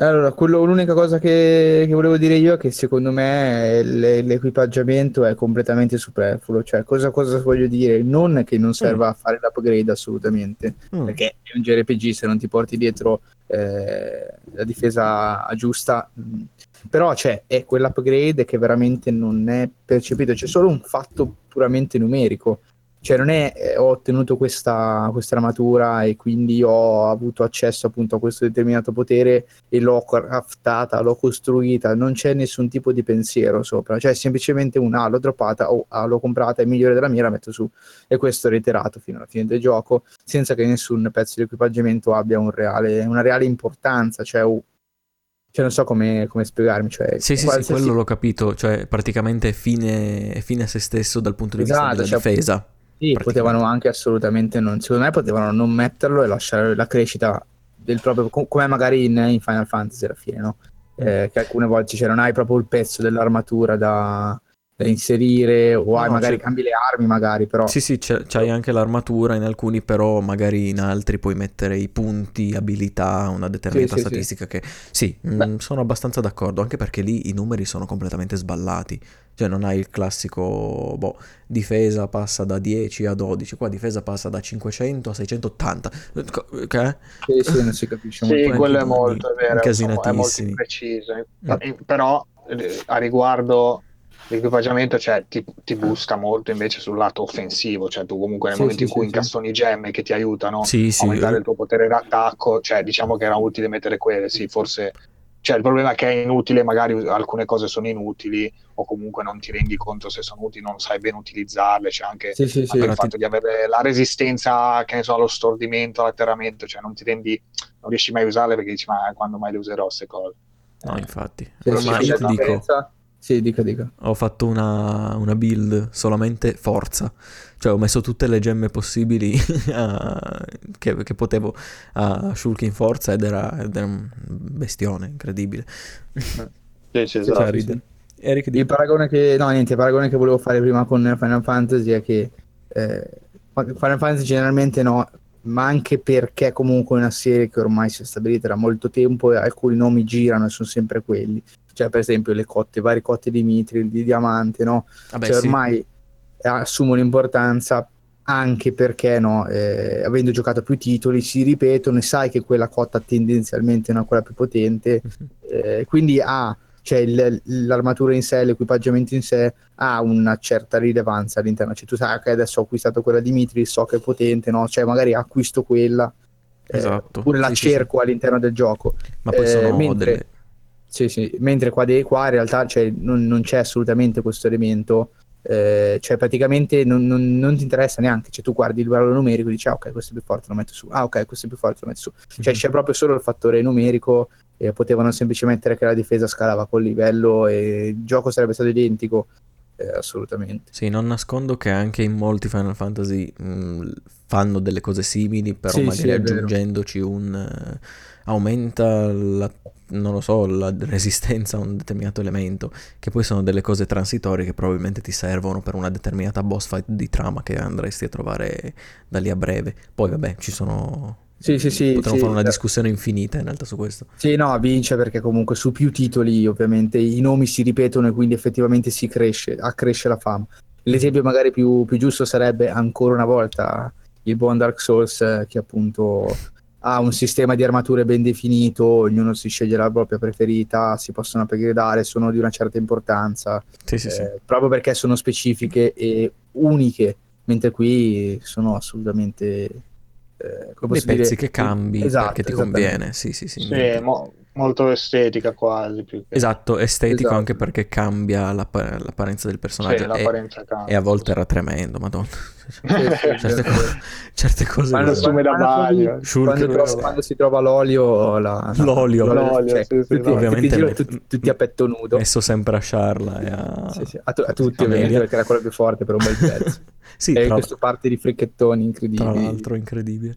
Allora, quello, l'unica cosa che, che, volevo dire io è che secondo me l'equipaggiamento è completamente superfluo. Cioè, cosa, cosa voglio dire? Non che non serva mm. a fare l'upgrade assolutamente, mm. perché è un JRPG se non ti porti dietro eh, la difesa giusta. Mm. Però cioè, è quell'upgrade che veramente non è percepito, c'è solo un fatto puramente numerico cioè non è eh, ho ottenuto questa, questa, armatura e quindi ho avuto accesso appunto a questo determinato potere e l'ho craftata, l'ho costruita, non c'è nessun tipo di pensiero sopra, cioè semplicemente una ah, l'ho droppata o ah, l'ho comprata, è migliore della mia, la metto su e questo è reiterato fino alla fine del gioco senza che nessun pezzo di equipaggiamento abbia un reale, una reale importanza, cioè cioè, non so come, come spiegarmi. Cioè, sì, sì, qualsiasi... sì, quello l'ho capito. Cioè, praticamente fine, fine a se stesso dal punto di vista esatto, della cioè, difesa. Sì, potevano anche assolutamente non, secondo me potevano non metterlo e lasciare la crescita del proprio, come magari in, in Final Fantasy alla fine, no? Mm. Eh, che alcune volte cioè, non hai proprio il pezzo dell'armatura da, da inserire o hai, no, magari c'è... cambi le armi magari però sì sì c'hai anche l'armatura in alcuni però magari in altri puoi mettere i punti abilità una determinata sì, statistica sì, che sì mh, mm, sono abbastanza d'accordo anche perché lì i numeri sono completamente sballati. Cioè non hai il classico boh, difesa passa da 10 a 12 qua difesa passa da 500 a 680 che? sì sì non si capisce sì quello è molto è vero è molto preciso mm. però eh, a riguardo l'equipaggiamento cioè, ti, ti, boosta molto invece sul lato offensivo, cioè tu comunque nel sì, momento sì, in cui sì, incastoni gemme che ti aiutano a aumentare il tuo potere d'attacco, cioè diciamo che era utile mettere quelle, sì, forse cioè il problema è che è inutile, magari alcune cose sono inutili o comunque non ti rendi conto se sono utili, non sai ben utilizzarle, c'è anche, sì, sì, anche sì, il fatto ti... di avere la resistenza, che ne so, allo stordimento, all'atterramento, cioè non ti rendi, non riesci mai a usarle perché dici ma quando mai le userò queste cose. No, infatti. Sì, ma io ti dico, sì, dica, dica. Ho fatto una, una, build solamente forza. Cioè ho messo tutte le gemme possibili a, che, che, potevo a Shulk in forza ed era, ed era, un bestione incredibile. Sì, sì, esatto. Sì. Eric, il paragone che... No, niente, il paragone che volevo fare prima con Final Fantasy è che eh, Final Fantasy generalmente no, ma anche perché comunque è una serie che ormai si è stabilita da molto tempo e alcuni nomi girano e sono sempre quelli cioè per esempio le cotte, varie cotte di mitri, di diamante, no? Vabbè, cioè, ormai sì. assumono importanza anche perché no, eh, avendo giocato più titoli si ripetono e sai che quella cotta tendenzialmente è una quella più potente, eh, quindi ha, cioè il, l'armatura in sé, l'equipaggiamento in sé ha una certa rilevanza all'interno, cioè tu sai che adesso ho acquistato quella di Mitri, so che è potente, no? cioè magari acquisto quella, eh, esatto. oppure la sì, cerco sì. all'interno del gioco. Ma poi sono eh, mentre... delle sì, sì, mentre qua, de- qua in realtà cioè, non, non, c'è assolutamente questo elemento, eh, cioè praticamente non, non, non, ti interessa neanche, cioè tu guardi il valore numerico e dici ah ok questo è più forte lo metto su, ah ok questo è più forte lo metto su, cioè c'è proprio solo il fattore numerico e potevano semplicemente mettere che la difesa scalava col livello e il gioco sarebbe stato identico, eh, assolutamente. Sì, non nascondo che anche in molti Final Fantasy mh, fanno delle cose simili, però sì, magari sì, aggiungendoci un... Uh, aumenta la non lo so, la resistenza a un determinato elemento, che poi sono delle cose transitorie che probabilmente ti servono per una determinata boss fight di trama che andresti a trovare da lì a breve. Poi vabbè, ci sono... Sì, sì, sì. Potremmo sì, fare una discussione infinita in realtà su questo. Sì, no, vince perché comunque su più titoli ovviamente i nomi si ripetono e quindi effettivamente si cresce, accresce la fama. L'esempio magari più, più giusto sarebbe ancora una volta il buon Dark Souls eh, che appunto ha un sistema di armature ben definito, ognuno si sceglie la propria preferita, si possono upgradare, sono di una certa importanza, sì, sì, eh, sì. proprio perché sono specifiche e uniche, mentre qui sono assolutamente... Eh, come Dei pezzi dire, che cambi esatto, perché ti conviene, sì sì sì. sì mo- molto estetica quasi. Più che... Esatto, estetico esatto. anche perché cambia l'app- l'apparenza del personaggio. Sì, l'apparenza e, cambia, e a volte era tremendo, madonna. certe, co- certe cose quando assume da bagno quando, trova, quando, si trova l'olio la, l'olio, l'olio cioè, sì, sì, tutti, ovviamente tutti, tutti, tutti, a petto nudo messo sempre a Sciarla e a, sì, sì. a, tu, a tutti ovviamente perché era quello più forte per un bel pezzo sì, e tra... questo parte di fricchettoni incredibili tra l'altro incredibile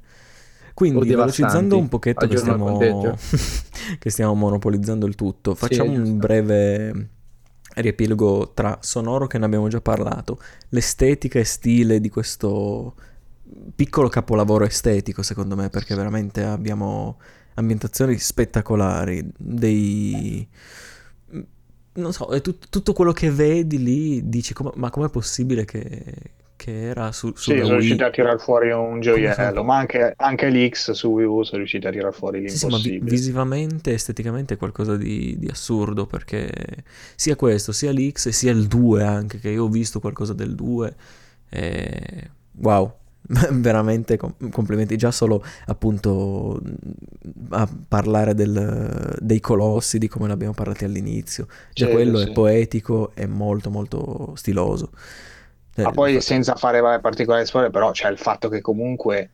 quindi, velocizzando un pochetto che stiamo, che stiamo, monopolizzando il tutto, facciamo sì, un breve riepilogo tra sonoro che ne abbiamo già parlato, l'estetica e stile di questo piccolo capolavoro estetico, secondo me, perché veramente abbiamo ambientazioni spettacolari, dei... Non so, è tut- tutto quello che vedi lì, dici, come- ma com'è possibile che, che era su, su sì, sono Wii. riusciti a tirare fuori un gioiello, ma anche, anche l'X su Wii U sono riusciti a tirare fuori l'impossibile. Sì, sì, ma vi- visivamente, esteticamente è qualcosa di, di, assurdo, perché sia questo, sia l'X, sia il 2 anche, che io ho visto qualcosa del 2, e... wow, veramente complimenti già solo appunto a parlare del, dei colossi di come ne abbiamo parlato all'inizio già sì, quello sì. è poetico e molto molto stiloso ma eh, poi senza fare particolari spoiler, però c'è il fatto che comunque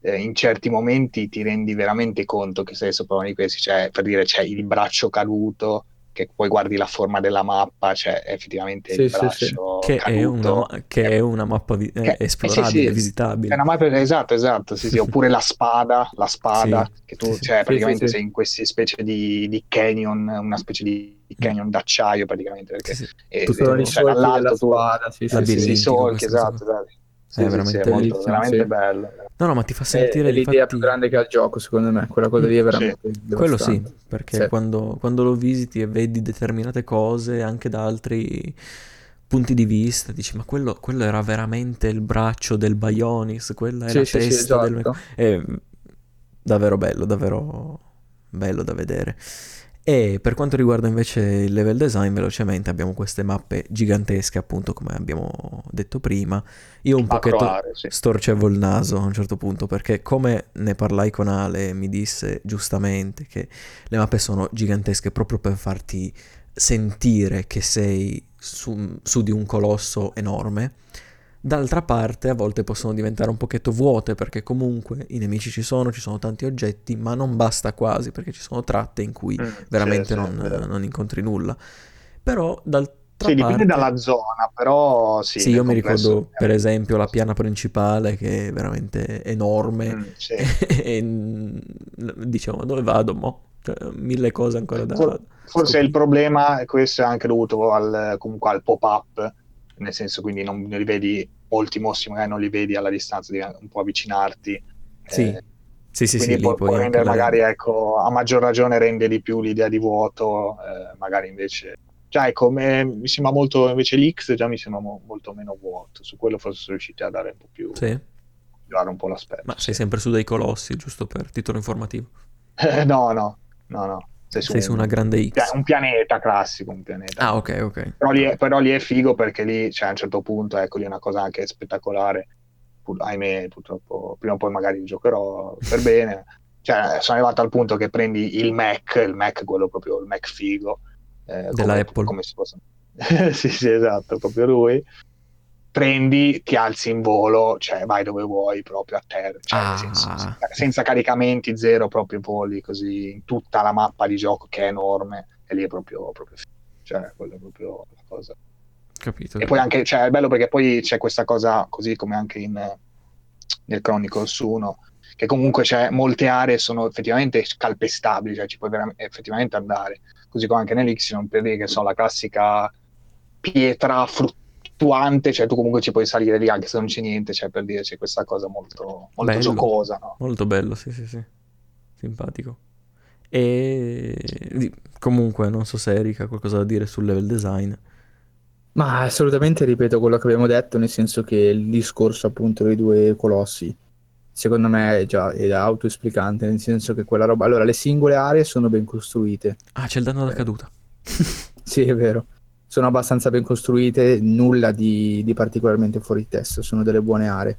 eh, in certi momenti ti rendi veramente conto che sei sopra uno di questi, cioè per dire c'è il braccio caduto, che poi guardi la forma della mappa, c'è effettivamente sì, il braccio sì, sì. Che, è una, che, è una, mappa vi- che, eh, esplorabile, eh, visitabile. È una mappa, esatto, esatto, sì, sì. oppure la spada, la spada, che tu, cioè, praticamente sei in queste specie di, di, canyon, una specie di canyon d'acciaio praticamente, perché sì, sì. E, tu cioè, dall'alto tu, spada, sì, sì, sì, solchi, esatto, esatto. Sì, è veramente, sì, molto, veramente bello. No, no, ma ti fa sentire è, è l'idea infatti... più grande che ha il gioco, secondo me. Quella cosa lì è veramente. Sì. Quello sì, perché sì. Quando, quando, lo visiti e vedi determinate cose anche da altri punti di vista, dici, ma quello, quello era veramente il braccio del Bionis, quella è sì, la testa esatto. del. È davvero bello, davvero bello da vedere. E per quanto riguarda invece il level design, velocemente abbiamo queste mappe gigantesche, appunto, come abbiamo detto prima. Io un pochetto aree, sì. storcevo il naso a un certo punto, perché come ne parlai con Ale, mi disse giustamente che le mappe sono gigantesche proprio per farti sentire che sei su, su di un colosso enorme D'altra parte a volte possono diventare un pochetto vuote perché comunque i nemici ci sono, ci sono tanti oggetti, ma non basta quasi perché ci sono tratte in cui mm, veramente sì, non, sì, non, incontri nulla. Però d'altra sì, parte... dipende dalla zona, però sì. Sì, io mi ricordo per esempio la piana principale che è veramente enorme mm, sì. e dicevo ma dove vado mo? Cioè, mille cose ancora da... Forse scoprire. il problema, questo è anche dovuto al, comunque al pop-up nel senso quindi non, non li vedi, molti mostri magari non li vedi alla distanza, devi un po' avvicinarti. Sì. Eh, sì, sì, quindi sì, può, può rendere magari, la... ecco, a maggior ragione rende di più l'idea di vuoto, eh, magari invece... Già, ecco, me, mi sembra molto, invece l'X già mi sembra mo, molto meno vuoto, su quello forse sono riusciti a dare un po' più... Sì. Dare un po' l'aspetto. Ma sei sempre su dei colossi, giusto per titolo informativo? no, no, no, no. Sei su, Sei su una grande X. Un pianeta classico, un pianeta. Ah, ok, ok. Però lì, è, però lì è figo perché lì, cioè, a un certo punto, ecco, lì è una cosa anche spettacolare. Pur, ahimè, purtroppo, prima o poi magari giocherò per bene. Cioè, sono arrivato al punto che prendi il Mac, il Mac, quello proprio, il Mac figo. Eh, Della come, Apple. Come si possa... sì, sì, esatto, proprio lui prendi, ti alzi in volo, cioè vai dove vuoi proprio a terra, cioè, ah. senza, senza, caricamenti, zero proprio voli così in tutta la mappa di gioco che è enorme e lì è proprio, proprio cioè quella è proprio la cosa. Capito. E poi anche, cioè è bello perché poi c'è questa cosa così come anche in, nel Chronicles 1 che comunque c'è molte aree sono effettivamente calpestabili, cioè ci puoi effettivamente andare, così come anche nell'Ixion per dire che so la classica pietra fruttuosa fluttuante, cioè tu comunque ci puoi salire lì anche se non c'è niente, cioè per dire c'è questa cosa molto, molto giocosa. No? Molto bello, sì, sì, sì, simpatico. E comunque non so se Erika ha qualcosa da dire sul level design. Ma assolutamente ripeto quello che abbiamo detto, nel senso che il discorso appunto dei due colossi, secondo me è già è autoesplicante, nel senso che quella roba... Allora, le singole aree sono ben costruite. Ah, c'è il danno da eh. caduta. sì, è vero sono abbastanza ben costruite, nulla di, di particolarmente fuori testo, sono delle buone aree.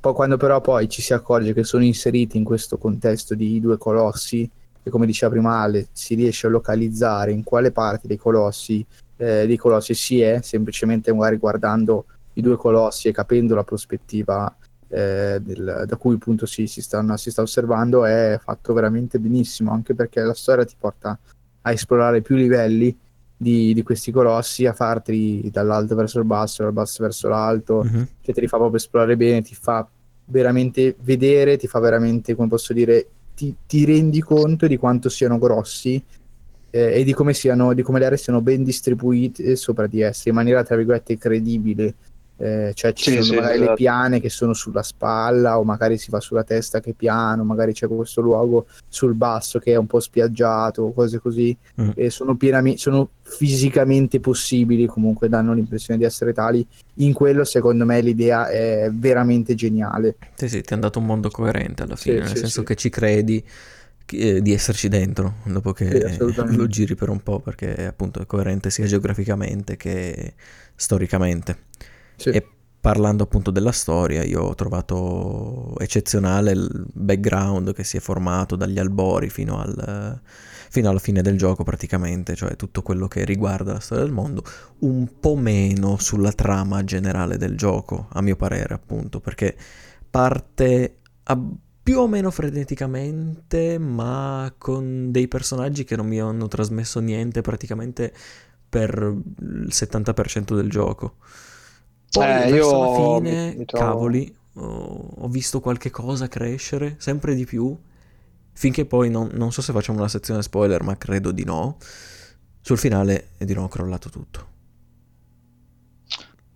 Poi quando però poi ci si accorge che sono inseriti in questo contesto di due colossi, e come diceva prima Ale, si riesce a localizzare in quale parte dei colossi, eh, dei colossi si è, semplicemente magari guardando i due colossi e capendo la prospettiva eh, del, da cui appunto si, si, stanno, si sta osservando, è fatto veramente benissimo, anche perché la storia ti porta a esplorare più livelli di, di, questi colossi a farti dall'alto verso il basso, dal basso verso l'alto, mm-hmm. che te li fa proprio esplorare bene, ti fa veramente vedere, ti fa veramente, come posso dire, ti, ti rendi conto di quanto siano grossi eh, e di come, siano, di come le aree siano ben distribuite sopra di esse in maniera, tra virgolette, credibile. Eh, cioè ci Sì, sono sì, magari le esatto. piane che sono sulla spalla o magari si va sulla testa che è piano, magari c'è questo luogo sul basso che è un po' spiaggiato, cose così, Mm. e sono, pienamente, sono fisicamente possibili, comunque danno l'impressione di essere tali. In quello secondo me l'idea è veramente geniale. Sì, sì, ti hanno dato un mondo coerente alla Sì, fine, nel sì, senso sì. che ci credi eh, di esserci dentro dopo Sì, che assolutamente. lo giri per un po' perché appunto è coerente sia geograficamente che storicamente. Sì. E parlando appunto della storia, io ho trovato eccezionale il background che si è formato dagli albori fino, al, fino alla fine del gioco praticamente, cioè tutto quello che riguarda la storia del mondo, un po' meno sulla trama generale del gioco, a mio parere appunto, perché parte più o meno freneticamente, ma con dei personaggi che non mi hanno trasmesso niente praticamente per il 70% del gioco. Poi Eh, verso io la fine, mi- trovo- cavoli, ho, ho visto qualche cosa crescere sempre di più, finché poi non, non so se facciamo una sezione spoiler, ma credo di no. Sul finale è di nuovo crollato tutto.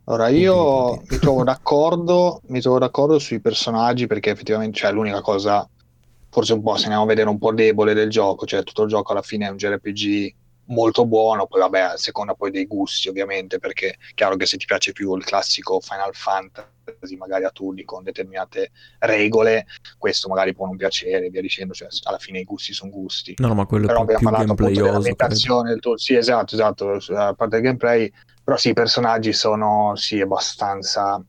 Allora, io mi trovo d'accordo, mi trovo d'accordo sui personaggi perché effettivamente cioè, l'unica cosa, forse un po' se andiamo a vedere un po' debole del gioco, cioè tutto il gioco alla fine è un JRPG molto buono, poi vabbè, a seconda poi dei gusti ovviamente, perché è chiaro che se ti piace più il classico Final Fantasy, magari a turni con determinate regole, questo magari può non piacere, via dicendo, cioè alla fine i gusti sono gusti. No, no, ma quello però più, abbiamo più parlato dell'ambientazione del tuo- sì esatto esatto a parte il gameplay però sì i personaggi sono sì abbastanza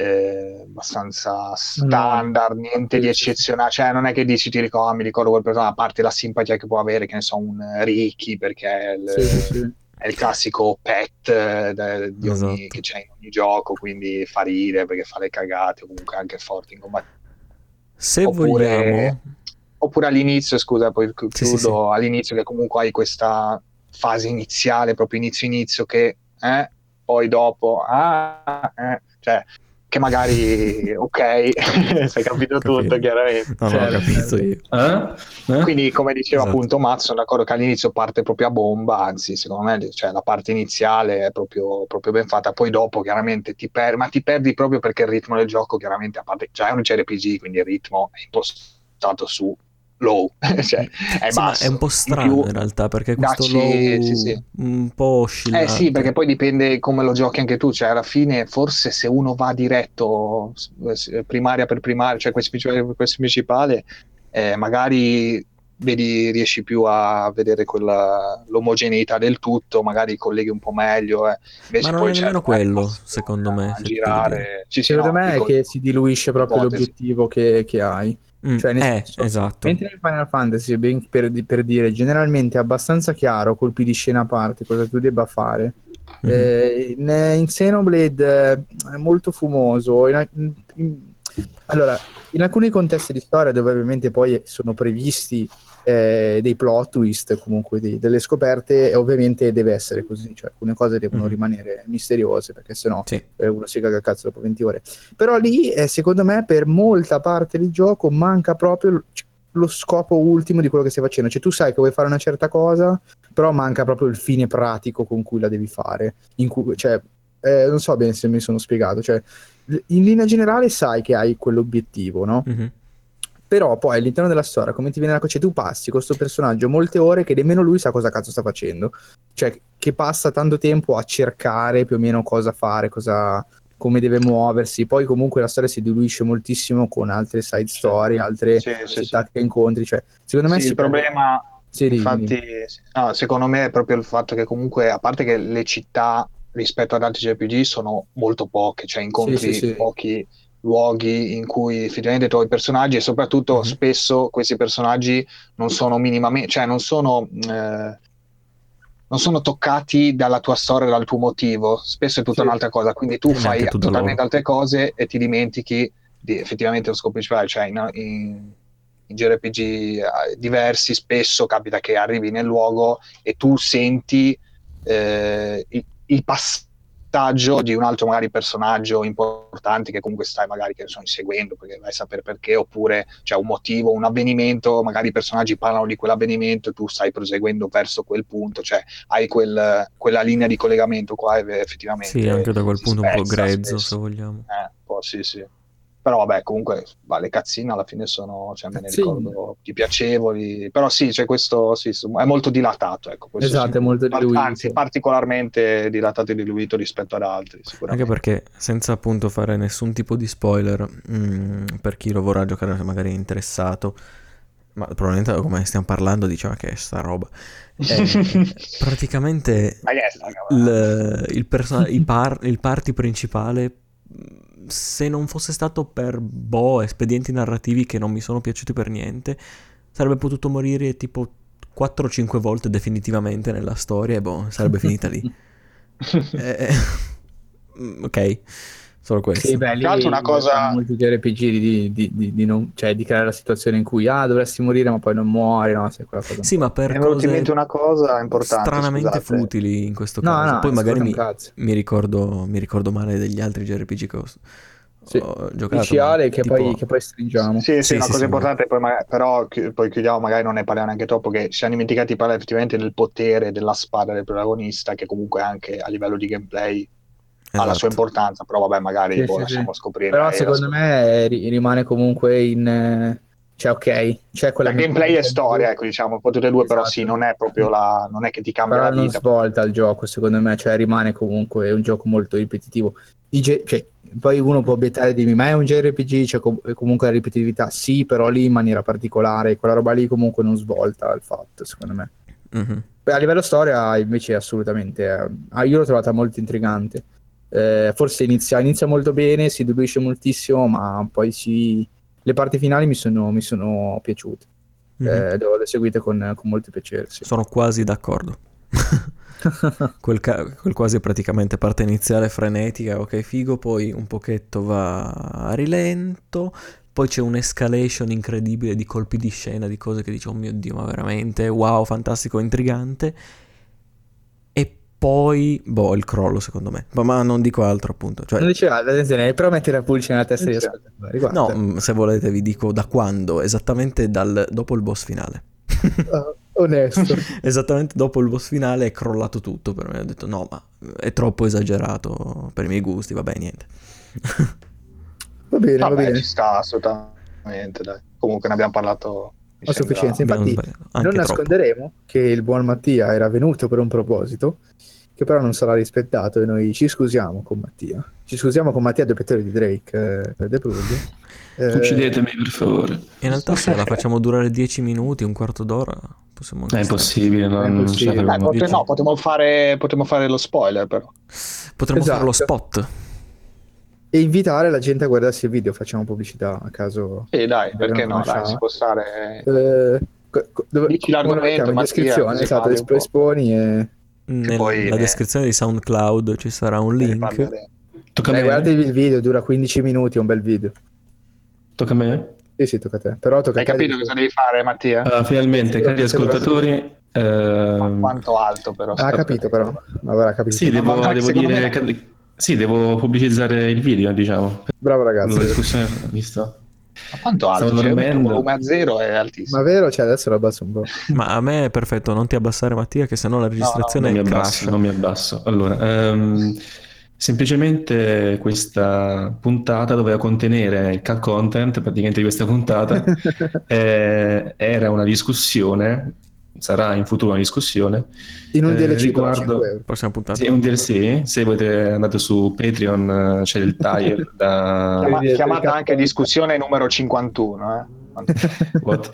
eh, abbastanza standard niente Sì, di eccezionale. Cioè non è che dici ti ricordo mi ricordo quel personaggio a parte la simpatia che può avere che ne so un Ricky perché è il, Sì, sì, è il classico pet eh, de- di ogni- Esatto. che c'è in ogni gioco quindi fa ridere perché fa le cagate o comunque anche forte in combattimento Se Oppure- vogliamo, oppure all'inizio, scusa, poi chi- Sì, sì, chiudo all'inizio che comunque hai questa fase iniziale, proprio inizio inizio che eh, poi dopo ah, eh, cioè che magari ok, sei capito Capito. tutto chiaramente. no, Certo, capito io. Eh? Eh? Quindi, come diceva Esatto. appunto Mazzo, sono d'accordo che all'inizio parte proprio a bomba, anzi, secondo me, cioè, la parte iniziale è proprio, proprio ben fatta. Poi dopo, chiaramente, ti perdi, ma ti perdi proprio perché il ritmo del gioco, chiaramente, a parte, cioè, è un JRPG, quindi il ritmo è impostato su low, cioè, è Sì, basso. è un po' In strano più, in realtà perché questo dacci- low sì, sì. un po' oscillante. eh sì, perché poi dipende come lo giochi anche tu, cioè alla fine forse se uno va diretto primaria per primaria, cioè questo principale, eh, magari vedi, riesci più a vedere quella, l'omogeneità del tutto, magari colleghi un po' meglio. eh. Invece Ma non poi è c'è nemmeno quello, secondo me, A se girare. Sì, sì, Secondo no, me è che si diluisce proprio ipotesi. l'obiettivo che, che hai. Mm, Cioè, eh, senso, esatto. Mentre nel Final Fantasy, ben per, per dire, generalmente è abbastanza chiaro, colpi di scena a parte, cosa tu debba fare. Mhm. Eh, in, in Xenoblade eh, è molto fumoso. In, in- allora, in alcuni contesti di storia dove ovviamente poi sono previsti eh, dei plot twist, comunque dei- delle scoperte, e ovviamente deve essere così, cioè alcune cose devono Mhm. rimanere misteriose perché sennò Sì. eh, uno si caga cazzo dopo 20 ore. Però lì, eh, secondo me, per molta parte del gioco manca proprio lo scopo ultimo di quello che stai facendo. Cioè, tu sai che vuoi fare una certa cosa, però manca proprio il fine pratico con cui la devi fare. In cui, cioè, eh, non so bene se mi sono spiegato. Cioè, in linea generale sai che hai quell'obiettivo, no? Mhm. Però poi all'interno della storia, come ti viene la cioè tu passi con questo personaggio molte ore che nemmeno lui sa cosa cazzo sta facendo. Cioè, che passa tanto tempo a cercare più o meno cosa fare, cosa, come deve muoversi. Poi comunque la storia si diluisce moltissimo con altre side story, altre Sì, sì, città sì. che incontri. Cioè, secondo me Sì, il problema Infatti, no, secondo me è proprio il fatto che comunque, a parte che le città rispetto ad altri JRPG sono molto poche, cioè incontri pochi luoghi in cui effettivamente trovi personaggi e soprattutto Mhm. spesso questi personaggi non sono minimamente, cioè non sono, eh, non sono toccati dalla tua storia, dal tuo motivo, spesso è tutta Sì. un'altra cosa, quindi tu E fai totalmente loro. altre cose e ti dimentichi di effettivamente lo scopo principale, cioè in, in- in JRPG eh, diversi spesso capita che arrivi nel luogo e tu senti eh, il, il passato passaggio di un altro magari personaggio importante che comunque stai magari che sono inseguendo perché vai a sapere perché oppure c'è un motivo, un avvenimento, magari i personaggi parlano di quell'avvenimento e tu stai proseguendo verso quel punto, cioè hai quel, quella linea di collegamento qua effettivamente. Sì, anche da quel punto un po' grezzo spesso. se vogliamo. Eh, un po' sì, sì. Però vabbè, comunque va, le cazzine alla fine sono, cioè, me ne ricordo di piacevoli, però sì, c'è questo, sì, è molto dilatato. Ecco, esatto, è molto diluito. Anzi, particolarmente dilatato e diluito rispetto ad altri, Anche perché, senza appunto fare nessun tipo di spoiler, mh, mm, per chi lo vorrà giocare magari è interessato, ma probabilmente come stiamo parlando diceva che è sta roba. Eh, praticamente il, il, person- il, par- il party principale se non fosse stato per boh, espedienti narrativi che non mi sono piaciuti per niente, sarebbe potuto morire tipo 4-5 volte definitivamente nella storia e boh, sarebbe finita lì. eh, mm, ok, solo questo. Sì, beh, lì una cosa... molti RPG di, di, di, di, non, cioè, di creare la situazione in cui ah, dovresti morire ma poi non muori, no? Se cosa sì, ma per cose una cosa importante, stranamente scusate. futili in questo caso. No, no, poi magari mi, mi, ricordo, mi ricordo male degli altri JRPG che ho, sì. ho giocato. Iniziale che, tipo... poi, che poi stringiamo. Sì, sì, sì una sì, cosa sì, importante, poi, magari, però poi chiudiamo, magari non ne parliamo neanche troppo, che ci siamo dimenticati di parlare effettivamente del potere della spada del protagonista, che comunque anche a livello di gameplay esatto. ha la sua esatto. importanza, però vabbè, magari boh, lasciamo scoprire. Però secondo me rimane comunque in... Cioè, ok, c'è quella... La gameplay e storia, ecco, diciamo, un po' tutte e due, esatto. però sì, non è proprio la... non è che ti cambia però la vita. non svolta il gioco, secondo me, cioè rimane comunque un gioco molto ripetitivo. Ge- cioè, poi uno può obiettare di ma è un JRPG, c'è com- comunque la ripetitività, sì, però lì in maniera particolare, quella roba lì comunque non svolta il fatto, secondo me. Mm-hmm. a livello storia invece assolutamente, eh, io l'ho trovata molto intrigante. Eh, forse inizia, inizia, molto bene, si diluisce moltissimo, ma poi si... le parti finali mi sono, mi sono piaciute. Mm-hmm. Eh, le seguite con, con molto piacere. Sì. Sono quasi d'accordo. quel, ca- quel, quasi praticamente parte iniziale frenetica, ok figo, poi un pochetto va a rilento, poi c'è un'escalation incredibile di colpi di scena, di cose che dici oh mio dio ma veramente wow, fantastico, intrigante. Poi, boh, il crollo secondo me, ma, ma non dico altro appunto. Cioè... Non diceva, attenzione, però mettere la pulce nella testa di ascoltatori. No, mm, se volete vi dico da quando, esattamente dal, dopo il boss finale. uh, onesto. Esattamente dopo il boss finale è crollato tutto per me. Ho detto no, ma è troppo esagerato per i miei gusti, vabbè, niente. va bene, vabbè, va bene. Ci sta assolutamente, dai. Comunque ne abbiamo parlato a sufficienza. Infatti, non nasconderemo troppo. che il buon Mattia era venuto per un proposito, che però non sarà rispettato e noi ci scusiamo con Mattia. Ci scusiamo con Mattia, doppiatore di Drake eh, per The Brood. Eh... Uccidetemi per favore. In realtà se la facciamo durare 10 minuti, un quarto d'ora, possiamo... È impossibile, non, è impossibile. Non Dai, potremmo, no, potremmo fare, potremmo fare lo spoiler però. Potremmo esatto. fare lo spot. E invitare la gente a guardarsi il video, facciamo pubblicità a caso. Sì, dai, perché no, dai, si può stare... Eh, dove, Dici l'argomento, in descrizione, esatto, esponi e... Nella descrizione di SoundCloud ci sarà un link. Tocca eh, guardatevi il video, dura 15 minuti, è un bel video. Tocca a me? Sì, sì, tocca a te. Però tocca Hai a te capito cosa devi fare, Mattia? Uh, finalmente, sì, cari ascoltatori. Uh... Quanto alto, però. Ha capito, però. Avrà capito. Sì, devo, devo dire. Me... Sì, devo pubblicizzare il video, diciamo. Bravo ragazzi. La discussione, visto? Ma quanto alto? Cioè. Il volume a zero è altissimo. Ma vero? Cioè, adesso lo abbasso un po'. Ma a me è perfetto, non ti abbassare Mattia, che sennò la registrazione no, no, non mi abbasso, non mi abbasso. Allora, um, Semplicemente questa puntata doveva contenere il cut content, praticamente di questa puntata, eh, era una discussione, sarà in futuro una discussione. In un DLC eh, riguardo... Prossima puntata. Sì, un DLC, se volete andate su Patreon, c'è il tire da... Chiama, chiamata anche discussione numero 51. Eh? What?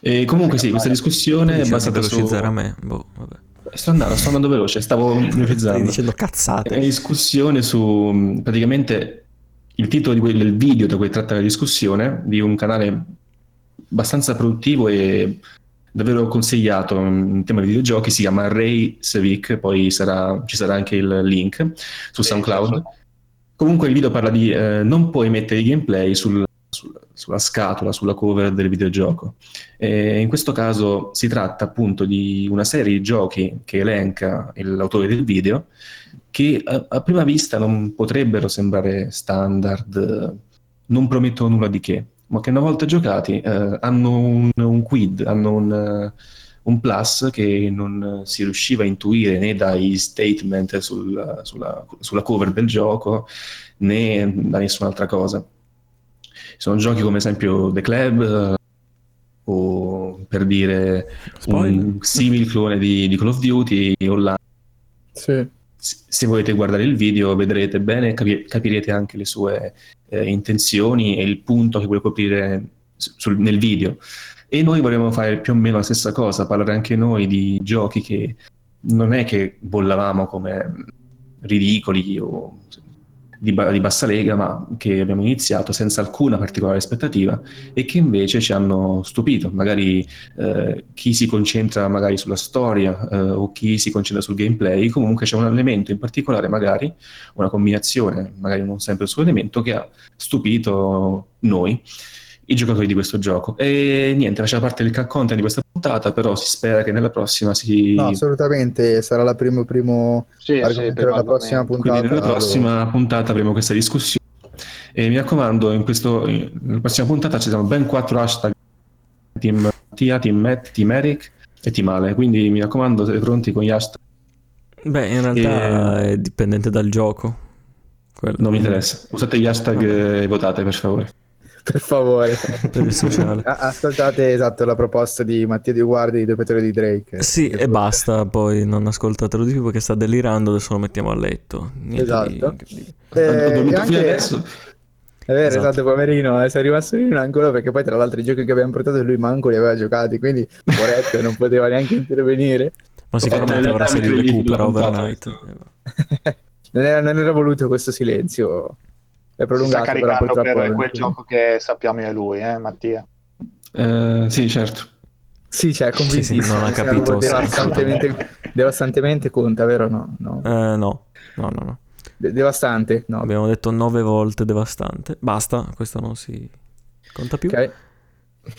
E comunque sì, questa discussione è basata su... a me, boh, vabbè. Sto andando, sto andando veloce, stavo mimizzando. dicendo cazzate. È una discussione su praticamente il titolo quel, del video da cui tratta la discussione di un canale abbastanza produttivo e davvero consigliato in tema di videogiochi, si chiama Ray Sevic, poi sarà, ci sarà anche il link su SoundCloud. Comunque il video parla di eh, non puoi mettere i gameplay sul sulla, sulla, scatola, sulla cover del videogioco. E in questo caso si tratta appunto di una serie di giochi che elenca l'autore del video, che a, a prima vista non potrebbero sembrare standard, non promettono nulla di che, ma che una volta giocati eh, hanno un, un, quid, hanno un, un, plus che non si riusciva a intuire né dai statement sul, sulla, sulla, cover del gioco né da nessun'altra cosa. Sono giochi come esempio The Club o per dire Spoiler. un simile clone di, di Call of Duty online. Sì se volete guardare il video vedrete bene, capi- capirete anche le sue eh, intenzioni e il punto che vuole coprire sul, nel video. E noi vorremmo fare più o meno la stessa cosa, parlare anche noi di giochi che non è che bollavamo come ridicoli o di, di, bassa lega, ma che abbiamo iniziato senza alcuna particolare aspettativa e che invece ci hanno stupito. Magari eh, chi si concentra magari sulla storia eh, o chi si concentra sul gameplay, comunque c'è un elemento in particolare, magari una combinazione, magari non sempre il suo elemento, che ha stupito noi i giocatori di questo gioco. E niente, faceva parte del content di questa puntata, però si spera che nella prossima si... No, assolutamente, sarà la primo, primo sì, sì, per la prossima puntata. Quindi nella prossima puntata avremo questa discussione. E mi raccomando, in questo, nella prossima puntata ci sono ben quattro hashtag Team Tia, Team Matt, Team Eric e Team Ale. Quindi mi raccomando, siete pronti con gli hashtag? Beh, in realtà e... è dipendente dal gioco. Quello. Non mi interessa. Usate gli hashtag e votate, per favore per favore. per il sociale. Ascoltate esatto la proposta di Mattia Di Guardi di Due Petroli di Drake. Sì, e basta, poi non ascoltatelo di più perché sta delirando, adesso lo mettiamo a letto. Niente esatto. Di... Eh, Ho anche... adesso. È vero, esatto, esatto poverino, eh, sei rimasto lì in un angolo perché poi tra l'altro i giochi che abbiamo portato lui manco li aveva giocati, quindi poretto non poteva neanche intervenire. Ma sicuramente avrà se li recupera overnight. non, era, non era voluto questo silenzio è prolungato. Sta caricando per quel gioco che sappiamo e lui, eh, Mattia? Uh, sì, certo. Sì, cioè, convinto. Sì, non ha capito. Devastantemente, devastantemente conta, vero? No, no. Uh, no, no, no. no. De- devastante, no. Abbiamo detto nove volte devastante. Basta, questo non si conta più. Ok.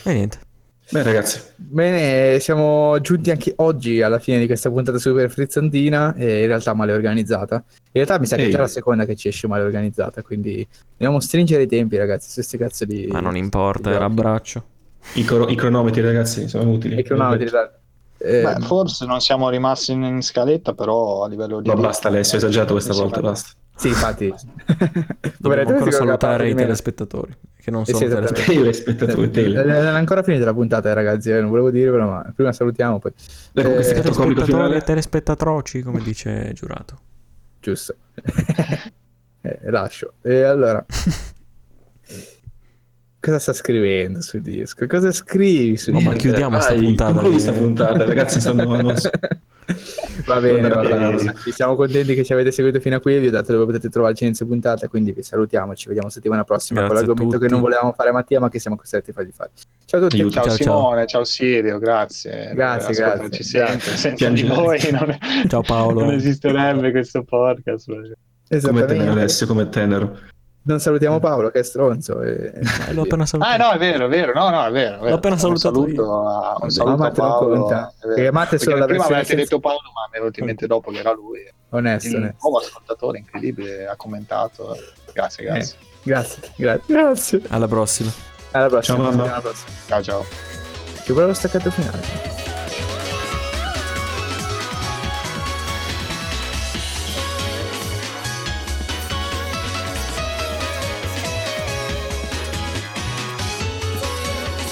E niente. Bene ragazzi. Bene, siamo giunti anche oggi alla fine di questa puntata super frizzantina e in realtà male organizzata. In realtà mi sa che è già la seconda che ci esce male organizzata, quindi dobbiamo stringere i tempi ragazzi, su queste cazzo di... Ma non importa, era a braccio. I, cro- I, cronometri ragazzi sono utili. I cronometri, esatto. Eh, Beh, forse non siamo rimasti in, in, scaletta, però a livello di... Ma basta Alessio, hai esagerato questa volta, basta. Sì, infatti. Dobbiamo ancora salutare i telespettatori. Che non sono sì, telespettatori. telespettatori. Non è ancora finita la puntata, ragazzi. Eh, non volevo dirvelo, ma prima salutiamo. Poi. Eh, eh, telespettatori e telespettatroci, come dice Giurato. Giusto. eh, lascio. E allora. Cosa sta scrivendo su Discord? Cosa scrivi su? Oh, ma chiudiamo questa puntata. Questa puntata, ragazzi, stanno... Va bene, va bene. Siamo contenti che ci avete seguito fino a qui. Vi ho dato dove potete trovarci in puntata. Quindi vi salutiamo. Ci vediamo settimana prossima Grazie con l'argomento che non volevamo fare Mattia, ma che siamo costretti a fargli fare. Ciao a tutti. Ciao, ciao Simone, ciao Sirio, grazie. Grazie, grazie. Ci sempre. Senza di voi non... Ciao Paolo. non esisterebbe questo podcast. Come tenero Alessio, come tenero. Non salutiamo Paolo che è stronzo. E... Eh, l'ho appena salutato. Ah no, è vero, è vero. No, no, è vero. È vero. L'ho appena salutato. Un saluto, a, un saluto a Paolo. Perché solo la prima avete senza... detto Paolo, ma mi è venuto in mente dopo che era lui. Onesto, un nuovo ascoltatore incredibile, ha commentato. Grazie, grazie. Eh, grazie, grazie. Grazie. Alla prossima. Alla prossima. Ciao, Alla prossima. Ciao, ciao. Ci vuole lo staccato finale.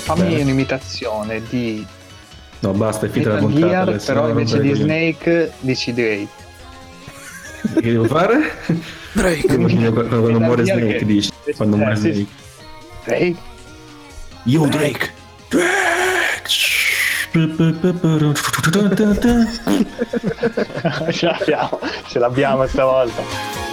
Fammi Bene. un'imitazione di No, basta, è finita la puntata. Gear, però invece di Snake dici Drake. Che devo fare? Drake. Quando, quando muore Snake che... dici. Quando muore Snake. Drake. Io Drake. Drake. ce l'abbiamo, ce l'abbiamo stavolta.